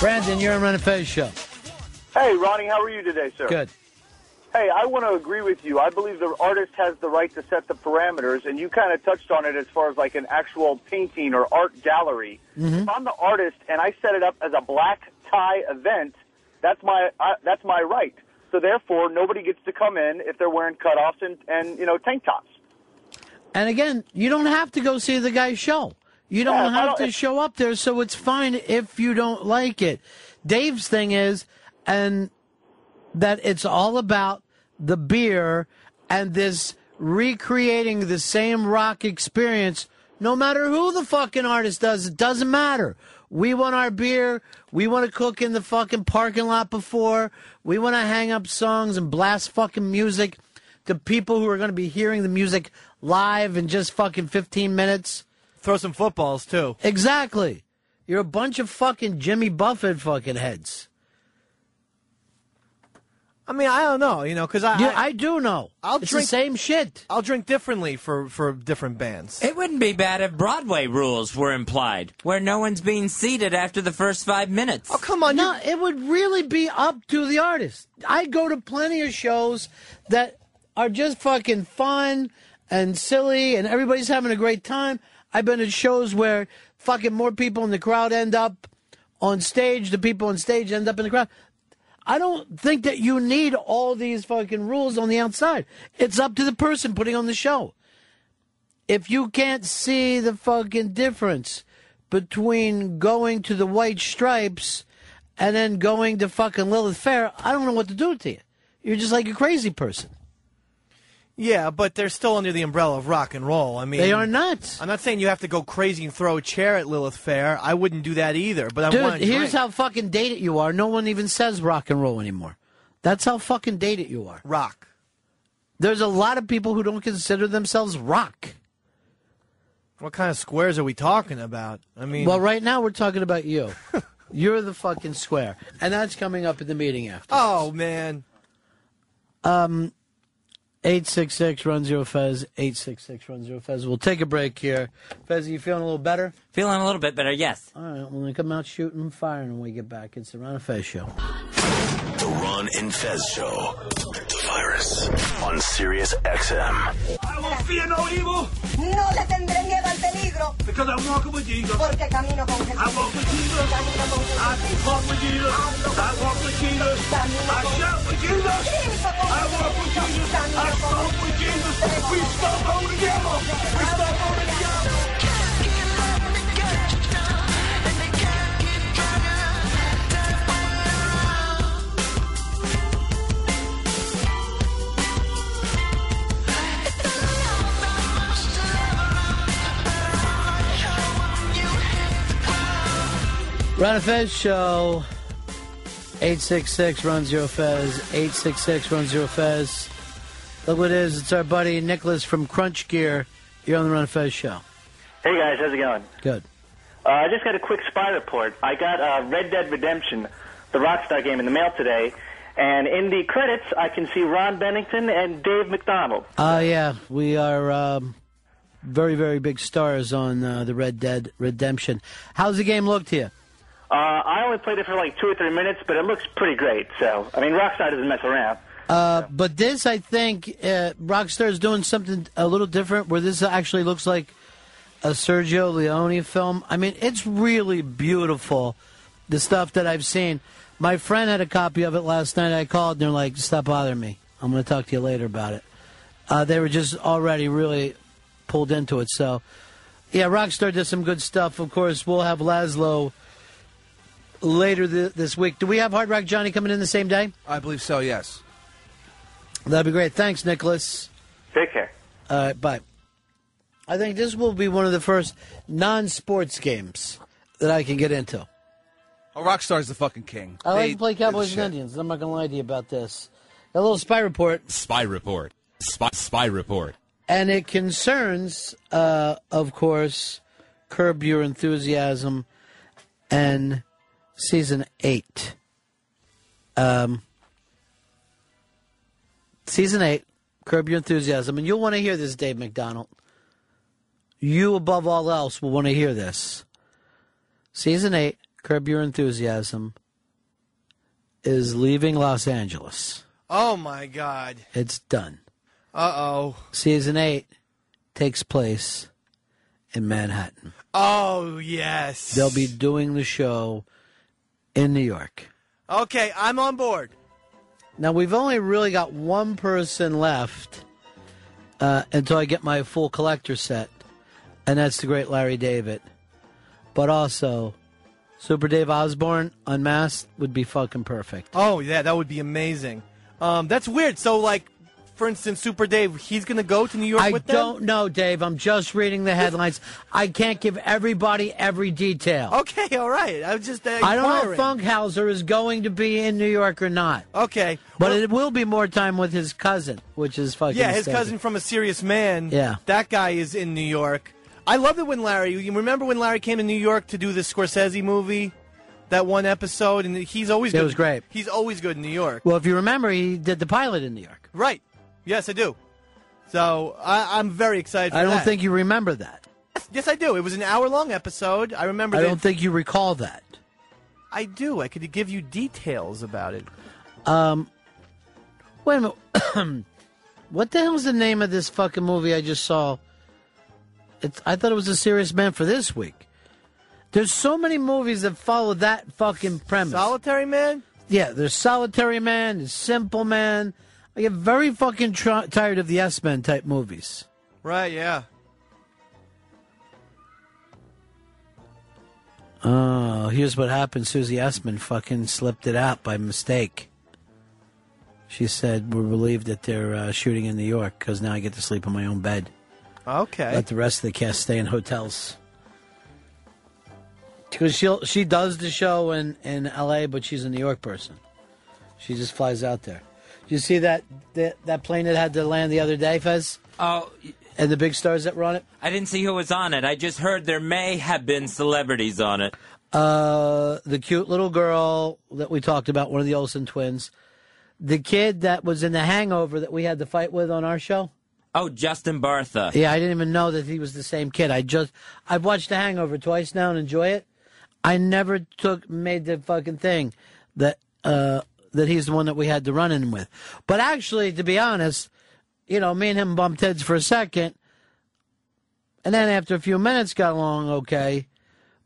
Brandon, you're on Ron and Fez show. Hey, Ronnie, how are you today, sir? Good. Hey, I want to agree with you. I believe the artist has the right to set the parameters, and you kind of touched on it as far as like an actual painting or art gallery. Mhm. If I'm the artist and I set it up as a black tie event, that's my uh, that's my right. So therefore, nobody gets to come in if they're wearing cutoffs and and you know tank tops. And again, you don't have to go see the guy's show. You don't Yeah, have don't- to show up there, so it's fine if you don't like it. Dave's thing is, and that it's all about the beer and this recreating the same rock experience, no matter who the fucking artist does, it doesn't matter. We want our beer. We want to cook in the fucking parking lot before. We want to hang up songs and blast fucking music to people who are going to be hearing the music live in just fucking 15 minutes. Throw some footballs, too. Exactly. You're a bunch of fucking Jimmy Buffett fucking heads. I mean, I don't know, you know, because I, Yeah, I do know. I'll It's the same shit. I'll drink differently for for different bands. It wouldn't be bad if Broadway rules were implied, where no one's being seated after the first five minutes. Oh, come on. No, it would really be up to the artist. I go to plenty of shows that are just fucking fun and silly and everybody's having a great time. I've been at shows where fucking more people in the crowd end up on stage, the people on stage end up in the crowd. I don't think that you need all these fucking rules on the outside. It's up to the person putting on the show. If you can't see the fucking difference between going to the White Stripes and then going to fucking Lilith Fair, I don't know what to do to you. You're just like a crazy person. Yeah, but they're still under the umbrella of rock and roll. I mean, They are not. I'm not saying you have to go crazy and throw a chair at Lilith Fair. I wouldn't do that either. But I Dude, here's drink. how fucking dated you are. No one even says rock and roll anymore. That's how fucking dated you are. Rock. There's a lot of people who don't consider themselves rock. What kind of squares are we talking about? I mean, Well, right now we're talking about you. You're the fucking square, and that's coming up at the meeting after. oh man, Um, eight six six Ron zero fez eight six six Ron zero fez. We'll take a break here. Fez, you feeling a little better? Feeling a little bit better, yes. All right, we're gonna come out shooting and firing when we get back. It's the Ron and Fez show. The Ron and Fez Show. The virus on Sirius XM. I will fear no evil. No le tendré miedo al Because I'm walking with Jesus. Porque camino con Jesús. I walk with Jesus. Camino con Jesús. I talk with Jesus. I walk with Jesus. I shout with Jesus. I walk with Jesus. I stomp with Jesus. We over the devil. We stomp over the Ron and Fez show. Eight six six Ron zero Fez. Eight six six Ron zero Fez. Look what it is. It's our buddy Nicholas from CrunchGear. You're on the Ron and Fez show. Hey guys, how's it going? Good. Uh, I just got a quick spy report. I got uh, Red Dead Redemption, the Rockstar game, in the mail today, and in the credits I can see Ron Bennington and Dave McDonald. Uh, yeah, we are um, very, very big stars on uh, the Red Dead Redemption. How's the game look to you? Uh, I only played it for like two or three minutes, but it looks pretty great. So, I mean, Rockstar doesn't mess around. Uh, but this, I think, uh, Rockstar is doing something a little different where this actually looks like a Sergio Leone film. I mean, it's really beautiful, the stuff that I've seen. My friend had a copy of it last night. I called and they're like, stop bothering me. I'm going to talk to you later about it. Uh, they were just already really pulled into it. So, yeah, Rockstar did some good stuff. Of course, we'll have Laszlo later th- this week. Do we have Hard Rock Johnny coming in the same day? I believe so. Yes. That'd be great. Thanks, Nicholas. Take care. All right, bye. I think this will be one of the first non-sports games that I can get into. Oh, Rockstar's the fucking king. I like They- to play Cowboys and Indians. I'm not going to lie to you about this. A little spy report, Spy report. Spy, spy report. and it concerns, uh, of course, Curb Your Enthusiasm and season eight. Um, season eight, Curb Your Enthusiasm, and you'll want to hear this, Dave McDonald. You, above all else, will want to hear this. Season eight, Curb Your Enthusiasm, is leaving Los Angeles. Oh my God. It's done. Uh oh. Season eight takes place in Manhattan. Oh yes. They'll be doing the show in New York. Okay, I'm on board. Now we've only really got one person left uh, until I get my full collector set, and that's the great Larry David. But also, Super Dave Osborne unmasked would be fucking perfect. Oh yeah, that would be amazing. Um, that's weird. So like, for instance, Super Dave, he's gonna go to New York I with them. don't know, Dave. I'm just reading the headlines. I can't give everybody every detail. Okay, all right. I was just. Uh, I don't know if. Funkhouser is going to be in New York or not. Okay, But it will be more time with his cousin, which is fucking. Yeah, his cousin from A Serious Man. Yeah. That guy is in New York. I love it when Larry. You remember when Larry came to New York to do the Scorsese movie? That one episode, and he's always It was great. He's always good in New York. Well, if you remember, he did the pilot in New York. Right. Yes, I do. So I, I'm very excited. For I don't that. think you remember that. Yes, I do. It was an hour long episode. I remember. That. I that- don't think you recall that. I do. I could give you details about it. Um, wait a minute. what the hell hell's the name of this fucking movie I just saw? It's, I thought it was a serious man for this week. There's so many movies that follow that fucking premise. Solitary Man. Yeah, there's Solitary Man, there's Simple Man. I get very fucking tr- tired of the S Men type movies. Right. Yeah. Oh, here's what happened. Susie Essman fucking slipped it out by mistake. She said, "We're relieved that they're uh, shooting in New York because now I get to sleep in my own bed. Okay. Let the rest of the cast stay in hotels." Because she she does the show in in L.A., but she's a New York person. She just flies out there. You see that that, that plane that had to land the other day, Fez? Oh, And the big stars that were on it? I didn't see who was on it. I just heard there may have been celebrities on it. Uh, the cute little girl that we talked about, one of the Olsen twins, the kid that was in the Hangover that we had the fight with on our show. Oh, Justin Bartha. Yeah, I didn't even know that he was the same kid. I just I've watched The Hangover twice now and enjoy it. I never took made the fucking thing that uh that he's the one that we had to run in with. But actually, to be honest, you know, me and him bumped heads for a second, and then after a few minutes got along okay.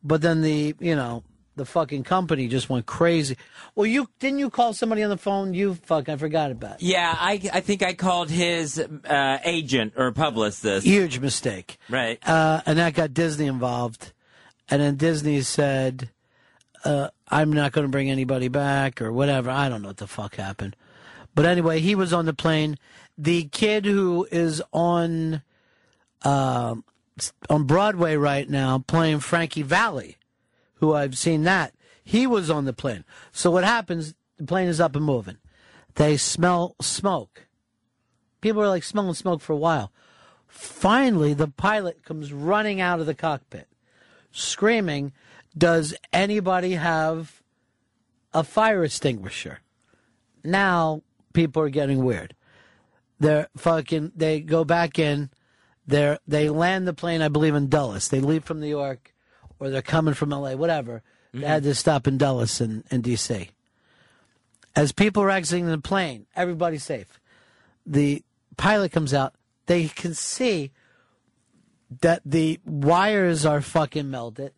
But then the you know the fucking company just went crazy. Well, you didn't you call somebody on the phone? You fuck, I forgot about. It. Yeah, I, I think I called his uh, agent or publicist. Huge mistake. Right. Uh, and that got Disney involved. And then Disney said, uh, I'm not going to bring anybody back or whatever. I don't know what the fuck happened. But anyway, he was on the plane. The kid who is on um on Broadway right now playing Frankie Valli, who I've seen that, he was on the plane. So what happens, the plane is up and moving. They smell smoke. People are like smelling smoke for a while. Finally, the pilot comes running out of the cockpit, screaming, Does anybody have a fire extinguisher? Now, people are getting weird. They're fucking, they go back in, they're, they land the plane, I believe, in Dulles. They leave from New York, or they're coming from LA, whatever. They had to stop in Dulles in, in D.C. As people are exiting the plane, everybody's safe. The pilot comes out. They can see that the wires are fucking melted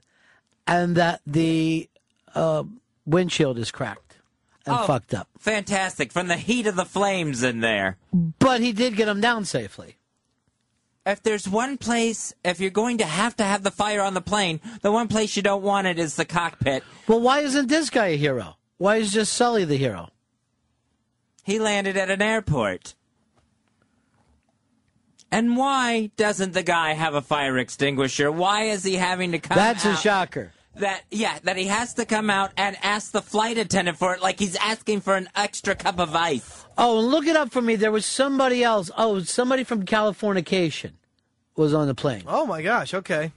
and that the uh, windshield is cracked and Oh. fucked up. Fantastic. From the heat of the flames in there. But he did get them down safely. If there's one place, if you're going to have to have the fire on the plane, the one place you don't want it is the cockpit. Well, why isn't this guy a hero? Why is just Sully the hero? He landed at an airport. And why doesn't the guy have a fire extinguisher? Why is he having to come That's a shocker. That yeah, that he has to come out and ask the flight attendant for it like he's asking for an extra cup of ice. Oh, and look it up for me. There was somebody else. Oh, somebody from Californication was on the plane. Oh my gosh. Okay.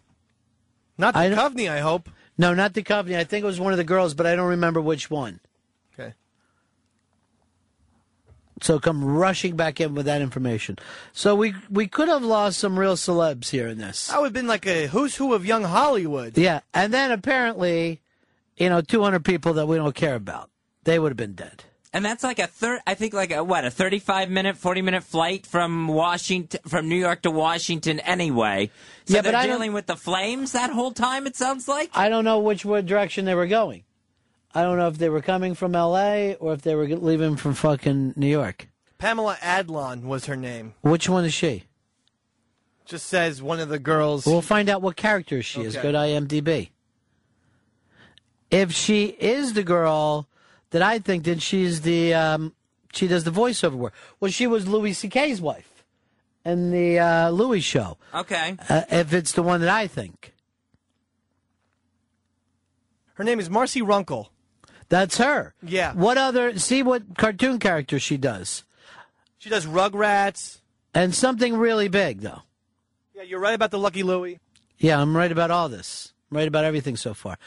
Not Duchovny, I hope. No, not the company. I think it was one of the girls, but I don't remember which one. Okay. So come rushing back in with that information. So we we could have lost some real celebs here in this. Oh, that would have been like a who's who of young Hollywood. Yeah, and then apparently, you know, 200 people that we don't care about, they would have been dead. And that's like a third. I think like a what a thirty-five minute, forty-minute flight from Washington, from New York to Washington. Anyway, so Yeah, but they're I dealing with the flames that whole time. It sounds like. I don't know which wa- direction they were going. I don't know if they were coming from L.A. or if they were leaving from fucking New York. Pamela Adlon was her name. Which one is she? Just says one of the girls. We'll find out what character she is. Okay. Go to IMDb. If she is the girl that I think, then she's the um, she does the voiceover work. Well, she was Louis C.K.'s wife in the uh, Louis show. Okay. Uh, if it's the one that I think, Her name is Marcy Runkle. That's her. Yeah. What other? See what cartoon character she does, She does Rugrats. and something really big though. Yeah, you're right about the Lucky Louie. Yeah, I'm right about all this. I'm right about everything so far.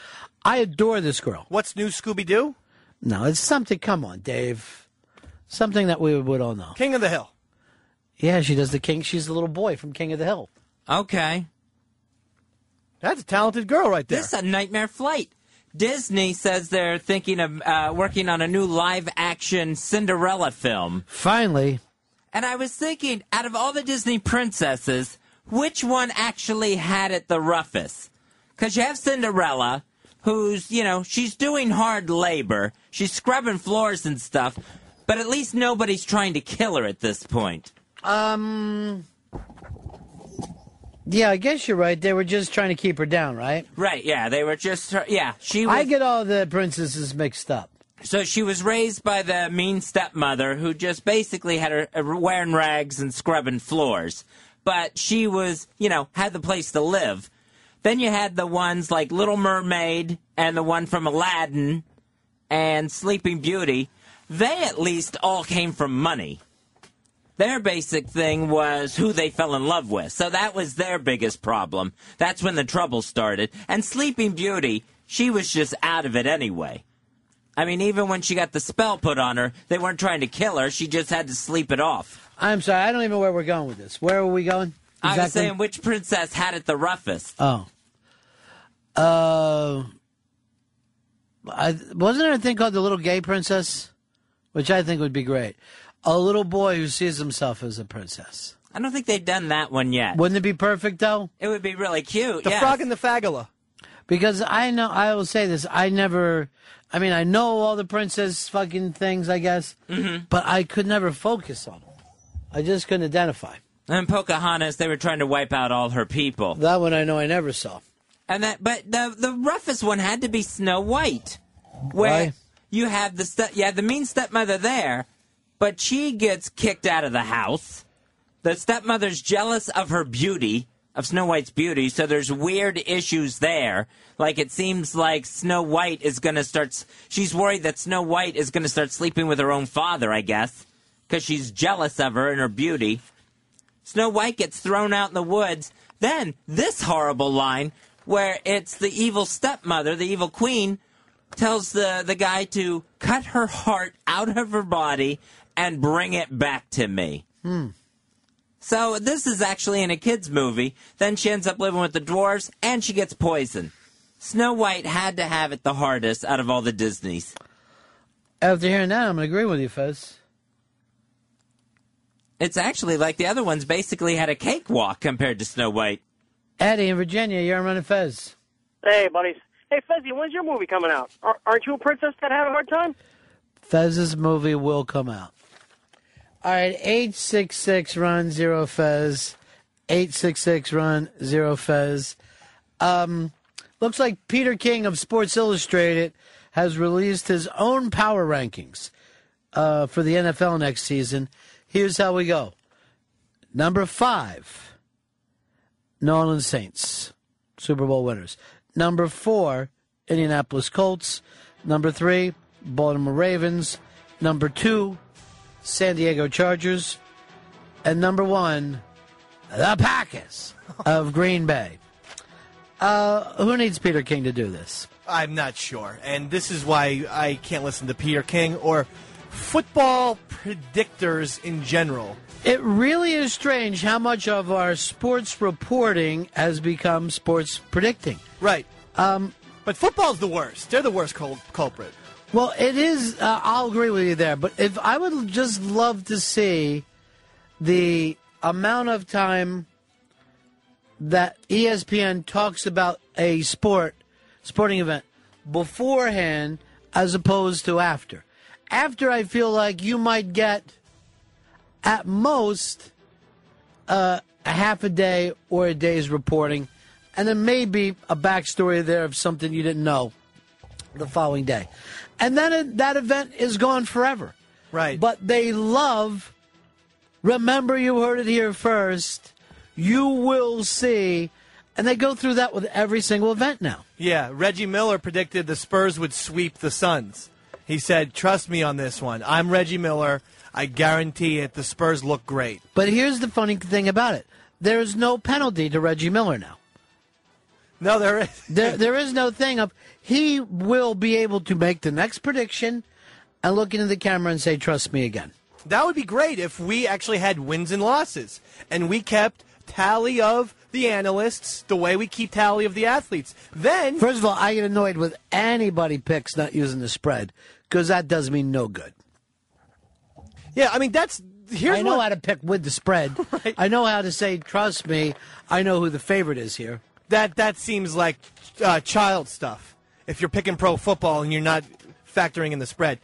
I adore this girl. What's new, Scooby Doo? No, it's something. Come on, Dave. Something that we would all know. King of the Hill. Yeah, she does the king. She's the little boy from King of the Hill. Okay. That's a talented girl right there. This is a nightmare flight. Disney says they're thinking of uh, working on a new live-action Cinderella film. Finally, And I was thinking, out of all the Disney princesses, which one actually had it the roughest? Because you have Cinderella, who's, you know, she's doing hard labor, she's scrubbing floors and stuff, but at least nobody's trying to kill her at this point. um, Yeah, I guess you're right. They were just trying to keep her down, right? Right, yeah. They were just, yeah. She was, I get all the princesses mixed up. So she was raised by the mean stepmother who just basically had her uh, wearing rags and scrubbing floors. But she was, you know, had the place to live. Then you had the ones like Little Mermaid and the one from Aladdin and Sleeping Beauty. They at least all came from money. Their basic thing was who they fell in love with. So that was their biggest problem. That's when the trouble started. And Sleeping Beauty, she was just out of it anyway. I mean, even when she got the spell put on her, they weren't trying to kill her. She just had to sleep it off. I'm sorry, I don't even know where we're going with this. Where are we going? I was saying which princess had it the roughest. Oh. Uh, I, wasn't there a thing called the Little Gay Princess? Which I think would be great. A little boy who sees himself as a princess. I don't think they've done that one yet. Wouldn't it be perfect, though? It would be really cute. The yes. Frog and the Fagula. Because I know, I will say this, I never, I mean, I know all the princess fucking things, I guess, Mhm. but I could never focus on them. I just couldn't identify. And Pocahontas, they were trying to wipe out all her people. That one I know I never saw. And that, but the the roughest one had to be Snow White, where Why? you have the ste- you have the mean stepmother there, but she gets kicked out of the house. The stepmother's jealous of her beauty, of Snow White's beauty, so there's weird issues there. Like it seems like Snow White is gonna start. She's worried that Snow White is gonna start sleeping with her own father, I guess, because she's jealous of her and her beauty. Snow White gets thrown out in the woods. Then this horrible line where it's the evil stepmother, the evil queen, tells the, the guy to cut her heart out of her body and bring it back to me. Hmm. So this is actually in a kid's movie. Then she ends up living with the dwarves and she gets poisoned. Snow White had to have it the hardest out of all the Disneys. After hearing that, I'm going to agree with you, Fez. It's actually like the other ones basically had a cakewalk compared to Snow White. Eddie in Virginia, you're running Fez. Hey, buddies. Hey, Fezzy, when's your movie coming out? Aren't you a princess that had a hard time? Fez's movie will come out. All right, 866 Ron zero Fez. 866 Ron zero Fez. Um, looks like Peter King of Sports Illustrated has released his own power rankings uh, for the NFL next season. Here's how we go number five, New Orleans Saints, Super Bowl winners. Number four, Indianapolis Colts. Number three, Baltimore Ravens. Number two, San Diego Chargers. And number one, the Packers of Green Bay. Uh, who needs Peter King to do this? I'm not sure. And this is why I can't listen to Peter King or football predictors in general. It really is strange how much of our sports reporting has become sports predicting. Right. Um, but football's the worst. They're the worst cul- culprit. Well, it is. Uh, I'll agree with you there. But if I would just love to see the amount of time that ESPN talks about a sport, sporting event, beforehand as opposed to after. After, I feel like you might get at most uh, a half a day or a day's reporting, and then maybe a backstory there of something you didn't know the following day. And then that event is gone forever. Right. But they love, remember you heard it here first, you will see, and they go through that with every single event now. Yeah, Reggie Miller predicted the Spurs would sweep the Suns. He said, "Trust me on this one. I'm Reggie Miller. I guarantee it. The Spurs look great." But here's the funny thing about it there is no penalty to Reggie Miller now. No, there is. there, there is no thing of he will be able to make the next prediction and look into the camera and say, "Trust me again." That would be great if we actually had wins and losses and we kept tally of the analysts the way we keep tally of the athletes. Then, first of all, I get annoyed with anybody picks not using the spread because that does me no good. Yeah, I mean that's here's I know what- how to pick with the spread. I know how to say, "Trust me." I know who the favorite is here. That that seems like uh, child stuff. If you're picking pro football and you're not factoring in the spread,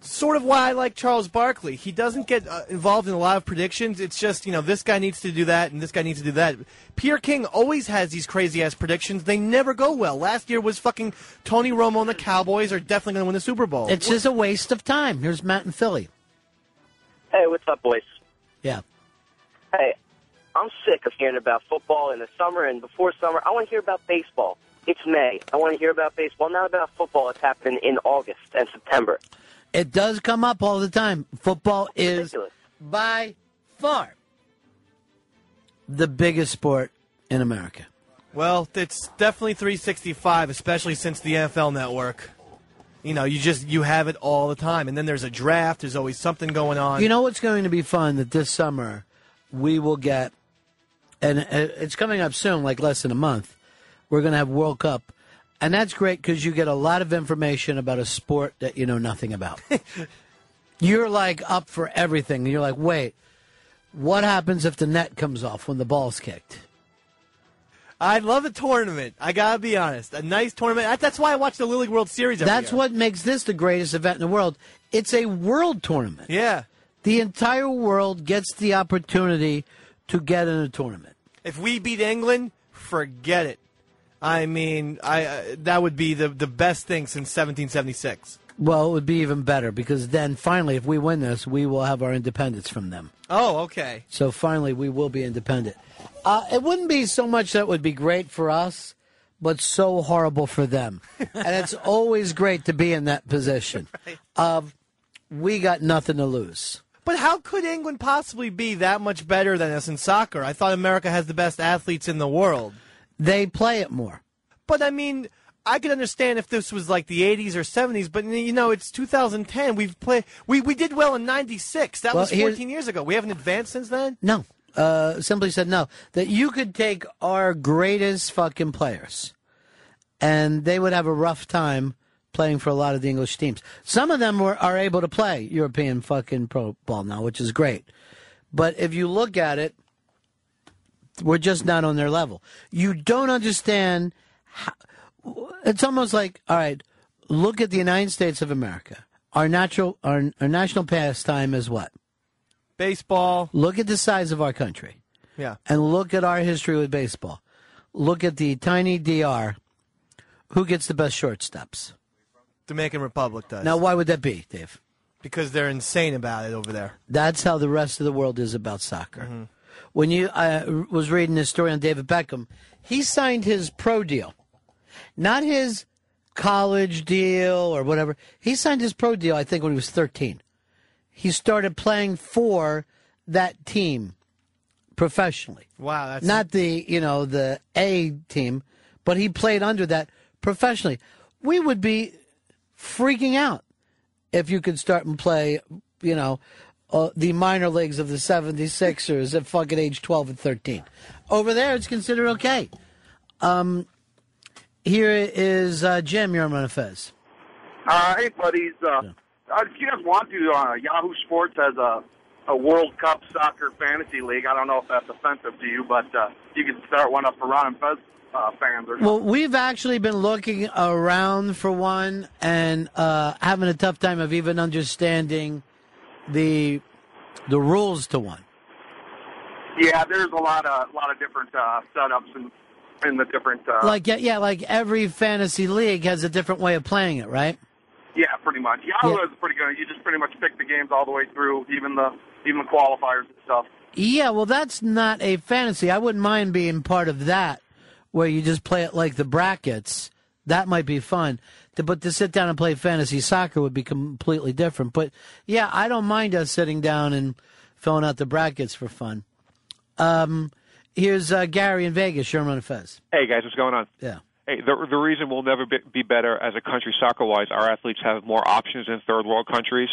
sort of why I like Charles Barkley. He doesn't get uh, involved in a lot of predictions. It's just, you know, this guy needs to do that and this guy needs to do that. Pierre King always has these crazy ass predictions. They never go well. Last year was fucking Tony Romo and the Cowboys are definitely going to win the Super Bowl. It's just a waste of time. Here's Matt in Philly. Hey, what's up, boys? Yeah. Hey, I'm sick of hearing about football in the summer and before summer. I want to hear about baseball. It's May. I want to hear about baseball, not about football. It's happening in August and September. It does come up all the time. Football is by far the biggest sport in America. Well, it's definitely 365, especially since the NFL network. You know, you just you have it all the time, and then there's a draft. There's always something going on. You know what's going to be fun that this summer we will get, and it's coming up soon, like less than a month. We're going to have World Cup, and that's great because you get a lot of information about a sport that you know nothing about. you're like up for everything. You're like, wait, what happens if the net comes off when the ball's kicked? I love a tournament. I gotta be honest, a nice tournament. That's why I watch the League World Series. Every That's year. what makes this the greatest event in the world. It's a world tournament. Yeah. The entire world gets the opportunity to get in a tournament. If we beat England, forget it. I mean, I uh, that would be the the best thing since 1776. Well, it would be even better because then finally, if we win this, we will have our independence from them. Oh, okay. So finally, we will be independent. Uh, it wouldn't be so much that would be great for us, but so horrible for them. and it's always great to be in that position of we got nothing to lose. But how could England possibly be that much better than us in soccer? I thought America has the best athletes in the world. They play it more. But I mean, I could understand if this was like the 80s or 70s, but you know, it's 2010. We've played we we did well in 96. That Well, was 14 years ago. We haven't advanced since then? No. Uh, simply said no. That you could take our greatest fucking players, and they would have a rough time playing for a lot of the English teams. Some of them were, are able to play European fucking pro ball now, which is great. But if you look at it, we're just not on their level. You don't understand. How, it's almost like, all right, look at the United States of America. Our natural, our, our national pastime is what? Baseball. Look at the size of our country Yeah. and look at our history with baseball. Look at the tiny DR. Who gets the best shortstops? Dominican Republic does. Now, why would that be, Dave? Because they're insane about it over there. That's how the rest of the world is about soccer. Mm-hmm. When you I was reading this story on David Beckham, he signed his pro deal, not his college deal or whatever. He signed his pro deal, I think, when he was 13. He started playing for that team professionally. Wow, that's not the you know the A team, but he played under that professionally. We would be freaking out if you could start and play, you know, uh, the minor leagues of the 76ers at fucking age 12 and 13. Over there, it's considered okay. Um, here is uh, Jim. You're on Fez. Uh, hey, buddies. Uh, uh, if you guys want to, uh, Yahoo Sports has a, a World Cup soccer fantasy league. I don't know if that's offensive to you, but uh, you can start one up for Ron and Fez uh, fans. Or Well, we've actually been looking around for one and uh, having a tough time of even understanding the the rules to one. yeah, there's a lot of lot of different uh, setups in in the different. Uh, like yeah, yeah, like every fantasy league has a different way of playing it, right? yeah, pretty much. Yahoo is pretty good. You just pretty much pick the games all the way through, even the even the qualifiers and stuff. Yeah, well, that's not a fantasy. I wouldn't mind being part of that, where you just play it like the brackets. That might be fun. To, but to sit down and play fantasy soccer would be completely different. But yeah, I don't mind us sitting down and filling out the brackets for fun. Um, here's uh, Gary in Vegas. Sherman and Fez. Hey guys, what's going on? Yeah. Hey, the the reason we'll never be, be better as a country soccer wise, our athletes have more options in third world countries.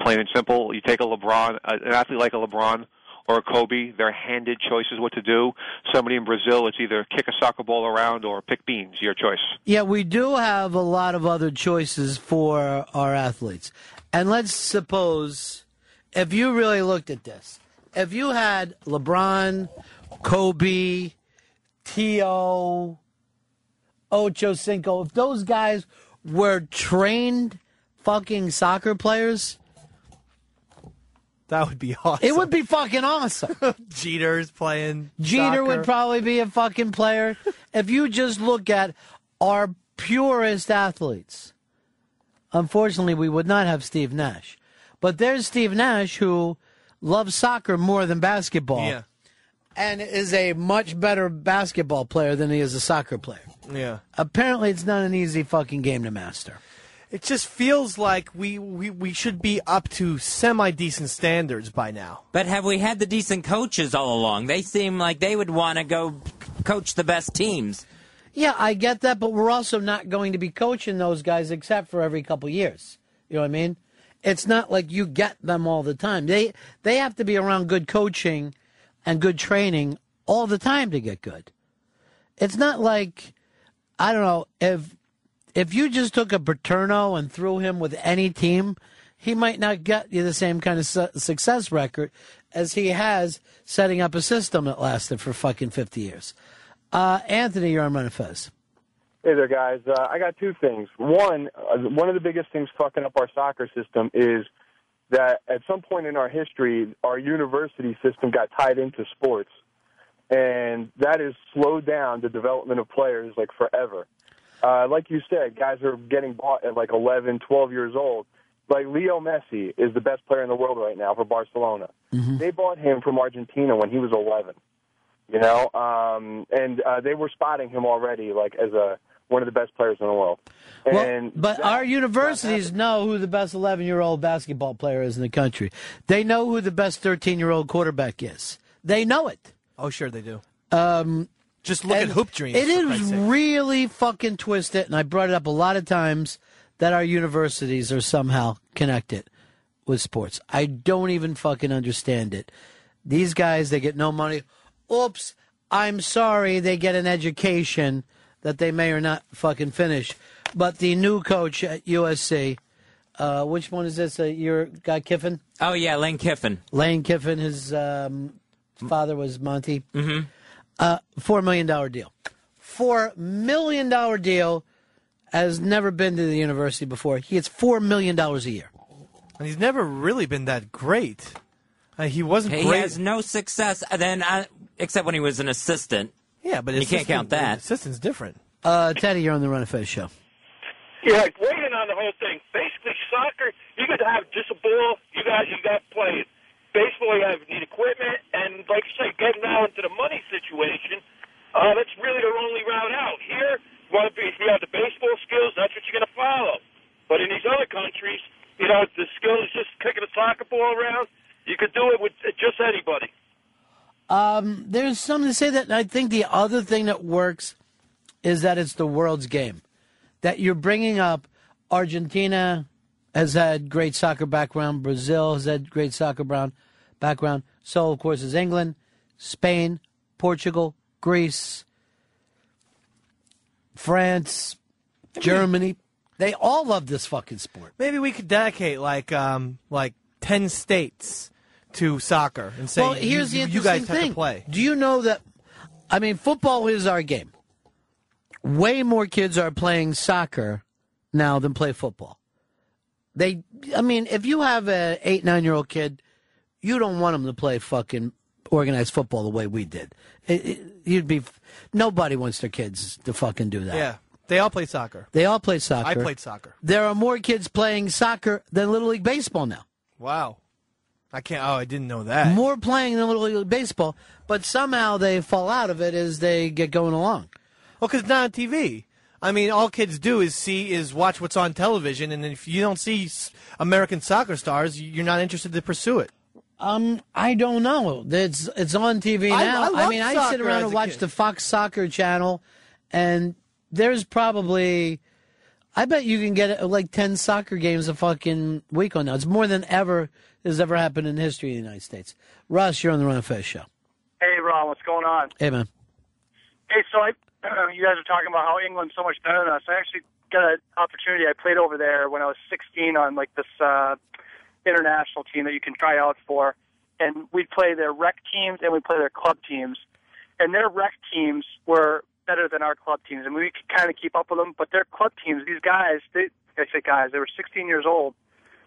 Plain and simple. You take a LeBron, an athlete like a LeBron or Kobe, they're handed choices what to do. Somebody in Brazil, it's either kick a soccer ball around or pick beans. Your choice. Yeah, we do have a lot of other choices for our athletes. And let's suppose if you really looked at this, if you had LeBron, Kobe, T.O., Ocho Cinco, if those guys were trained fucking soccer players, That would be awesome. it would be fucking awesome. Jeter's playing. Jeter soccer. would probably be a fucking player. if you just look at our purest athletes, unfortunately, we would not have Steve Nash. But there's Steve Nash who loves soccer more than basketball. Yeah. And is a much better basketball player than he is a soccer player. Yeah. Apparently, it's not an easy fucking game to master. It just feels like we, we, we should be up to semi decent standards by now. But have we had the decent coaches all along? They seem like they would want to go coach the best teams. Yeah, I get that, but we're also not going to be coaching those guys except for every couple years. You know what I mean? It's not like you get them all the time. They they have to be around good coaching and good training all the time to get good. It's not like I don't know if if you just took a Paterno and threw him with any team, he might not get you the same kind of su- success record as he has setting up a system that lasted for fucking 50 years. Uh, Anthony, you're on Ron Fez. Hey there, guys. Uh, I got two things. One, uh, one of the biggest things fucking up our soccer system is that at some point in our history, our university system got tied into sports, and that has slowed down the development of players like forever. Uh, like you said, guys are getting bought at like 11, 12 years old. Like Leo Messi is the best player in the world right now for Barcelona. They bought him from Argentina when he was 11 you know, um, and uh, they were spotting him already, like as a one of the best players in the world. And But that- our universities know who the best 11 year old basketball player is in the country. They know who the best 13 year old quarterback is. They know it. Oh, sure they do. Um, Just look at Hoop Dreams, It for is Christ's sake. really fucking twisted, and I brought it up a lot of times that our universities are somehow connected with sports. I don't even fucking understand it. These guys, they get no money. Oops, I'm sorry, they get an education that they may or not fucking finish. But the new coach at USC, uh, which one is this? Uh, your guy Kiffin? Oh yeah, Lane Kiffin. Lane Kiffin, his um, father was Monty. Mm-hmm. Uh, four million dollar deal. Four million dollar deal. Has never been to the university before. He gets four million dollars a year. And he's never really been that great. Uh, he wasn't He great. has no success. uh, Then, uh, except when he was an assistant. yeah, but you can't count that. Assistant's different. Uh, Teddy, you're on the Run of Fez show. Yeah, waiting on the whole thing. Basically, soccer, you could have just a ball. You got you got to you have need equipment, and like you say, getting now into the money situation. Uh, that's really the only route out. Here, you want to be, if you have the baseball skills, that's what you're going to follow. But in these other countries, you know, the skill is just kicking a soccer ball around. You could do it with just anybody. Um, there's something to say that I think the other thing that works is that it's the world's game. That you're bringing up Argentina has had great soccer background, Brazil has had great soccer brown background. So of course is England, Spain, Portugal, Greece, France, Germany. They all love this fucking sport. Maybe we could dedicate like um like ten states to soccer and say well, here's you, the you guys interesting have thing. to play. Do you know that? I mean, football is our game. Way more kids are playing soccer now than play football. They, I mean, if you have a eight nine year old kid, you don't want them to play fucking organized football the way we did. It, it, you'd be nobody wants their kids to fucking do that. Yeah, they all play soccer. They all play soccer. I played soccer. There are more kids playing soccer than Little League Baseball now. Wow, I can't. Oh, I didn't know that. More playing than Little League Baseball, but somehow they fall out of it as they get going along. Well, because it's not on TV. I mean, all kids do is see is watch what's on television, and if you don't see American soccer stars, you're not interested to pursue it. Um, I don't know. It's it's on TV I- now. I mean, I sit around and watch kid. the Fox Soccer channel, and there's probably, I bet you can get uh, like ten soccer games a fucking week on now. It's more than ever has ever happened in the history of the United States. Russ, you're on the Run of Fez show. Hey, Ron, what's going on? Hey, man. Hey, so I, you guys are talking about how England's so much better than us. I actually got an opportunity. I played over there when I was 16 on like this uh, international team that you can try out for, and we'd play their rec teams and we'd play their club teams, and their rec teams were better than our club teams, and we could kind of keep up with them. But their club teams, these guys, they I say guys, they were 16 years old.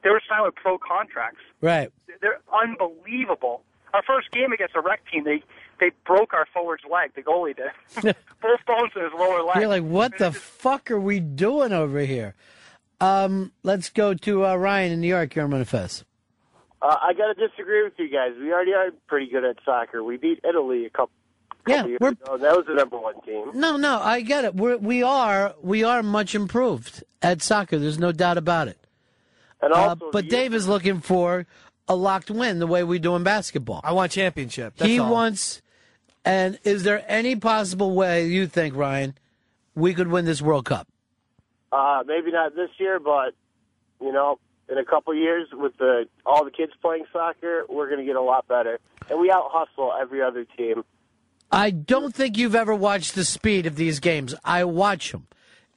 They were signed with pro contracts. Right. They're unbelievable. Our first game against a rec team, they they broke our forward's leg. The goalie did. Both bones in his lower leg. You're like, what the fuck are we doing over here? Um, let's go to uh, Ryan in New York. You're on Manifest. Uh, I got to disagree with you guys. We already are pretty good at soccer. We beat Italy a couple, couple Yeah, years we're- ago. That was the number one team. No, no, I get it. We're, we are we are much improved at soccer. There's no doubt about it. And Uh, but Dave is looking for a locked win, the way we do in basketball. I want championship. That's he all. wants. And is there any possible way you think, Ryan, we could win this World Cup? Uh, maybe not this year, but you know, in a couple years, with the all the kids playing soccer, we're going to get a lot better, and we out hustle every other team. I don't think you've ever watched the speed of these games. I watch them.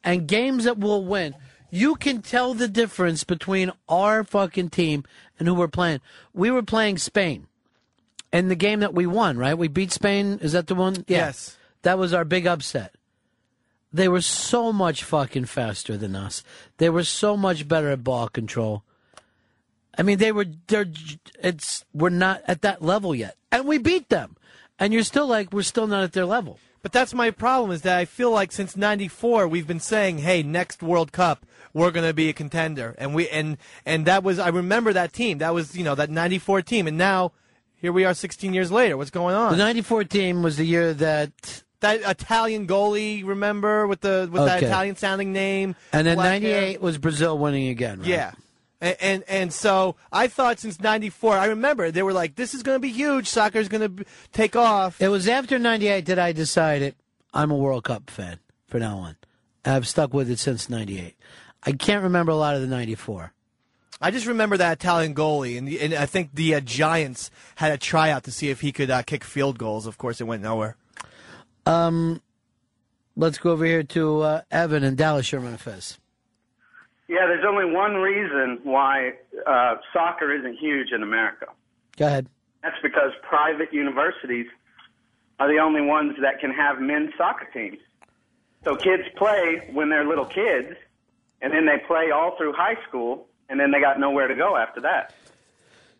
And games that will win, you can tell the difference between our fucking team and who we're playing. We were playing Spain. And the game that we won, right? We beat Spain. Is that the one? Yeah. Yes. That was our big upset. They were so much fucking faster than us. They were so much better at ball control. I mean, they were. They're. It's. We're not at that level yet, and we beat them. And you're still like, we're still not at their level. But that's my problem is that I feel like since '94 we've been saying, "Hey, next World Cup we're going to be a contender," and we and and that was I remember that team. That was you know that '94 team, and now here we are 16 years later. What's going on? The '94 team was the year that that Italian goalie, remember with the with that Italian sounding name, And then black hair? '98 was Brazil winning again. Right? Yeah. And, and and so I thought since '94, I remember they were like, "This is going to be huge. Soccer's going to take off." It was after '98 that I decided I'm a World Cup fan from now on. I've stuck with it since '98. I can't remember a lot of the '94. I just remember that Italian goalie, and, and I think the uh, Giants had a tryout to see if he could uh, kick field goals. Of course, it went nowhere. Um, let's go over here to uh, Evan in Dallas. Sherman Fez. Yeah, there's only one reason why uh, soccer isn't huge in America. Go ahead. That's because private universities are the only ones that can have men's soccer teams. So kids play when they're little kids, and then they play all through high school, and then they got nowhere to go after that.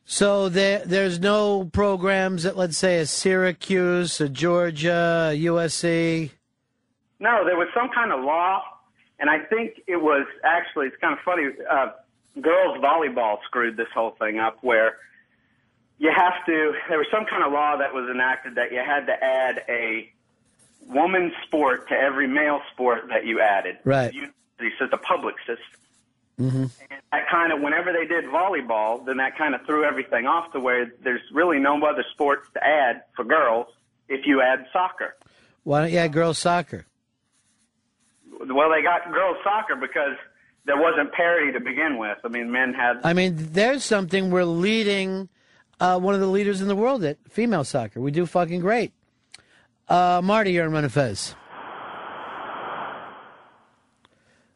So there, there's no programs at, let's say, a Syracuse, a Georgia, a USC. No, there was some kind of law, and I think it was actually, it's kind of funny, uh, girls volleyball screwed this whole thing up where you have to, there was some kind of law that was enacted that you had to add a woman's sport to every male sport that you added. Right. You, it's a public system. Mm-hmm. That kind of, whenever they did volleyball, then that kind of threw everything off to where there's really no other sports to add for girls if you add soccer. Why don't you add girls soccer? Well, they got girls soccer because there wasn't parity to begin with. I mean, men had. I mean, there's something we're leading, uh, one of the leaders in the world at female soccer. We do fucking great. Uh, Marty, you're in Manifest.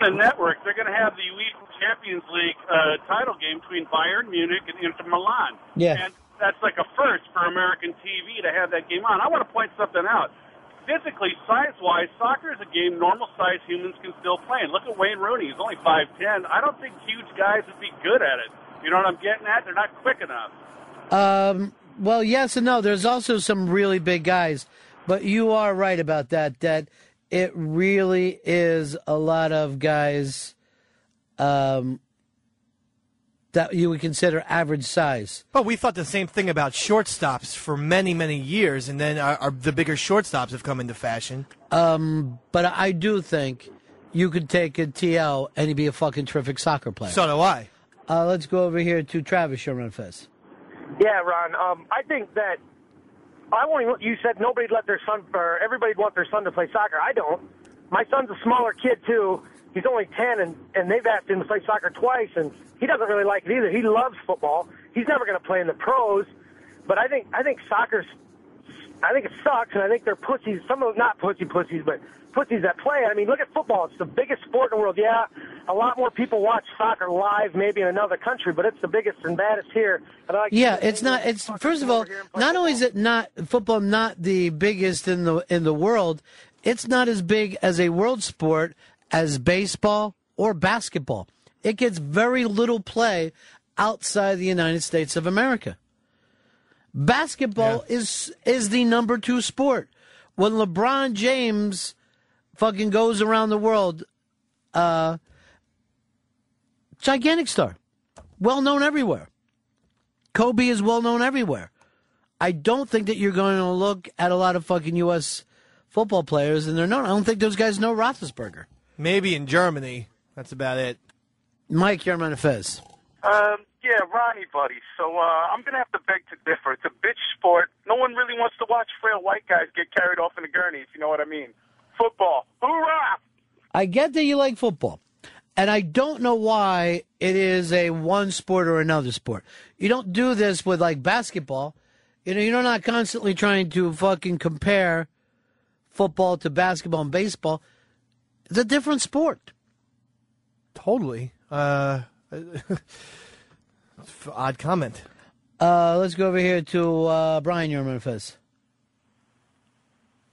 The network, they're going to have the UEFA Champions League uh, title game between Bayern Munich and Inter Milan. Yeah. And that's like a first for American TV to have that game on. I want to point something out. Physically, size-wise, soccer is a game normal-sized humans can still play. And look at Wayne Rooney; he's only five ten. I don't think huge guys would be good at it. You know what I'm getting at? They're not quick enough. Um, well, yes and no. There's also some really big guys, but you are right about that. That it really is a lot of guys um, that you would consider average size. But we thought the same thing about shortstops for many, many years, and then our, our, the bigger shortstops have come into fashion. Um, but I do think you could take a T.O. and he'd be a fucking terrific soccer player. So do I. Uh, let's go over here to Travis Sherman Fest. Yeah, Ron. Um, I think that I won't. Even, you said nobody'd let their son, or everybody'd want their son to play soccer. I don't. My son's a smaller kid too. He's only ten, and and they've asked him to play soccer twice, and he doesn't really like it either. He loves football. He's never going to play in the pros, but I think I think soccer's. I think it sucks, and I think they're pussies. Some of them not pussy pussies, but pussies that play. I mean, look at football. It's the biggest sport in the world. Yeah, a lot more people watch soccer live, maybe in another country, but it's the biggest and baddest here. And I like Yeah, it's not. It's first of all, not only is it not football not the biggest in the in the world, it's not as big as a world sport as baseball or basketball. It gets very little play outside the United States of America. Basketball is is the number two sport. When LeBron James fucking goes around the world, uh, gigantic star, well known everywhere. Kobe is well known everywhere. I don't think that you're going to look at a lot of fucking U.S. football players and they're known. I don't think those guys know Roethlisberger. Maybe in Germany. That's about it. Mike, you're on Fez. Um, yeah, Ronnie, buddy. So uh, I'm gonna have to beg to differ. It's a bitch sport. No one really wants to watch frail white guys get carried off in a gurney, if you know what I mean. Football, hoorah! I get that you like football. And I don't know why it is a one sport or another sport. You don't do this with like basketball. You know, you're not constantly trying to fucking compare football to basketball and baseball. It's a different sport. Totally. Uh, odd comment. Uh, let's go over here to uh, Brian. You're on Ron Fez.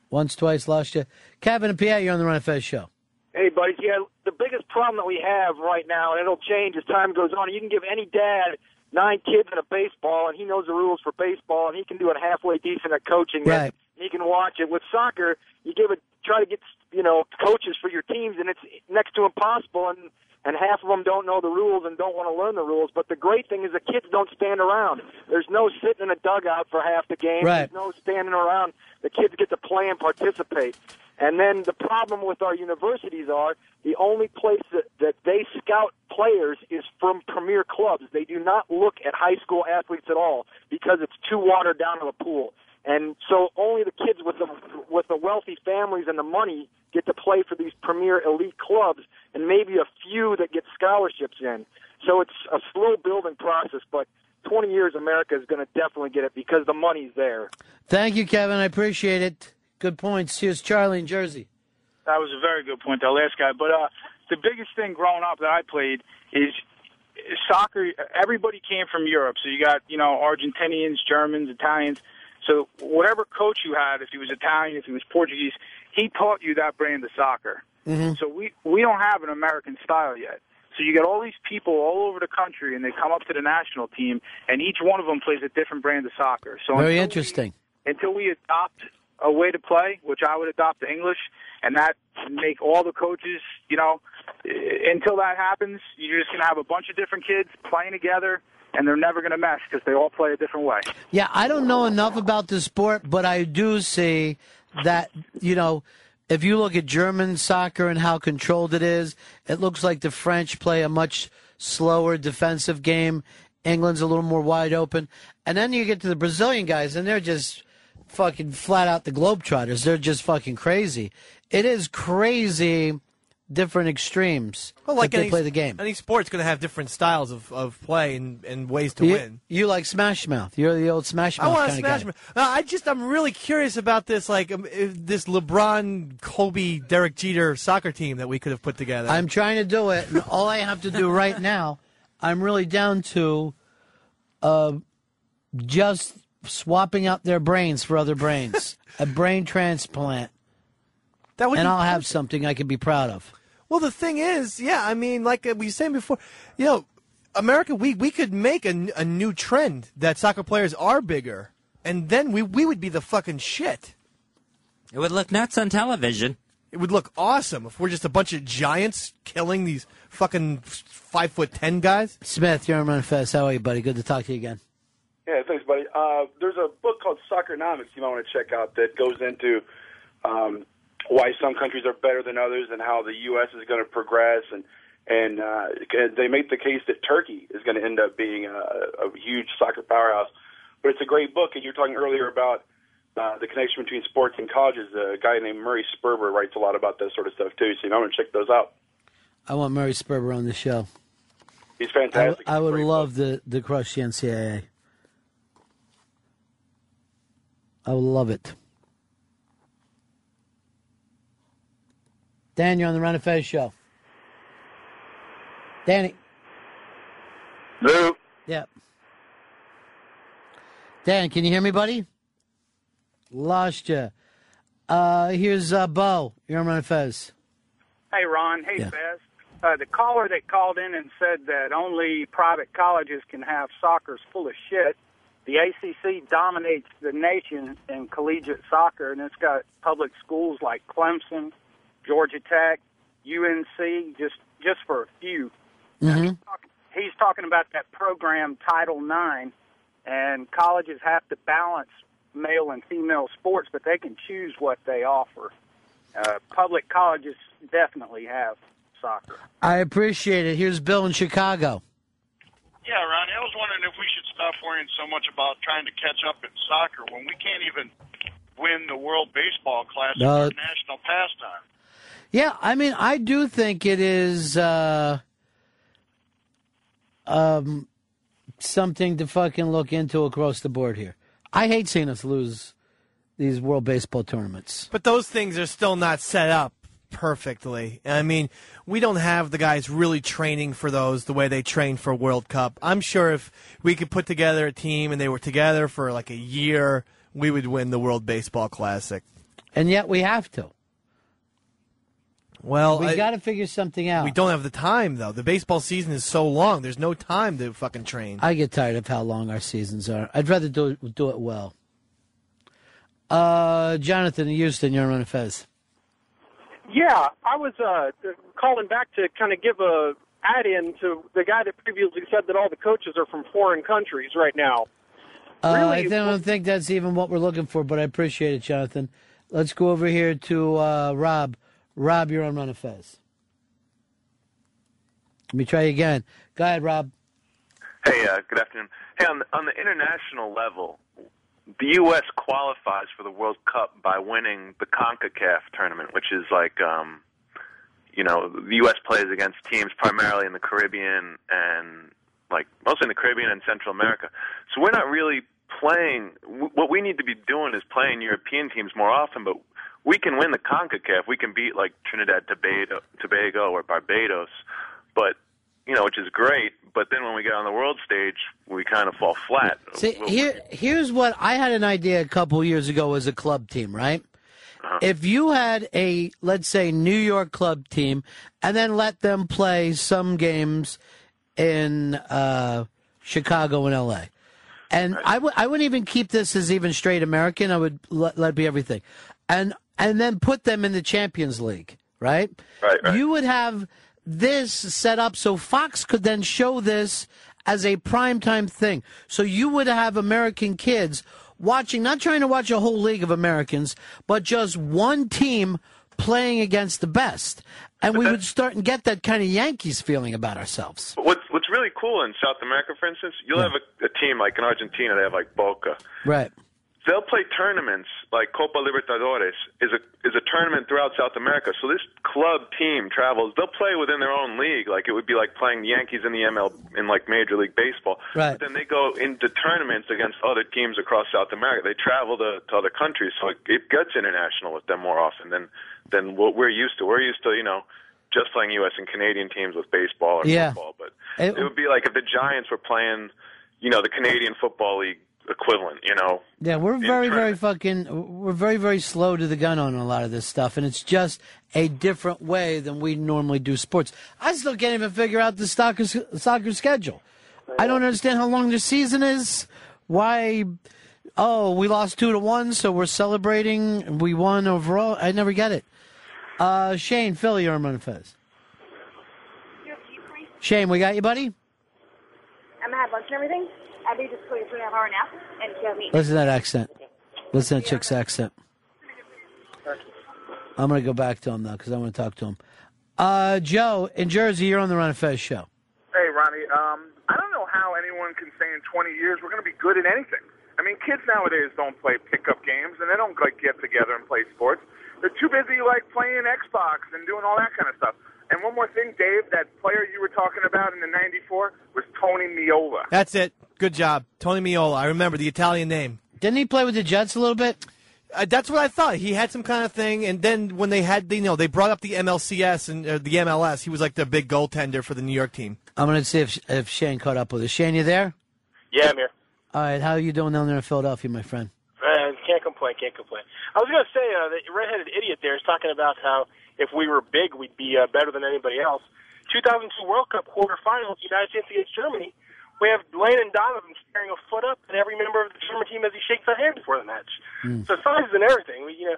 Once, twice, lost you. Kevin and Pierre, you're on the Ron Fez show. Hey, buddies. Yeah, the biggest problem that we have right now, and it'll change as time goes on. You can give any dad nine kids and a baseball, and he knows the rules for baseball, and he can do it halfway decent at coaching. Right. And he can watch it. With soccer, you give it, try to get you know coaches for your teams, and it's next to impossible. And and half of them don't know the rules and don't want to learn the rules. But the great thing is the kids don't stand around. There's no sitting in a dugout for half the game. Right. There's no standing around. The kids get to play and participate. And then the problem with our universities are the only place that, that they scout players is from premier clubs. They do not look at high school athletes at all because it's too watered down in the pool. And so only the kids with the with the wealthy families and the money get to play for these premier elite clubs, and maybe a few that get scholarships in. So it's a slow building process, but 20 years America is going to definitely get it because the money's there. Thank you, Kevin. I appreciate it. Good points. Here's Charlie in Jersey. That was a very good point, that last guy. But uh, the biggest thing growing up that I played is soccer. Everybody came from Europe, so you got you know Argentinians, Germans, Italians. So whatever coach you had, if he was Italian, if he was Portuguese, he taught you that brand of soccer. Mm-hmm. So we we don't have an American style yet. So you get all these people all over the country, and they come up to the national team, and each one of them plays a different brand of soccer. So Very interesting. we, until we adopt a way to play, which I would adopt the English, and that make all the coaches, you know, until that happens, you're just going to have a bunch of different kids playing together, and they're never going to mesh because they all play a different way. Yeah, I don't know enough about the sport, but I do see that, you know, if you look at German soccer and how controlled it is, it looks like the French play a much slower defensive game. England's a little more wide open. And then you get to the Brazilian guys, and they're just fucking flat out the Globetrotters. They're just fucking crazy. It is crazy different extremes Well, like they any, play the game. Any sport's going to have different styles of, of play and, and ways to you, win. you like Smash Mouth. You're the old Smash Mouth. I Mouth want kind to of guy. smash. Uh, I just I'm really curious about this like um, this LeBron, Kobe, Derek Jeter soccer team that we could have put together. I'm trying to do it, and all I have to do right now, I'm really down to uh, just swapping out their brains for other brains, a brain transplant, that would and be I'll have something I can be proud of. Well, the thing is, yeah, I mean, like uh, we were saying before, you know, America, we, we could make a, a new trend that soccer players are bigger, and then we, we would be the fucking shit. It would look nuts on television. It would look awesome if we're just a bunch of giants killing these fucking five foot ten guys. Smith, you're on Ron Fez. How are you, buddy? Good to talk to you again. Yeah, thanks, buddy. Uh, there's a book called Soccernomics you might want to check out that goes into um, why some countries are better than others and how the U.S. is going to progress. And and uh, they make the case that Turkey is going to end up being a, a huge soccer powerhouse. But it's a great book. And you're talking earlier about uh, the connection between sports and colleges. A guy named Murray Sperber writes a lot about that sort of stuff too. So you might want to check those out. I want Murray Sperber on the show. He's I, fantastic. I would love to, to crush the NCAA. I would love it. Dan, you're on the Ron and Fez show. Danny. Lou. Yeah. Dan, can you hear me, buddy? Lost you. Uh, here's uh, Bo. You're on Ron and Fez. Hey, Ron. Hey, Yeah. Faz. uh, the caller that called in and said that only private colleges can have soccer is full of shit. The ACC dominates the nation in collegiate soccer, and it's got public schools like Clemson, Georgia Tech, UNC, just just for a few. Mm-hmm. He's talking about that program Title IX, and colleges have to balance male and female sports, but they can choose what they offer. Uh, public colleges definitely have soccer. I appreciate it. Here's Bill in Chicago. Yeah, Ronnie, I was wondering if we should stop worrying so much about trying to catch up in soccer when we can't even win the World Baseball Classic No. or national pastime. Yeah, I mean, I do think it is uh, um, something to fucking look into across the board here. I hate seeing us lose these World Baseball tournaments. But those things are still not set up perfectly. I mean, we don't have the guys really training for those the way they train for World Cup. I'm sure if we could put together a team and they were together for like a year, we would win the World Baseball Classic. And yet we have to. Well, we I- got to figure something out. We don't have the time though. The baseball season is so long. There's no time to fucking train. I get tired of how long our seasons are. I'd rather do it, do it well. Uh, Jonathan in Houston, you're on Fez. Yeah, I was uh, calling back to kind of give a add in to the guy that previously said that all the coaches are from foreign countries right now. Uh, I Really? don't think that's even what we're looking for, but I appreciate it, Jonathan. Let's go over here to uh, Rob. Rob, you're on Ron and Fez. Let me try again. Go ahead, Rob. Hey, uh, good afternoon. Hey, on the, on the international level, the U.S. qualifies for the World Cup by winning the CONCACAF tournament, which is like, um, you know, the U.S. plays against teams primarily in the Caribbean and like mostly in the Caribbean and Central America. So we're not really playing. What we need to be doing is playing European teams more often, but we can win the CONCACAF. We can beat like Trinidad, Tobago, Tobago or Barbados, but you know, which is great. But then when we get on the world stage, we kind of fall flat. See, here, here's what I had an idea a couple years ago as a club team, right? If you had a, let's say, New York club team, and then let them play some games in uh, Chicago and L.A., and I would I wouldn't even keep this as even straight American. I would let, let it be everything, and and then put them in the Champions League, right? Right, right. You would have this set up so Fox could then show this as a primetime thing. So you would have American kids watching, not trying to watch a whole league of Americans, but just one team playing against the best. And we would start and get that kind of Yankees feeling about ourselves. What's what's really cool in South America, for instance, you'll have a, a team like in Argentina. They have like Boca. Right. They'll play tournaments like Copa Libertadores is a is a tournament throughout South America. So this club team travels. They'll play within their own league. Like it would be like playing the Yankees in the ML in like Major League Baseball. Right. But then they go into tournaments against other teams across South America. They travel to, to other countries, so it, it gets international with them more often than than what we're used to. We're used to you know just playing U.S. and Canadian teams with baseball or Yeah. football. But It- it would be like if the Giants were playing, you know, the Canadian Football League equivalent. You know, Yeah, we're very, very fucking, we're very, very slow to the gun on a lot of this stuff, and it's just a different way than we normally do sports. I still can't even figure out the soccer, soccer schedule. I don't understand how long the season is. Why? Oh, we lost two to one, so we're celebrating. We won overall. I never get it. Uh, Shane, Philly, you're on Ron Fez. Shane, we got you, buddy. I'm gonna have lunch and everything. Abby just took a three and a half hour nap, and she has me. Listen to that accent. Listen to that chick's accent. I'm going to go back to him now because I want to talk to him. Uh, Joe in Jersey, you're on the Ron and Fez show. Hey, Ronnie. Um, I don't know how anyone can say in 20 years we're going to be good at anything. I mean, kids nowadays don't play pickup games, and they don't like get together and play sports. They're too busy like playing Xbox and doing all that kind of stuff. And one more thing, Dave, that player you were talking about in the '94 was Tony Meola. That's it. Good job, Tony Meola. I remember the Italian name. Didn't he play with the Jets a little bit? Uh, that's what I thought. He had some kind of thing, and then when they had, the, you know, they brought up the MLCS and uh, the MLS. He was like the big goaltender for the New York team. I'm going to see if if Shane caught up with us. Shane, you there? Yeah, I'm here. All right, how are you doing down there in Philadelphia, my friend? Uh, can't complain, can't complain. I was going to say, uh, the redheaded idiot there is talking about how if we were big, we'd be uh, better than anybody else. 2002 World Cup quarterfinals, United States against Germany. We have Landon Donovan staring a foot up at every member of the German team as he shakes their hand before the match. So size and everything. We, you know,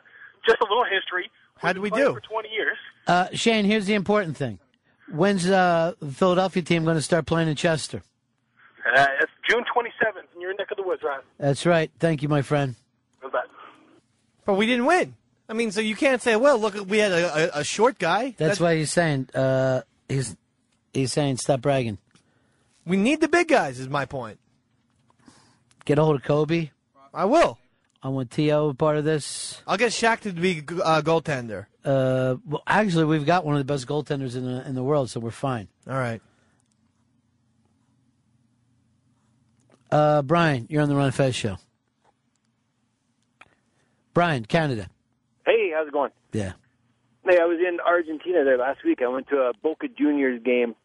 just a little history. How do we do? For 20 years. Uh, Shane, here's the important thing. When's uh, the Philadelphia team going to start playing in Chester? Uh, it's June 27th in your neck of the woods, Ron. That's right. Thank you, my friend. Goodbye. But we didn't win. I mean, so you can't say, well, look, we had a, a, a short guy. That's why he's saying uh, he's he's saying stop bragging. We need the big guys, is my point. Get a hold of Kobe. I will. I want T.O. part of this. I'll get Shaq to be uh, goaltender. Uh, well, actually, we've got one of the best goaltenders in the in the world, so we're fine. All right. Uh, Brian, you're on the Ron Fez show. Brian, Canada. Hey, how's it going? Yeah. Hey, I was in Argentina there last week. I went to a Boca Juniors game,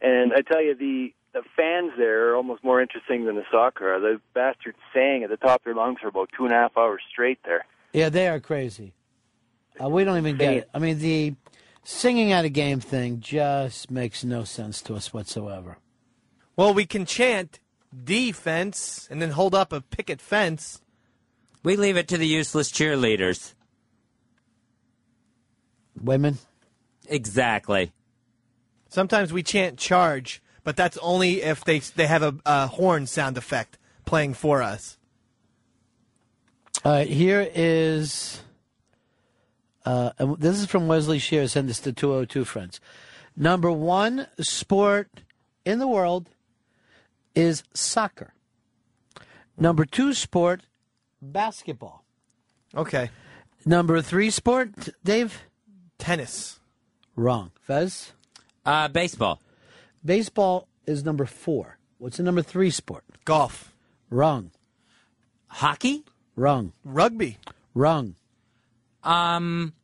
and I tell you, the the fans there are almost more interesting than the soccer. are. The bastards sang at the top of their lungs for about two and a half hours straight there. Yeah, they are crazy. Uh, we don't even get it. I mean, the singing at a game thing just makes no sense to us whatsoever. Well, we can chant defense and then hold up a picket fence. We leave it to the useless cheerleaders. Women? Exactly. Sometimes we chant charge, but that's only if they they have a, a horn sound effect playing for us. All right, here is. Uh, and this is from Wesley Shear. Send this to 202 friends. Number one sport in the world is soccer. Number two sport, basketball. Okay. Number three sport, Dave? Tennis. Wrong. Fez? Uh, baseball. Baseball is number four. What's the number three sport? Golf. Wrong. Hockey? Wrong. Rugby. Wrong. Um.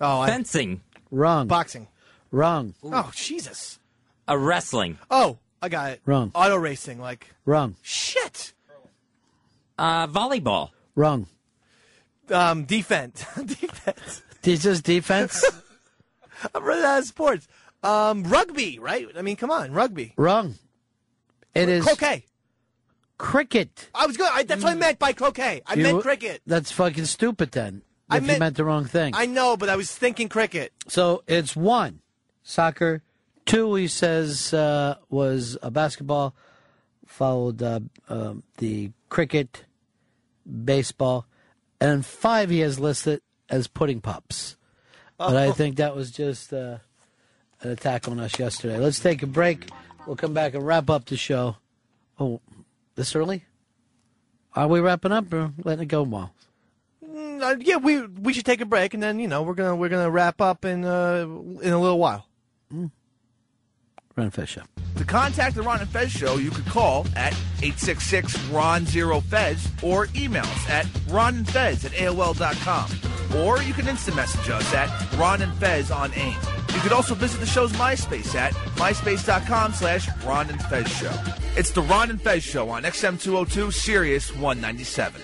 Oh, I- fencing. Wrong. Boxing. Wrong. Oh, Jesus. A wrestling. Oh, I got it. Wrong. Auto racing, like Wrong. shit. Uh, volleyball. Wrong. Um, defense. defense. Just defense? I'm running out of sports. Um, rugby, right? I mean, come on, rugby. Wrong. It is croquet. cricket. I was good. I, that's what I meant by croquet. I You- meant cricket. That's fucking stupid then. I if you meant- meant the wrong thing. I know, but I was thinking cricket. So it's one, soccer. Two, he says, uh, was a basketball. Followed uh, um the cricket, baseball, and five he has listed as pudding pops. But I Oh. think that was just uh, an attack on us yesterday. Let's take a break. We'll come back and wrap up the show. Oh, this early? Are we wrapping up or letting it go, Mal? Mm, uh, yeah, we we should take a break, and then you know we're gonna we're gonna wrap up in uh, in a little while. Ron Fez Show. To contact the Ron and Fez show, you could call at 866-RON-0-FEZ or email us at ronandfez at AOL.com. Or you can instant message us at Ron and Fez on AIM. You could also visit the show's MySpace at myspace.com slash Ron and Fez show. It's the Ron and Fez show on XM202 Sirius 197.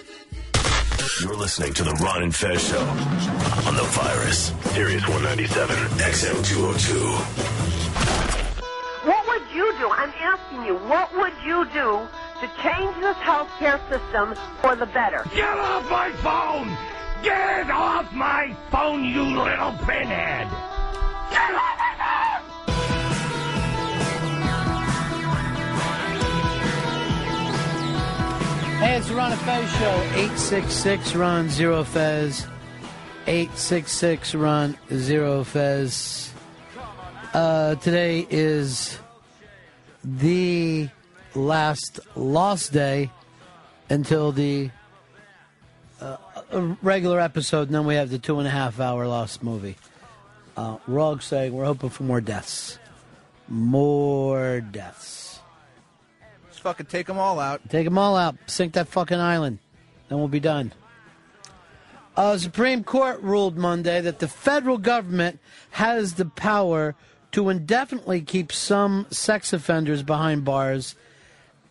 You're listening to the Ron and Fez show on the virus. Sirius 197, XM 202. What would you do? I'm asking you, what would you do to change this healthcare system for the better? Get off my phone! Get off my phone, you little pinhead! Get off my phone! Hey, it's the Ron and Fez Show. 866 Ron Zero Fez. 866 Ron Zero Fez. Uh, today is the last lost day until the uh, regular episode, and then we have the two and a half hour lost movie. Uh, we're saying we're hoping for more deaths. More deaths. Just fucking take them all out. Take them all out. Sink that fucking island. Then we'll be done. Uh, Supreme Court ruled Monday that the federal government has the power to indefinitely keep some sex offenders behind bars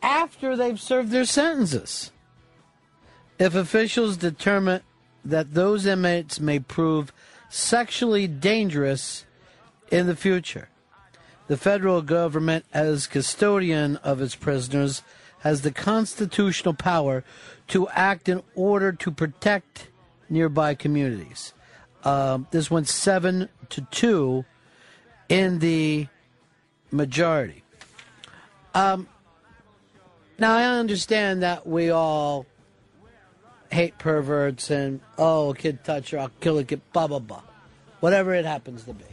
after they've served their sentences. If officials determine that those inmates may prove sexually dangerous in the future. The federal government, as custodian of its prisoners, has the constitutional power to act in order to protect nearby communities. Um, this went seven to two in the majority. Um, now, I understand that we all hate perverts and, oh, a kid toucher, I'll kill a kid, blah, blah, blah. Whatever it happens to be.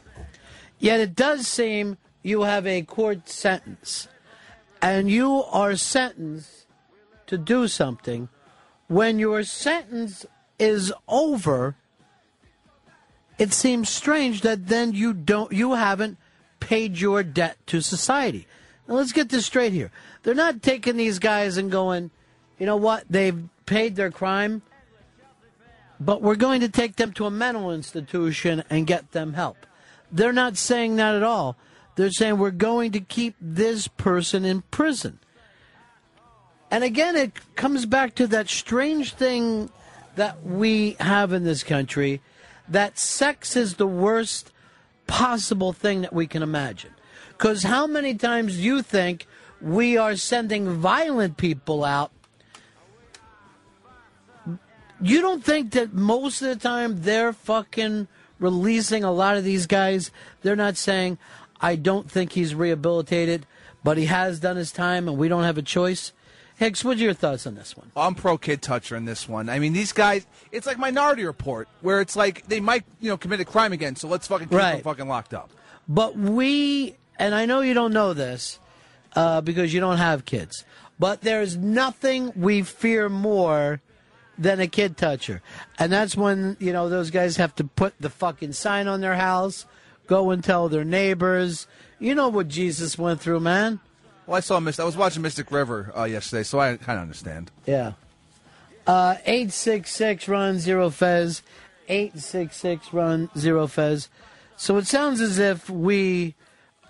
Yet it does seem you have a court sentence and you are sentenced to do something. When your sentence is over, it seems strange that then you don't you haven't paid your debt to society. Now let's get this straight here. They're not taking these guys and going, you know what, they've paid their crime, but we're going to take them to a mental institution and get them help. They're not saying that at all. They're saying we're going to keep this person in prison. And again, it comes back to that strange thing that we have in this country that sex is the worst possible thing that we can imagine. Because how many times do you think we are sending violent people out? You don't think that most of the time they're fucking releasing a lot of these guys? They're not saying, I don't think he's rehabilitated, but he has done his time and we don't have a choice. Hicks, what's your thoughts on this one? I'm pro kid toucher in this one. I mean, these guys, it's like Minority Report, where it's like they might, you know, commit a crime again, so let's fucking keep Right. them fucking locked up. But we, and I know you don't know this uh, because you don't have kids, but there's nothing we fear more than a kid toucher. And that's when, you know, those guys have to put the fucking sign on their house, go and tell their neighbors. You know what Jesus went through, man. Well, I saw Mystic. I was watching Mystic River uh, yesterday, so I kind of understand. Yeah. Uh, 866 Ron zero fez. 866 Ron zero fez. So it sounds as if we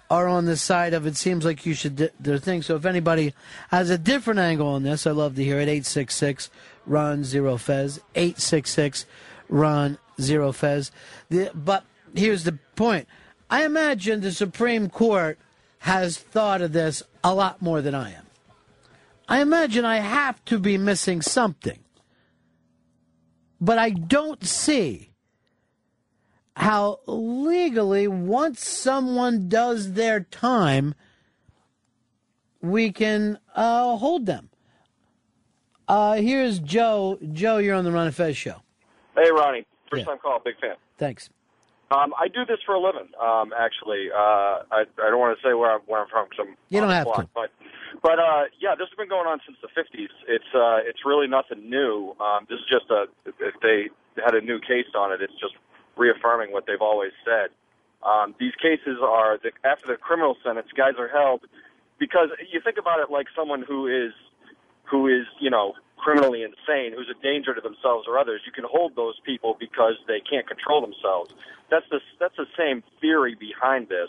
are on the side of it seems like you should do their thing. So if anybody has a different angle on this, I'd love to hear it. 866 Ron zero fez. 866 Ron zero fez. The, but here's the point. I imagine the Supreme Court has thought of this a lot more than I am. I imagine I have to be missing something. But I don't see how legally, once someone does their time, we can uh, hold them. Uh, here's Joe. Joe, you're on the Ron and Fez show. Hey, Ronnie. First time call, big fan. Thanks. Um, I do this for a living, um, actually. Uh, I, I don't want to say where I'm, where I'm from because I'm You don't have block, to. But, but uh, yeah, this has been going on since the 50s. It's uh, it's really nothing new. Um, this is just a if they had a new case on it, it's just reaffirming what they've always said. Um, these cases are the, after the criminal sentence, guys are held because you think about it like someone who is who is you know criminally insane, who's a danger to themselves or others. You can hold those people because they can't control themselves. That's the that's the same theory behind this.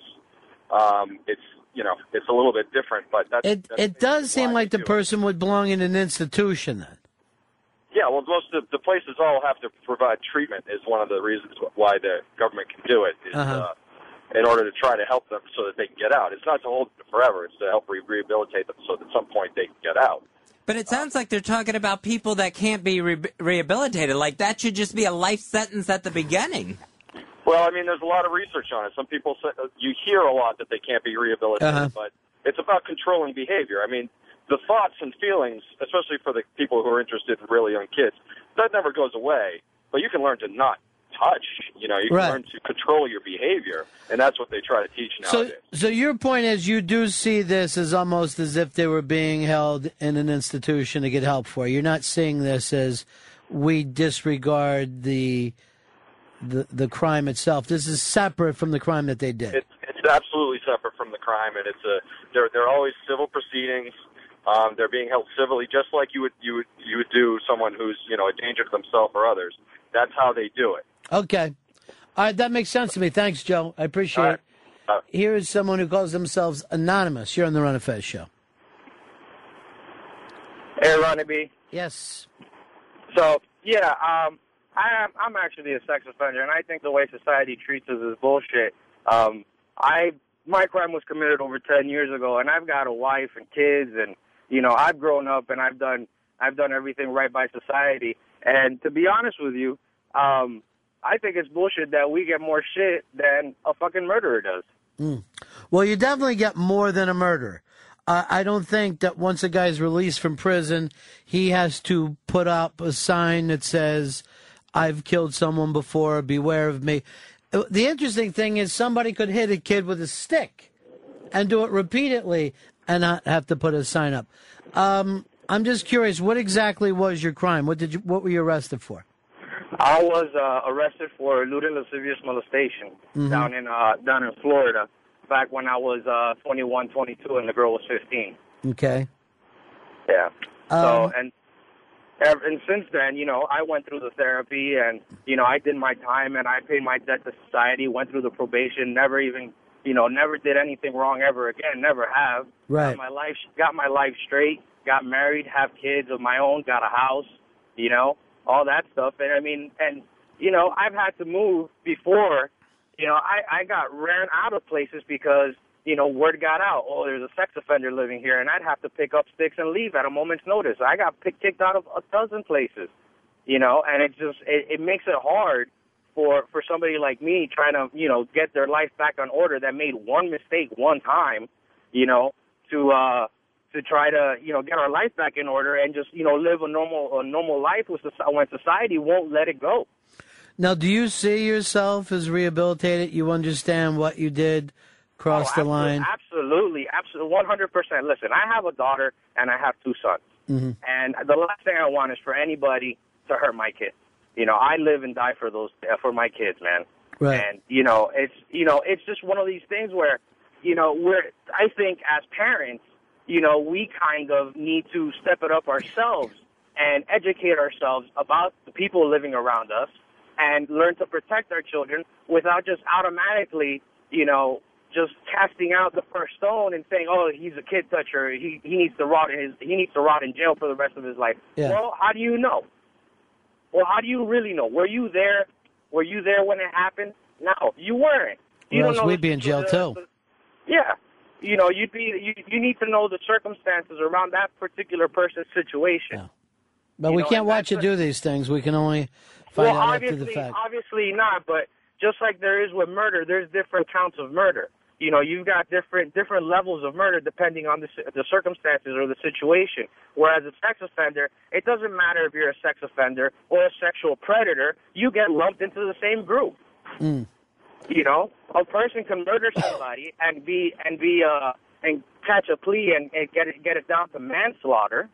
Um, it's you know it's a little bit different, but that's, It that's it does seem like the person would belong in an institution then. Yeah, well, most of the places all have to provide treatment is one of the reasons why the government can do it. Is, Uh-huh. uh, in order to try to help them so that they can get out. It's not to hold them forever. It's to help re- rehabilitate them so that at some point they can get out. But it sounds like they're talking about people that can't be re- rehabilitated. Like that should just be a life sentence at the beginning. Well, I mean, there's a lot of research on it. Some people say you hear a lot that they can't be rehabilitated, Uh-huh. but it's about controlling behavior. I mean, the thoughts and feelings, especially for the people who are interested in really young kids, that never goes away. But you can learn to not touch. You know, you can Right. learn to control your behavior, and that's what they try to teach So, nowadays. so your point is you do see this as almost as if they were being held in an institution to get help for. You're not seeing this as we disregard the the the crime itself. This is separate from the crime that they did. It's it's absolutely separate from the crime, and it's a they're they're always civil proceedings. Um, they're being held civilly, just like you would you would you would do someone who's you know a danger to themselves or others. That's how they do it. Okay. All right, that makes sense to me. Thanks, Joe. I appreciate All it. Here is someone who calls themselves anonymous. You're on the Ron and Fez show. Hey, Ronnie B. Yes. So yeah, um, I am. I'm actually a sex offender, and I think the way society treats us is bullshit. Um, I my crime was committed over ten years ago, and I've got a wife and kids, and you know I've grown up and I've done I've done everything right by society. And to be honest with you, um, I think it's bullshit that we get more shit than a fucking murderer does. Mm. Well, you definitely get more than a murder. Uh, I don't think that once a guy's released from prison, he has to put up a sign that says, I've killed someone before, beware of me. The interesting thing is somebody could hit a kid with a stick and do it repeatedly and not have to put a sign up. Um, I'm just curious, what exactly was your crime? What did you, what were you arrested for? I was uh, arrested for lewd and lascivious molestation Mhm. down in uh, down in Florida back when I was uh, 21, 22, and the girl was 15. Okay. Yeah. Um, so and ever, and since then, you know, I went through the therapy and you know I did my time and I paid my debt to society. Went through the probation. Never even you know never did anything wrong ever again. Never have. Right. Got my life got my life straight. Got married. Have kids of my own. Got a house. You know all that stuff. And I mean and you know I've had to move before. You know I I got ran out of places because you know, word got out, oh, there's a sex offender living here, and I'd have to pick up sticks and leave at a moment's notice. I got pick, kicked out of a dozen places, you know, and it just it, it makes it hard for for somebody like me trying to you know get their life back on order that made one mistake one time, you know, to uh to try to you know get our life back in order and just you know live a normal a normal life with soci- when society won't let it go. Now, do you see yourself as rehabilitated? You understand what you did, cross the line? Absolutely, absolutely, one hundred percent. Listen, I have a daughter and I have two sons. hmm And the last thing I want is for anybody to hurt my kids. You know, I live and die for those uh, for my kids, man. Right. And you know, it's you know, it's just one of these things where, you know, we're I think as parents, you know, we kind of need to step it up ourselves and educate ourselves about the people living around us and learn to protect our children without just automatically, you know, just casting out the first stone and saying, "Oh, he's a kid toucher. He he needs to rot in his he needs to rot in jail for the rest of his life." Yeah. Well, how do you know? Well, how do you really know? Were you there? Were you there when it happened? No, you weren't. You Or don't else know we'd be in jail too. yeah, you know, you'd be you you need to know the circumstances around that particular person's situation. But You we know, can't watch you do these things. We can only find well, out after obviously, the fact. obviously not. But just like there is with murder, there's different counts of murder. You know, you've got different different levels of murder depending on the the circumstances or the situation. Whereas a sex offender, it doesn't matter if you're a sex offender or a sexual predator, you get lumped into the same group. Mm. You know, a person can murder somebody and be and be uh and catch a plea and, and get it get it down to manslaughter.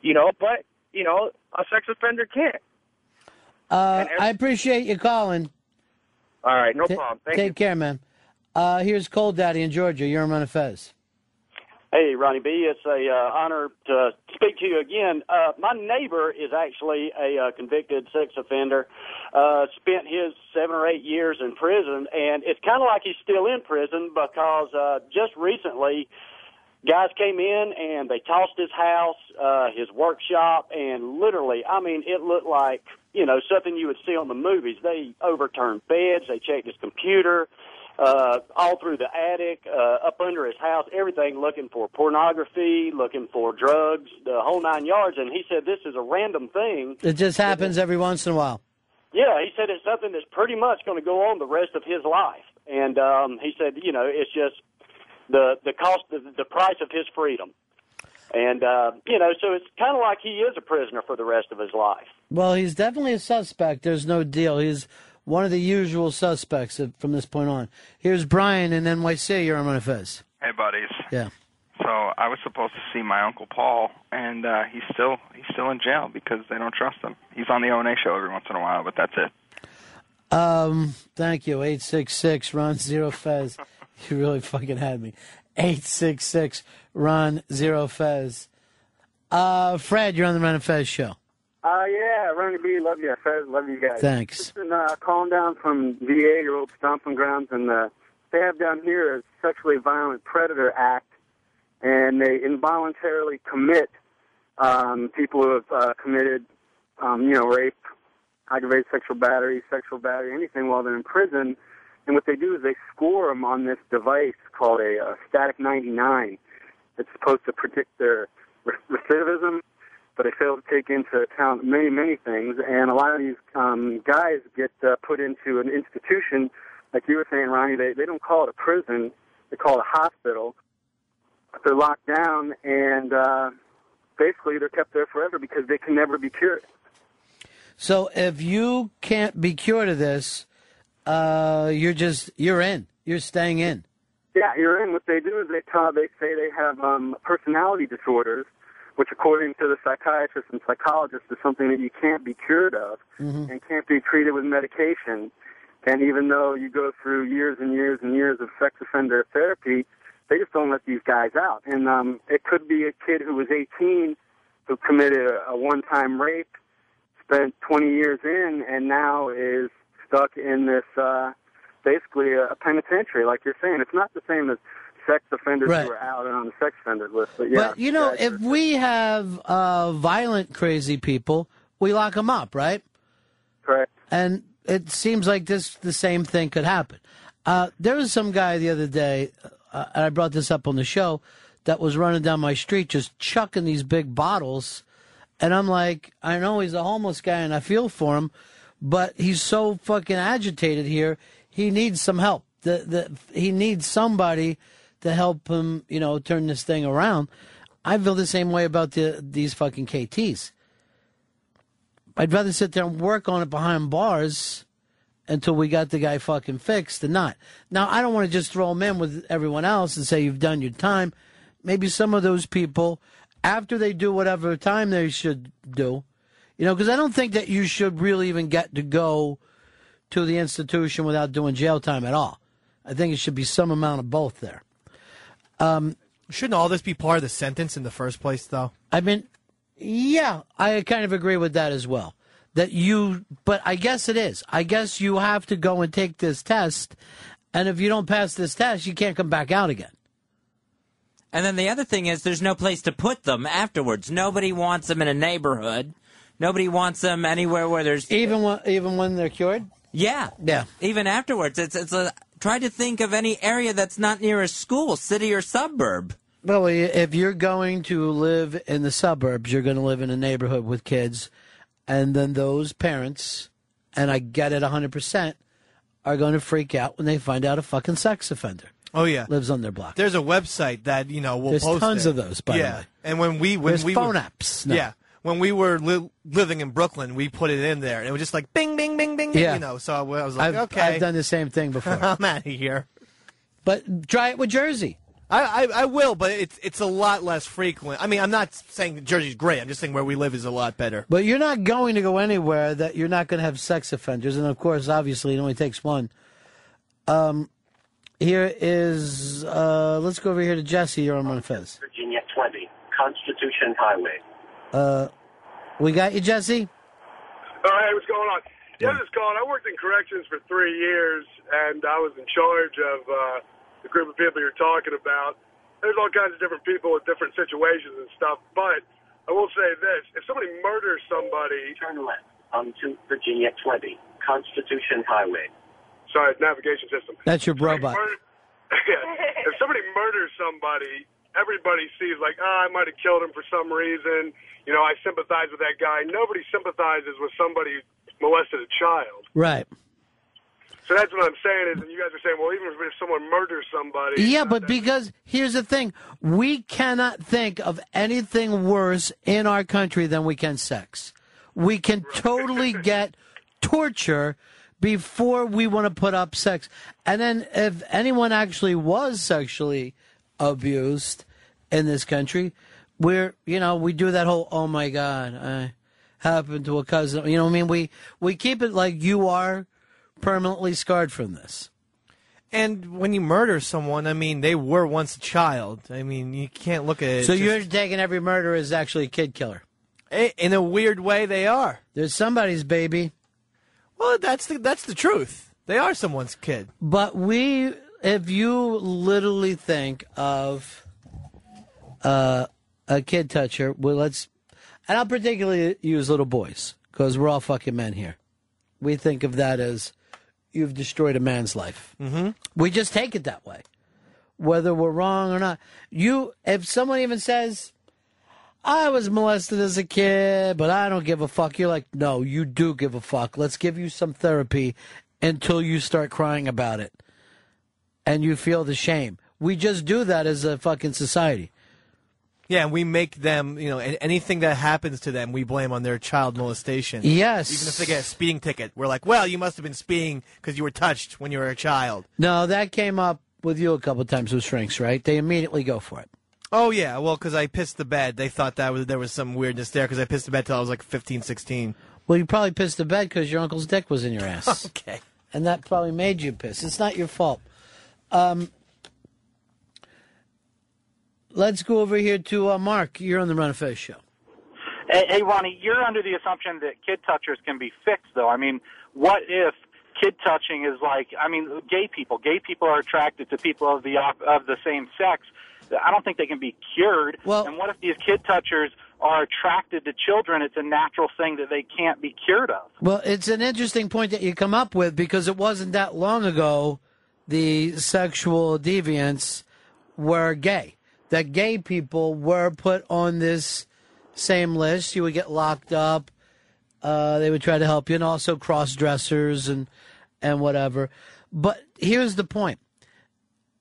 You know, but you know, a sex offender can't. Uh, I appreciate you calling. All right, no Ta- problem. Thank Take you. care, man. Uh, here's Cold Daddy in Georgia. You're on Fez. Hey, Ronnie B. It's a uh, honor to speak to you again. Uh, my neighbor is actually a uh, convicted sex offender. Uh, spent his seven or eight years in prison, and it's kind of like he's still in prison because uh, just recently, guys came in and they tossed his house, uh, his workshop, and literally, I mean, it looked like you know something you would see on the movies. They overturned beds, they checked his computer uh, all through the attic, uh, up under his house, everything looking for pornography, looking for drugs, the whole nine yards. And he said this is a random thing. It just happens every once in a while. Yeah, he said it's something that's pretty much going to go on the rest of his life. And um, he said, you know, it's just the the cost, the, the price of his freedom. And uh, you know, so it's kind of like he is a prisoner for the rest of his life. Well, he's definitely a suspect. There's no deal. He's one of the usual suspects from this point on. Here's Brian in NYC. You're on Fez. Hey, buddies. Yeah. So I was supposed to see my uncle Paul, and uh, he's still he's still in jail because they don't trust him. He's on the O and A show every once in a while, but that's it. Um, thank you. 866 Ron Zero Fez. You really fucking had me. 866 Ron Zero Fez. Uh, Fred, you're on the Ron and Fez show. Uh, yeah, Ronnie B, love you, Fez, love you guys. Thanks. Just been uh, calling down from VA, your old stomping grounds, and uh, they have down here a sexually violent predator act, and they involuntarily commit um, people who have uh, committed, um, you know, rape, aggravated sexual battery, sexual battery, anything while they're in prison. And what they do is they score them on this device called a, uh static 99. It's supposed to predict their recidivism, but they fail to take into account many, many things. And a lot of these um, guys get uh, put into an institution, like you were saying, Ronnie. They they don't call it a prison; they call it a hospital. They're locked down, and uh, basically they're kept there forever because they can never be cured. So if you can't be cured of this, uh, you're just you're in. You're staying in. Yeah, you're in. What they do is they tell, they say they have um, personality disorders, which according to the psychiatrists and psychologists is something that you can't be cured of Mm-hmm. and can't be treated with medication. And even though you go through years and years and years of sex offender therapy, they just don't let these guys out. And um, it could be a kid who was 18 who committed a, a one-time rape, spent 20 years in, and now is stuck in this uh, basically a, a penitentiary, like you're saying. It's not the same as sex offenders Right. who are out and on the sex offender list. But yeah, but you know, if we have uh, violent, crazy people, we lock them up, right? Correct. And it seems like this the same thing could happen. Uh, there was some guy the other day, uh, and I brought this up on the show, that was running down my street just chucking these big bottles, and I'm like, I know he's a homeless guy, and I feel for him, but he's so fucking agitated here. He needs some help. The the he needs somebody to help him, you know, turn this thing around. I feel the same way about the these fucking KTs. I'd rather sit there and work on it behind bars until we got the guy fucking fixed than not. Now, I don't want to just throw him in with everyone else and say you've done your time. Maybe some of those people, after they do whatever time they should do, you know, because I don't think that you should really even get to go to the institution without doing jail time at all. I think it should be some amount of both there. Um, Shouldn't all this be part of the sentence in the first place, though? I mean, yeah, I kind of agree with that as well. That you, but I guess it is. I guess you have to go and take this test, and if you don't pass this test, you can't come back out again. And then the other thing is, there's no place to put them afterwards. Nobody wants them in a neighborhood. Nobody wants them anywhere where there's even when even when they're cured. Yeah, yeah. Even afterwards, it's it's a try to think of any area that's not near a school, city or suburb. Well, if you're going to live in the suburbs, you're going to live in a neighborhood with kids, and then those parents, and I get it 100%, are going to freak out when they find out a fucking sex offender Oh yeah, lives on their block. There's a website that you know will There's post tons it. of those, by the yeah. way. And when we when There's we phone were, apps now. Yeah, when we were li- living in Brooklyn, we put it in there, and it was just like bing, bing, bing, bing. Yeah. You know, so I was like, I've, okay, I've done the same thing before. I'm out of here. But try it with Jersey. I, I I will, but it's it's a lot less frequent. I mean, I'm not saying Jersey's great. I'm just saying where we live is a lot better. But you're not going to go anywhere that you're not going to have sex offenders, and of course, obviously, it only takes one. Um, here is uh, let's go over here to Jesse. You're on Ron Fez. Virginia 20, Constitution Highway. Uh, we got you, Jesse. Oh, hey, what's going on? Yeah, this is Colin. I worked in corrections for three years, and I was in charge of uh, the group of people you're talking about. There's all kinds of different people with different situations and stuff, but I will say this: if somebody murders somebody, turn left onto Virginia 20, Constitution Highway. Sorry, navigation system. That's your robot. yeah. If somebody murders somebody, everybody sees like, ah, I might have killed him for some reason. You know, I sympathize with that guy. Nobody sympathizes with somebody who molested a child. Right. So that's what I'm saying is, and you guys are saying, well, even if someone murders somebody, Yeah, but because here's the thing, we cannot think of anything worse in our country than we can sex. We can totally get torture before we want to put up sex. And then if anyone actually was sexually abused in this country, we're, you know, we do that whole, oh my God, I happened to a cousin. You know what I mean? We, we keep it like you are permanently scarred from this. And when you murder someone, I mean, they were once a child. I mean, you can't look at it. So just- you're taking every murder as actually a kid killer. In a weird way, they are. There's somebody's baby. Well, that's the that's the truth. They are someone's kid. But we, if you literally think of uh, a kid toucher, well, let's, and I'll particularly use little boys because we're all fucking men here. We think of that as you've destroyed a man's life. Mm-hmm. We just take it that way, whether we're wrong or not. You, if someone even says, "I was molested as a kid, but I don't give a fuck," you're like, "No, you do give a fuck. Let's give you some therapy until you start crying about it, and you feel the shame." We just do that as a fucking society. Yeah, and we make them, you know, anything that happens to them, we blame on their child molestation. Yes. Even if they get a speeding ticket, we're like, well, you must have been speeding because you were touched when you were a child. No, that came up with you a couple of times with shrinks, right? They immediately go for it. Oh, yeah, well, because I pissed the bed. They thought that was there was some weirdness there because I pissed the bed till I was like 15, 16. Well, you probably pissed the bed because your uncle's dick was in your ass. okay. And that probably made you piss. It's not your fault. Um, let's go over here to uh, Mark. You're on the Ron and Fez show. Hey, hey, Ronnie, you're under the assumption that kid touchers can be fixed, though. I mean, what if kid touching is like? I mean, gay people. Gay people are attracted to people of the op- of the same sex. I don't think they can be cured. Well, and what if these kid touchers are attracted to children? It's a natural thing that they can't be cured of. Well, it's an interesting point that you come up with because it wasn't that long ago the sexual deviants were gay. That gay people were put on this same list. You would get locked up. Uh, they would try to help you, and also cross dressers and and whatever. But here's the point: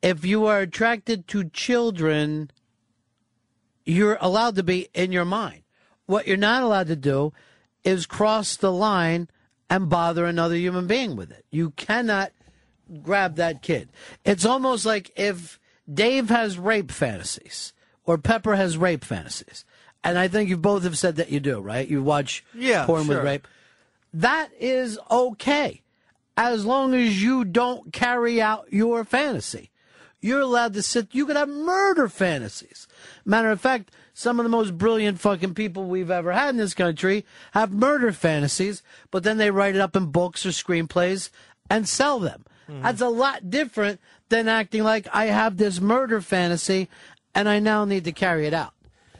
if you are attracted to children, you're allowed to be in your mind. What you're not allowed to do is cross the line and bother another human being with it. You cannot grab that kid. It's almost like if Dave has rape fantasies or Pepper has rape fantasies. And I think you both have said that you do, right? You watch Yeah, porn with rape. That is okay as long as you don't carry out your fantasy. You're allowed to sit, you could have murder fantasies. Matter of fact, some of the most brilliant fucking people we've ever had in this country have murder fantasies, but then they write it up in books or screenplays and sell them. Mm-hmm. That's a lot different than acting like I have this murder fantasy and I now need to carry it out.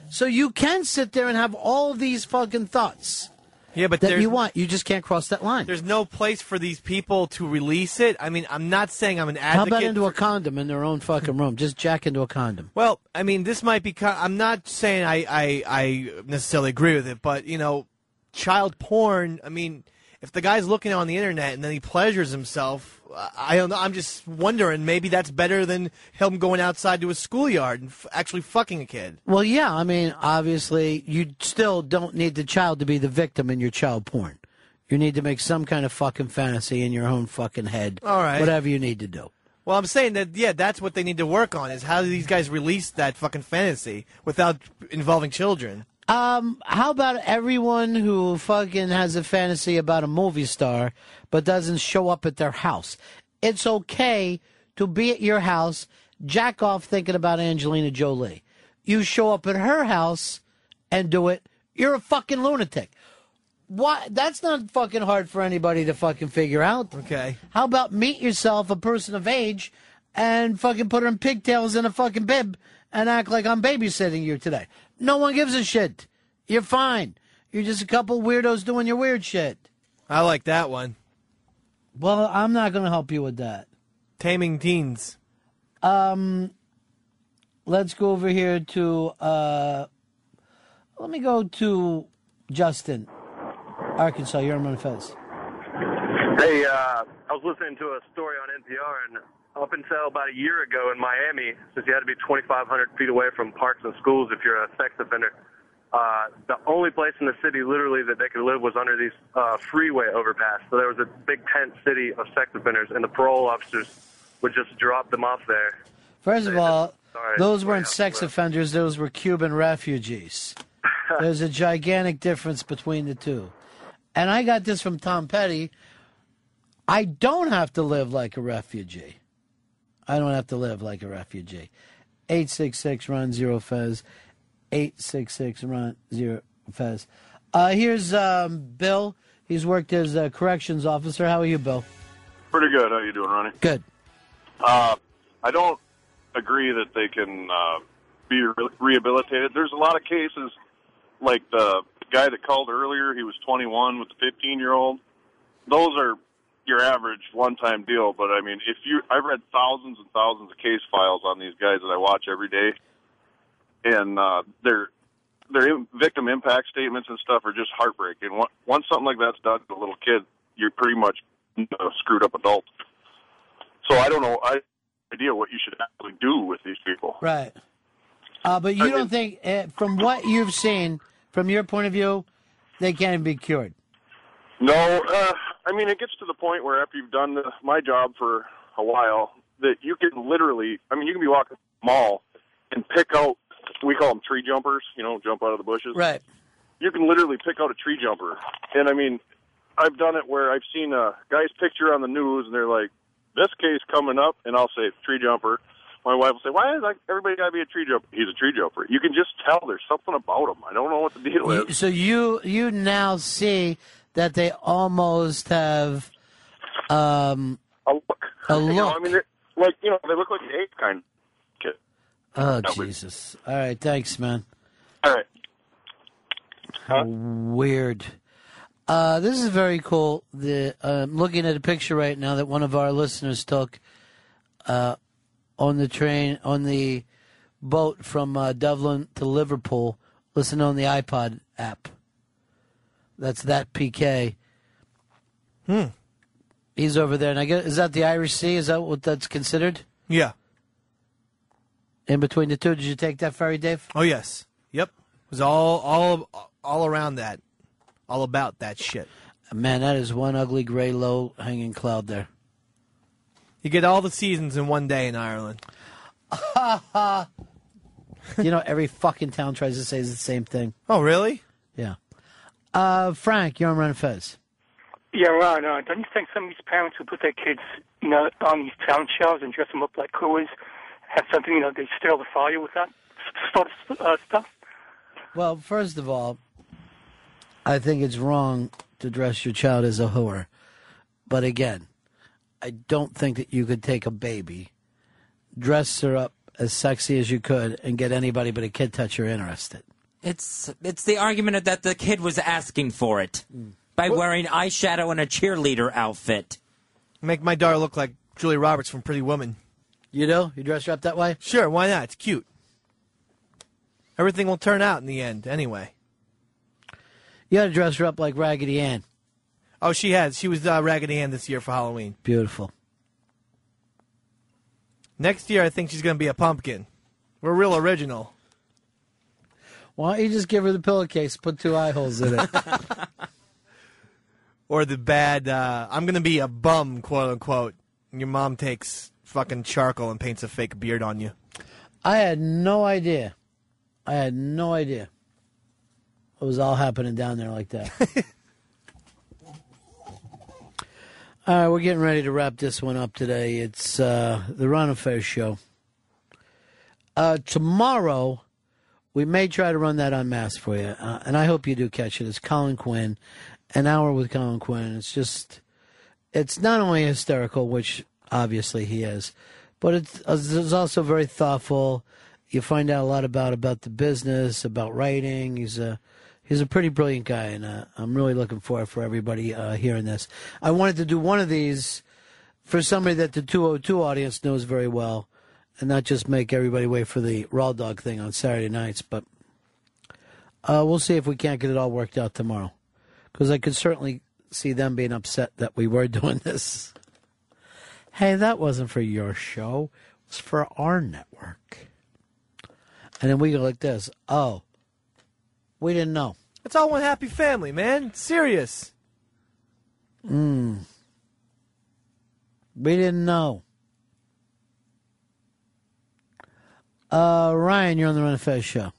So you can sit there and have all these fucking thoughts. Yeah, but that you want. You just can't cross that line. There's no place for these people to release it. I mean, I'm not saying I'm an advocate. How about into a condom in their own fucking room? Just jack into a condom. Well, I mean, this might be. I'm not saying I, I, I necessarily agree with it, but you know, child porn. I mean, if the guy's looking on the internet and then he pleasures himself, I- I don't know. I'm just wondering. Maybe that's better than him going outside to a schoolyard and f- actually fucking a kid. Well, yeah. I mean, obviously, you still don't need the child to be the victim in your child porn. You need to make some kind of fucking fantasy in your own fucking head. All right. Whatever you need to do. Well, I'm saying that yeah, that's what they need to work on. Is how do these guys release that fucking fantasy without involving children? Um, how about everyone who fucking has a fantasy about a movie star but doesn't show up at their house? It's okay to be at your house, jack off thinking about Angelina Jolie. You show up at her house and do it, you're a fucking lunatic. Why? That's not fucking hard for anybody to fucking figure out. Okay. How about meet yourself, a person of age, and fucking put her in pigtails in a fucking bib and act like I'm babysitting you today? No one gives a shit. You're fine. You're just a couple weirdos doing your weird shit. I like that one. Well, I'm not going to help you with that. Taming teens. Um, let's go over here to. Uh, let me go to Justin, Arkansas. You're on Ron Fez. Hey, uh, I was listening to a story on NPR, and up until about a year ago in Miami, since you had to be 2,500 feet away from parks and schools if you're a sex offender, uh, the only place in the city literally that they could live was under these uh, freeway overpass. So there was a big tent city of sex offenders, and the parole officers would just drop them off there. First of all, Sorry, those weren't sex offenders, those were Cuban refugees. There's a gigantic difference between the two. And I got this from Tom Petty. I don't have to live like a refugee. I don't have to live like a refugee. 866 Ron Zero Fez. 866 Ron Zero Fez. Uh, here's um, Bill. He's worked as a corrections officer. How are you, Bill? Pretty good. How are you doing, Ronnie? Good. Uh, I don't agree that they can uh, be re- rehabilitated. There's a lot of cases, like the guy that called earlier. He was 21 with the 15 year old. Those are your average one-time deal, but I mean, if you, I've read thousands and thousands of case files on these guys that I watch every day, and uh, their their im- victim impact statements and stuff are just heartbreaking. Once- Once something like that's done to a little kid, you're pretty much a screwed up adult. So I don't know. I have no idea what you should actually do with these people. Right. Uh, but you don't think, uh, from what you've seen, from your point of view, they can't be cured. No, uh, I mean it gets to the point where after you've done the, my job for a while, that you can literally, I mean, you can be walking the mall and pick out. We call them tree jumpers. You know, jump out of the bushes. Right. You can literally pick out a tree jumper, and I mean, I've done it where I've seen a guy's picture on the news, and they're like, "This case coming up," and I'll say tree jumper. My wife will say, "Why is like everybody got to be a tree jumper?" He's a tree jumper. You can just tell there's something about him. I don't know what the deal is. So you you now see that they almost have um, a look. A You know. I mean, like you know, they look like the ape kind of. Oh Jesus! All right, thanks, man. All right. How weird. Uh, this is very cool. The uh, I'm looking at a picture right now that one of our listeners took uh, on the train on the boat from uh, Dublin to Liverpool. Listen on the iPod app. That's that PK. Hmm. He's over there, and I guess is that the Irish Sea? Is that what that's considered? Yeah. In between the two, did you take that ferry, Dave? Oh yes. Yep. It was all all all around that. All about that shit. Man, that is one ugly gray low hanging cloud there. You get all the seasons in one day in Ireland. you know, every fucking town tries to say the same thing. Oh, really? Yeah. Uh, Frank, you're on Ron Fez. Yeah, Ron, uh, don't you think some of these parents who put their kids, you know, on these talent shows and dress them up like coolers have something, you know, they stir the fire with that sort of uh, stuff? Well, first of all, I think it's wrong to dress your child as a whore. But again, I don't think that you could take a baby, dress her up as sexy as you could, and get anybody but a kid toucher interested. It's it's the argument that the kid was asking for it by wearing eyeshadow and a cheerleader outfit. Make my daughter look like Julie Roberts from Pretty Woman. You know, You dress her up that way? Sure, why not? It's cute. Everything will turn out in the end, anyway. You got to dress her up like Raggedy Ann. Oh, she has. She was uh, Raggedy Ann this year for Halloween. Beautiful. Next year, I think she's going to be a pumpkin. We're real original. Why don't you just give her the pillowcase, put two eye holes in it? Or the bad, uh, I'm going to be a bum, quote unquote. And your mom takes fucking charcoal and paints a fake beard on you. I had no idea. I had no idea. It was all happening down there like that. all right, we're getting ready to wrap this one up today. It's uh, the Ron and Fez Show. Uh, tomorrow, we may try to run that unmasked for you, uh, and I hope you do catch it. It's Colin Quinn, an hour with Colin Quinn. It's just, it's not only hysterical, which obviously he is, but it's, it's also very thoughtful. You find out a lot about about the business, about writing. He's a he's a pretty brilliant guy, and uh, I'm really looking forward for everybody uh, hearing this. I wanted to do one of these for somebody that the 202 audience knows very well, and not just make everybody wait for the raw dog thing on Saturday nights. But uh, we'll see if we can't get it all worked out tomorrow, because I could certainly see them being upset that we were doing this. Hey, that wasn't for your show; it was for our network. And then we go like this. Oh, we didn't know. It's all one happy family, man. Serious. Mm. We didn't know. Uh, Ryan, you're on the Ron Fez show.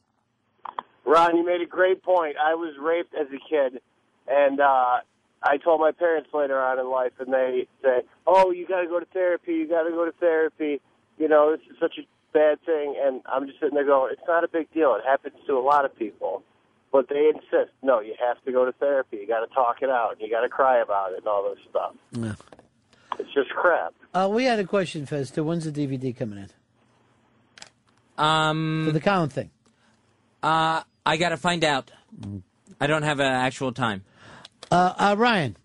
Ron, you made a great point. I was raped as a kid, and uh, I told my parents later on in life, and they say, "Oh, you got to go to therapy. You got to go to therapy. You know, this is such a bad thing." And I'm just sitting there going, "It's not a big deal. It happens to a lot of people." But they insist, no, you have to go to therapy. You got to talk it out. You got to cry about it and all this stuff. Yeah. It's just crap. Uh, we had a question, Fez. When's the DVD coming in Um, for the Colin thing? uh, I got to find out. I don't have an actual time. Uh, uh, Ryan.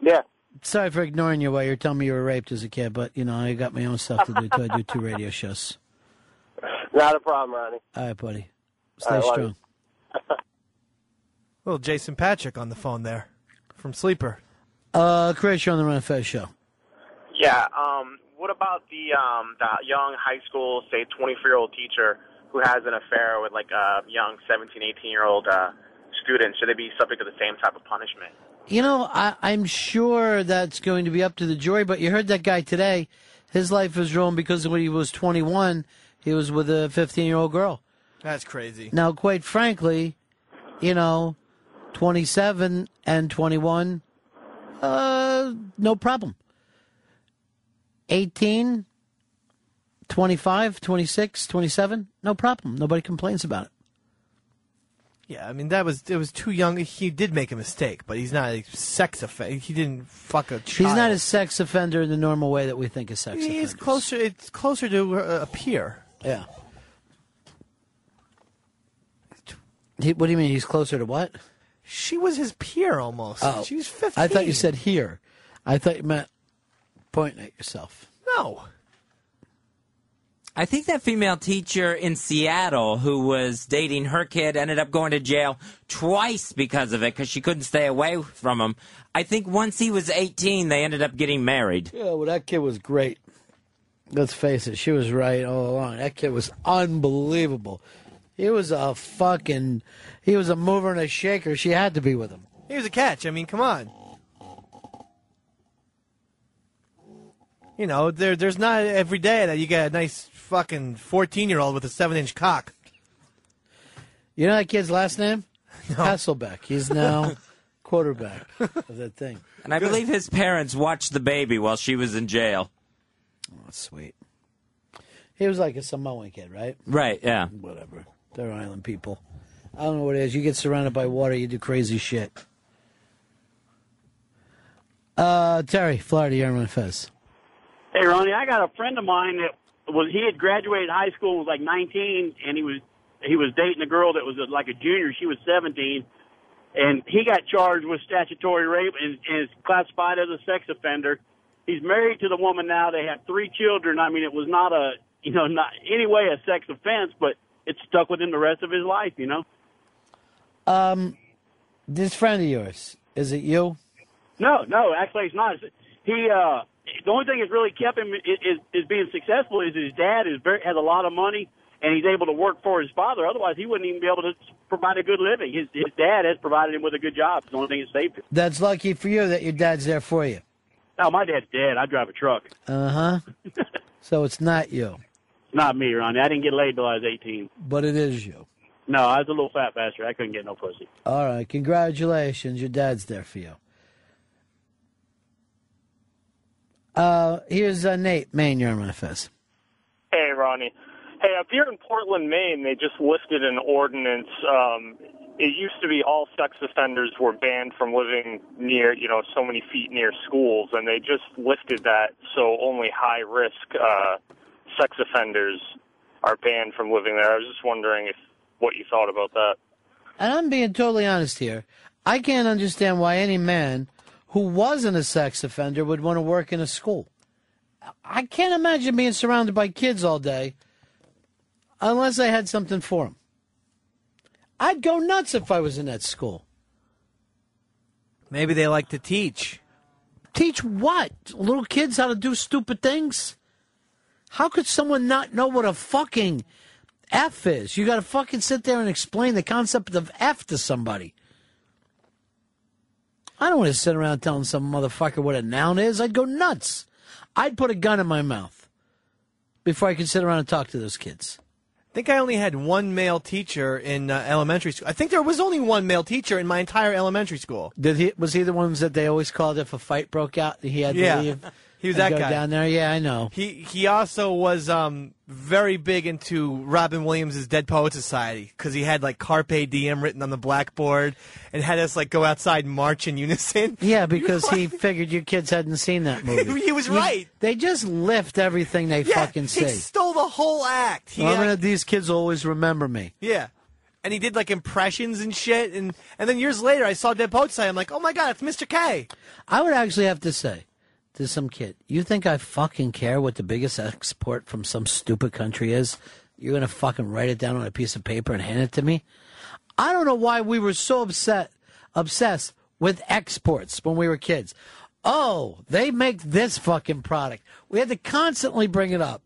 Yeah. Sorry for ignoring you while you're telling me you were raped as a kid, but you know I got my own stuff to do too. I do two radio shows. Not a problem, Ronnie. All right, buddy. Stay All right, love strong. Little Jason Patric on the phone there from Sleeper. Uh, Chris, you're on the Ron Fez show. Yeah. Um, what about the um, the young high school, say, 24 year old teacher who has an affair with like a young 17, 18 year old uh, student? Should they be subject to the same type of punishment? You know, I, I'm sure that's going to be up to the jury, but you heard that guy today. His life was ruined because when he was 21, he was with a 15 year old girl. That's crazy. Now, quite frankly, you know, 27 and 21, uh, no problem. 18, 25, 26, 27, no problem. Nobody complains about it. Yeah, I mean that was it was too young. He did make a mistake, but he's not a sex offender. He didn't fuck a child. He's not a sex offender in the normal way that we think of sex offender. He's offenders. closer. It's closer to a a peer. Yeah. He, what do you mean? He's closer to what? She was his peer almost. Oh, she was fifteen. I thought you said here. I thought you meant pointing at yourself. no. I think that female teacher in Seattle who was dating her kid ended up going to jail twice because of it because she couldn't stay away from him. I think once he was 18, they ended up getting married. Yeah, well, that kid was great. Let's face it, she was right all along. That kid was unbelievable. He was a fucking, he was a mover and a shaker. She had to be with him. He was a catch. I mean, come on. You know, there there's not every day that you get a nice fucking fourteen year old with a seven inch cock. You know that kid's last name? Hasselbeck. He's now quarterback of that thing. And I believe his parents watched the baby while she was in jail. Oh, sweet. He was like a Samoan kid, right? Right, yeah. Whatever. They're island people. I don't know what it is. You get surrounded by water, you do crazy shit. Uh, Terry, Florida, you're on Fez. Hey, Ronnie, I got a friend of mine that was he had graduated high school was like 19, and he was he was dating a girl that was like a junior. She was 17, and he got charged with statutory rape and, and is classified as a sex offender. He's married to the woman now. They have three children. I mean, it was not a you know not anyway a sex offense, but it stuck with him the rest of his life. You know. Um, this friend of yours, is it you? No, no, actually, it's not. He uh, the only thing that's really kept him is, is, is being successful is his dad is very has a lot of money and he's able to work for his father. Otherwise, he wouldn't even be able to provide a good living. His his dad has provided him with a good job. It's the only thing that saved him. That's lucky for you that your dad's there for you. No, my dad's dead. I drive a truck. Uh huh. so it's not you, It's not me, Ronnie. I didn't get laid till I was 18. but it is you. No, I was a little fat bastard. I couldn't get no pussy. All right, congratulations. Your dad's there for you. Uh, here's uh, Nate, Maine. You're on Fez. Hey, Ronnie. Hey, up here in Portland, Maine, they just listed an ordinance. Um, it used to be all sex offenders were banned from living near, you know, so many feet near schools, and they just lifted that so only high risk uh, sex offenders are banned from living there. I was just wondering if what you thought about that. And I'm being totally honest here. I can't understand why any man who wasn't a sex offender would want to work in a school. I can't imagine being surrounded by kids all day unless I had something for them. I'd go nuts if I was in that school. Maybe they like to teach. Teach what? Little kids how to do stupid things? How could someone not know what a fucking F is? You got to fucking sit there and explain the concept of F to somebody. I don't want to sit around telling some motherfucker what a noun is. I'd go nuts. I'd put a gun in my mouth before I could sit around and talk to those kids. I think I only had one male teacher in uh, elementary school. I think there was only one male teacher in my entire elementary school. Did he? Was he the ones that they always called if a fight broke out? He had to Yeah. leave. He was that guy. down there. Yeah, I know. He he also was um, very big into Robin Williams' Dead Poet Society because he had like Carpe Diem written on the blackboard and had us like go outside and march in unison. Yeah, because he figured you kids hadn't seen that movie. He was You- right. They just lift everything they Yeah, fucking see. he stole the whole act. He Well, I'm gonna- these kids always remember me. yeah. and he did like impressions and shit. And and then years later, I saw Dead Poet Society. I'm like, oh my god, it's Mr. K. I would actually have to say to some kid, you think I fucking care what the biggest export from some stupid country is? You're gonna fucking write it down on a piece of paper and hand it to me? I don't know why we were so upset, obsessed with exports when we were kids. Oh, they make this fucking product. We had to constantly bring it up.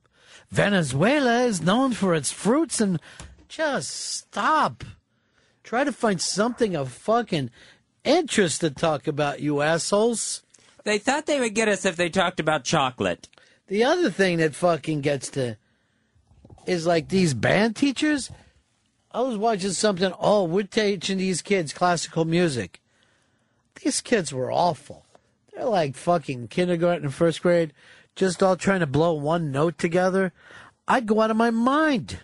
Venezuela is known for its fruits and just stop. Try to find something of fucking interest to talk about, you assholes. They thought they would get us if they talked about chocolate. The other thing that fucking gets to is like these band teachers. I was watching something. Oh, we're teaching these kids classical music. These kids were awful. They're like fucking kindergarten and first grade, just all trying to blow one note together. I'd go out of my mind.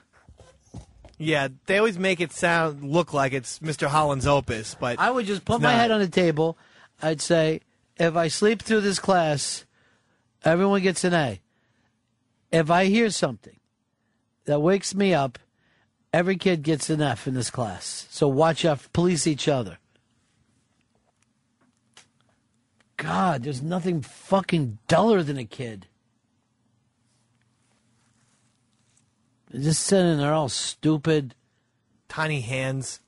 Yeah, they always make it sound look like it's Mr. Holland's opus, but I would just put my not. head on the table. I'd say, if I sleep through this class, everyone gets an A. If I hear something that wakes me up, every kid gets an F in this class. So watch out, police each other. God, there's nothing fucking duller than a kid. They're just sitting there all stupid. Tiny hands.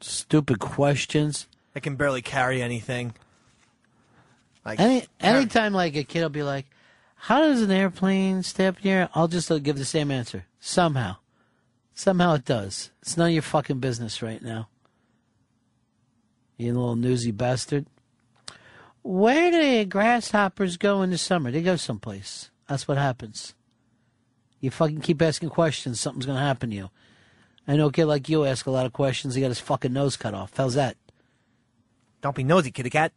Stupid questions. I can barely carry anything. Like Any anytime like a kid will be like, "How does an airplane stay up in the air?" I'll just uh, give the same answer. Somehow, somehow it does. It's none of your fucking business right now. You little newsy bastard. Where do grasshoppers go in the summer? They go someplace. That's what happens. You fucking keep asking questions, something's gonna happen to you. I know a kid like you ask a lot of questions. He got his fucking nose cut off. How's that? Don't be nosy, kitty cat.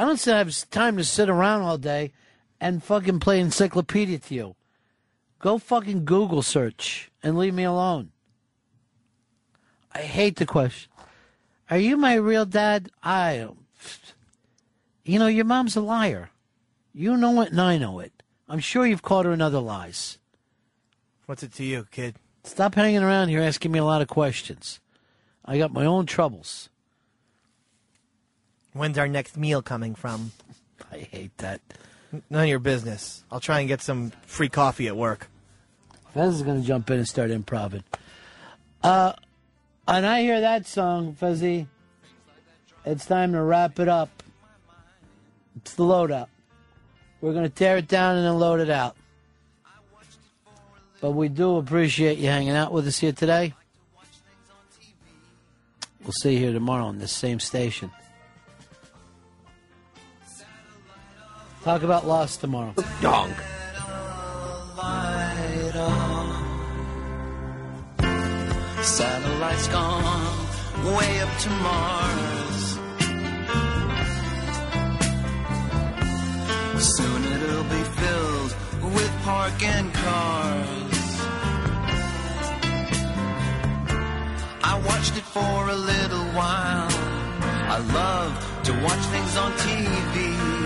I don't have time to sit around all day and fucking play encyclopedia to you. Go fucking Google search and leave me alone. I hate the question. Are you my real dad? I. You know, your mom's a liar. You know it and I know it. I'm sure you've caught her in other lies. What's it to you, kid? Stop hanging around here asking me a lot of questions. I got my own troubles. When's our next meal coming from? I hate that. None of your business. I'll try and get some free coffee at work. Fez is going to jump in and start improving. Uh, and I hear that song, Fuzzy. It's time to wrap it up. It's the load up. We're going to tear it down and then load it out. But we do appreciate you hanging out with us here today. We'll see you here tomorrow on this same station. Talk about Lost tomorrow. Dong. Satellites gone way up to Mars. Soon it'll be filled with parking cars. I watched it for a little while. I love to watch things on TV.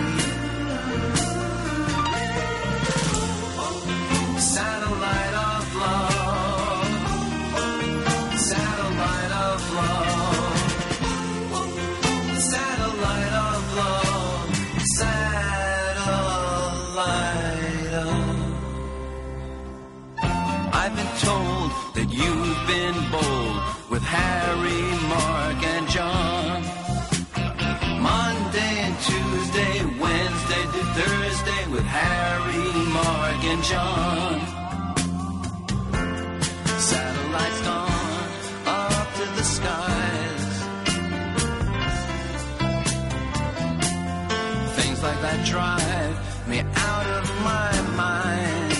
Drive me out of my mind.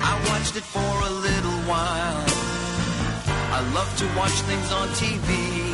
I watched it for a little while. I love to watch things on TV.